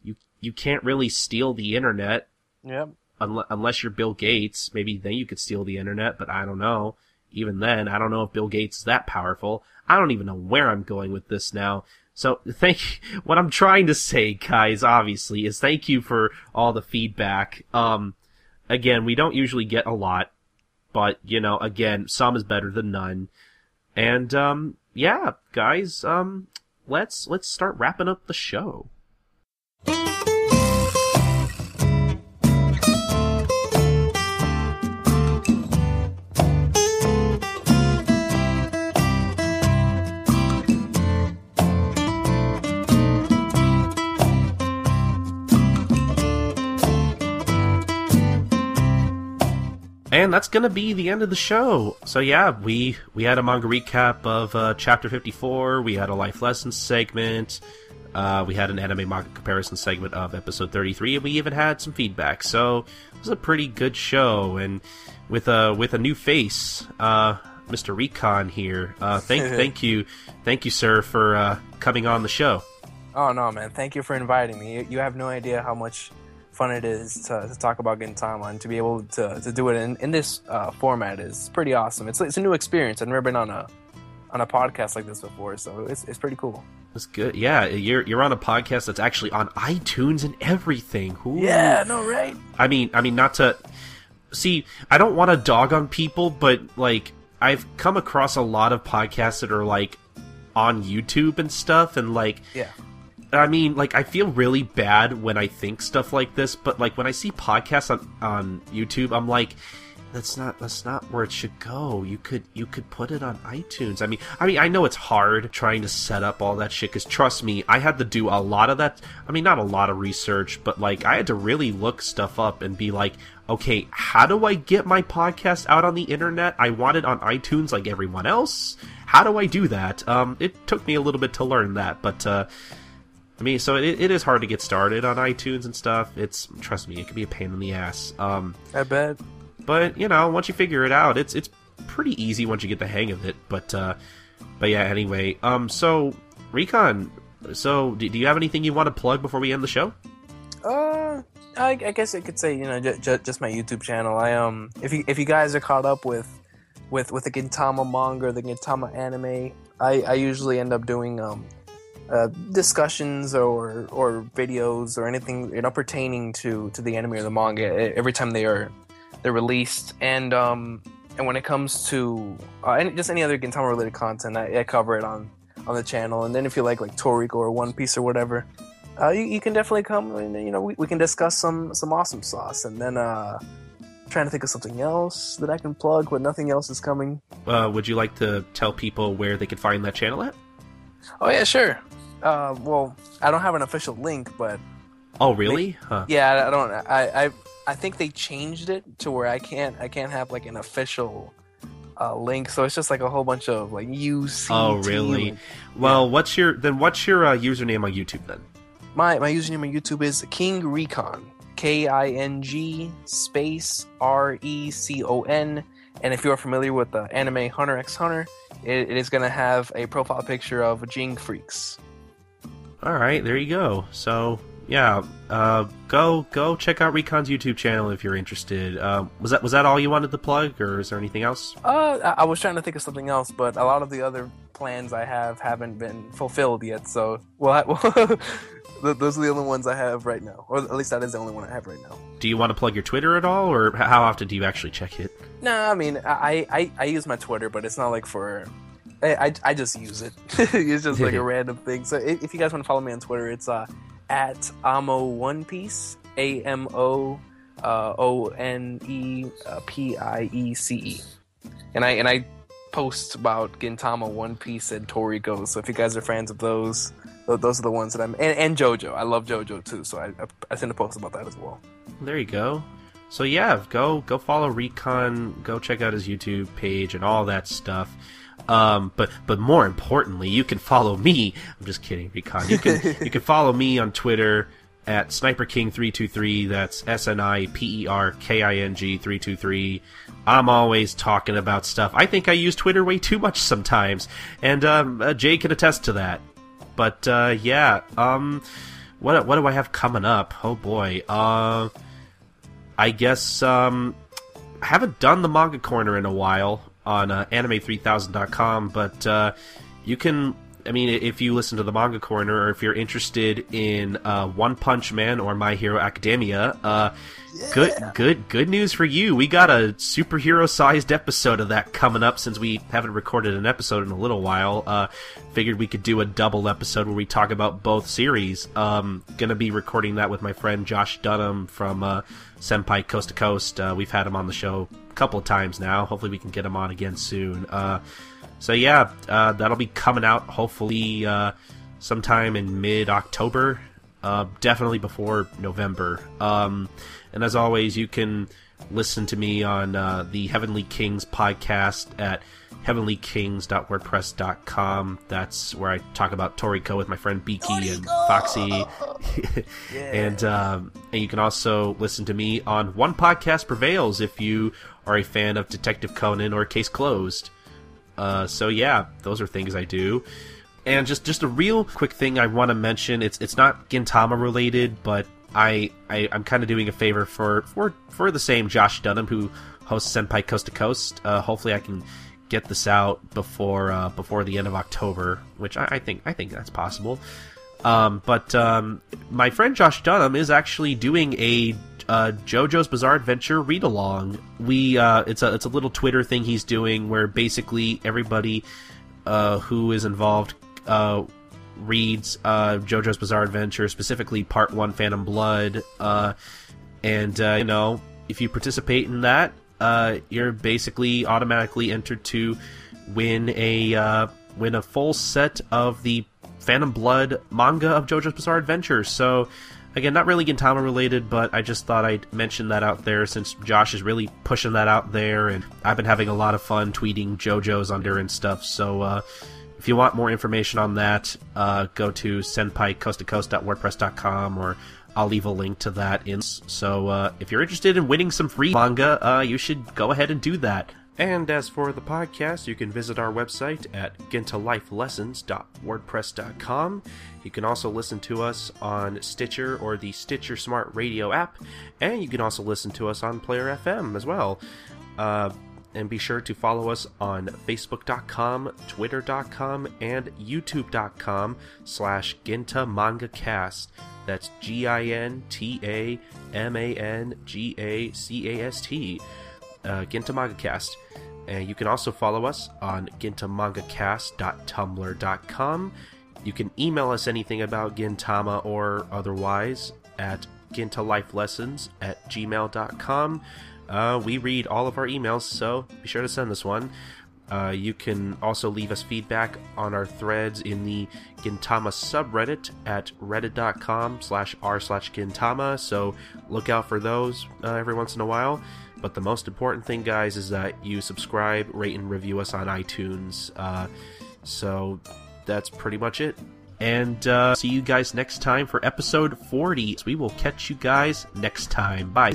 you you can't really steal the internet yep. unless, unless you're Bill Gates. Maybe then you could steal the internet, but I don't know. Even then, I don't know if Bill Gates is that powerful. I don't even know where I'm going with this now. So thank what I'm trying to say, guys, obviously, is thank you for all the feedback. Um, again, we don't usually get a lot, but you know, again, some is better than none. And um, yeah, guys, um, let's let's start wrapping up the show. And that's gonna be the end of the show. So yeah, we we had a manga recap of uh, chapter fifty four. We had a life lesson segment. Uh, we had an anime manga comparison segment of episode thirty three, and we even had some feedback. So it was a pretty good show, and with a with a new face, uh, Mr. Recon here. Uh, thank thank you, thank you, sir, for uh, coming on the show. Oh no, man! Thank you for inviting me. You- You have no idea how much fun it is to, to talk about Gintama and to be able to, to do it in, in this uh, format is pretty awesome. It's it's a new experience. I've never been on a on a podcast like this before, so it's it's pretty cool. That's good. Yeah, you're you're on a podcast that's actually on iTunes and everything. Ooh. no, right? I mean, I mean, not to see. I don't want to dog on people, but like, I've come across a lot of podcasts that are like on YouTube and stuff, and like, Yeah. I mean, like, I feel really bad when I think stuff like this, but like when I see podcasts on on YouTube, I'm like. That's not that's not where it should go. You could you could put it on iTunes. I mean, I mean, I know it's hard trying to set up all that shit. Cause trust me, I had to do a lot of that. I mean, not a lot of research, but like I had to really look stuff up and be like, okay, how do I get my podcast out on the internet? I want it on iTunes like everyone else. How do I do that? Um, it took me a little bit to learn that, but uh, I mean, so it, it is hard to get started on iTunes and stuff. It's trust me, it can be a pain in the ass. Um, I bet. but you know, once you figure it out, it's it's pretty easy once you get the hang of it. But uh, but yeah, anyway. Um, so Recon, so do, do you have anything you want to plug before we end the show? Uh, I, I guess I could say you know j- j- just my YouTube channel. I um, if you if you guys are caught up with with with the Gintama manga or the Gintama anime, I I usually end up doing um. Uh, discussions or or videos or anything you know pertaining to to the anime or the manga every time they are they're released. And um and when it comes to uh, any, just any other Gintama related content I, I cover it on on the channel. And then if you like like Toriko or One Piece or whatever uh, you, you can definitely come and you know we, we can discuss some some awesome sauce. And then uh trying to think of something else that I can plug but nothing else is coming. Uh, would you like to tell people where they can find that channel at? oh yeah sure uh well I don't have an official link but Oh, really? Huh. yeah I don't I I I think they changed it to where I can't I can't have like an official uh, link so it's just like a whole bunch of like UC Oh, really? Well, what's your then? What's your uh, username on YouTube then? My my username on YouTube is King Recon. K I N G space R E C O N. And if you're familiar with the anime Hunter x Hunter, it, it is going to have a profile picture of Ging Freecss. All right, there you go. So yeah, uh, go go check out Recon's YouTube channel if you're interested. Uh, was that was that all you wanted to plug, or is there anything else? Uh, I, I was trying to think of something else, but a lot of the other plans I have haven't been fulfilled yet. So, well, I, th- those are the only ones I have right now, or at least that is the only one I have right now. Do you want to plug your Twitter at all, or how often do you actually check it? No, I mean, I, I, I use my Twitter, but it's not like for. I, I, I just use it. it's just like a random thing. So if, if you guys want to follow me on Twitter, it's uh, at Amo One Piece, A M O uh, O N E P I E C E, and I and I post about Gintama, One Piece, and Toriko. So if you guys are fans of those, those are the ones that I'm. And, and JoJo, I love JoJo too. So I, I I tend to post about that as well. There you go. So yeah, go go follow Recon, go check out his YouTube page and all that stuff. Um, but but more importantly, you can follow me. I'm just kidding, Recon. You can you can follow me on Twitter at Sniper King three two three. That's S N I P E R K I N G three two three. I'm always talking about stuff. I think I use Twitter way too much sometimes, and um, uh, Jay can attest to that. But uh, yeah, um, what what do I have coming up? Oh boy, uh. I guess um, I haven't done the manga corner in a while on uh, anime3000.com, but uh, you can. I mean, if you listen to the manga corner, or if you're interested in uh, One Punch Man or My Hero Academia, uh, good, good, good news for you. We got a superhero-sized episode of that coming up since we haven't recorded an episode in a little while. Uh, figured we could do a double episode where we talk about both series. Um, gonna be recording that with my friend Josh Dunham from uh, Senpai Coast to Coast. Uh, we've had him on the show a couple of times now. Hopefully, we can get him on again soon. So yeah, uh, that'll be coming out hopefully uh, sometime in mid October. Uh, definitely before November. Um, and as always, you can listen to me on uh, the Heavenly Kings podcast at heavenlykings.wordpress.com. That's where I talk about Toriko with my friend Beaky and Foxy. and um, and you can also listen to me on One Podcast Prevails if you are a fan of Detective Conan or Case Closed. Uh, so yeah, those are things I do. And just just a real quick thing I want to mention. It's it's not Gintama related, but I, I I'm kind of doing a favor for for for the same Josh Dunham who hosts Senpai Coast to Coast. Uh, hopefully, I can get this out before uh, before the end of October, which I, I think I think that's possible. Um, but um, my friend Josh Dunham is actually doing a uh, JoJo's Bizarre Adventure read along. We uh, it's a it's a little Twitter thing he's doing where basically everybody uh, who is involved uh, reads uh, JoJo's Bizarre Adventure, specifically Part One, Phantom Blood, uh, and you know if you participate in that, you're basically automatically entered to win a win a full set of the Phantom Blood manga of JoJo's Bizarre Adventure. So. Again, not really Gintama related, but I just thought I'd mention that out there since Josh is really pushing that out there, and I've been having a lot of fun tweeting JoJo's under and stuff. So, uh, if you want more information on that, uh, go to senpaicoasttocoast.wordpress.com or I'll leave a link to that in. So uh, if you're interested in winning some free manga, uh, you should go ahead and do that. And as for the podcast, you can visit our website at gintalifelessons.wordpress.com. You can also listen to us on Stitcher or the Stitcher Smart Radio app, and you can also listen to us on Player FM as well. Uh, and be sure to follow us on facebook.com twitter.com and youtube.com slash ginta manga cast that's g-i-n-t-a-m-a-n-g-a-c-a-s-t uh, ginta manga cast and you can also follow us on gintamangacast.tumblr.com you can email us anything about gintama or otherwise at gintalifelessons at gmail.com uh, we read all of our emails, so be sure to send us one. Uh, you can also leave us feedback on our threads in the Gintama subreddit at reddit.com slash r slash Gintama, so look out for those uh, every once in a while. But the most important thing, guys, is that you subscribe, rate, and review us on iTunes. Uh, so that's pretty much it. And uh, see you guys next time for episode 40. So we will catch you guys next time. Bye.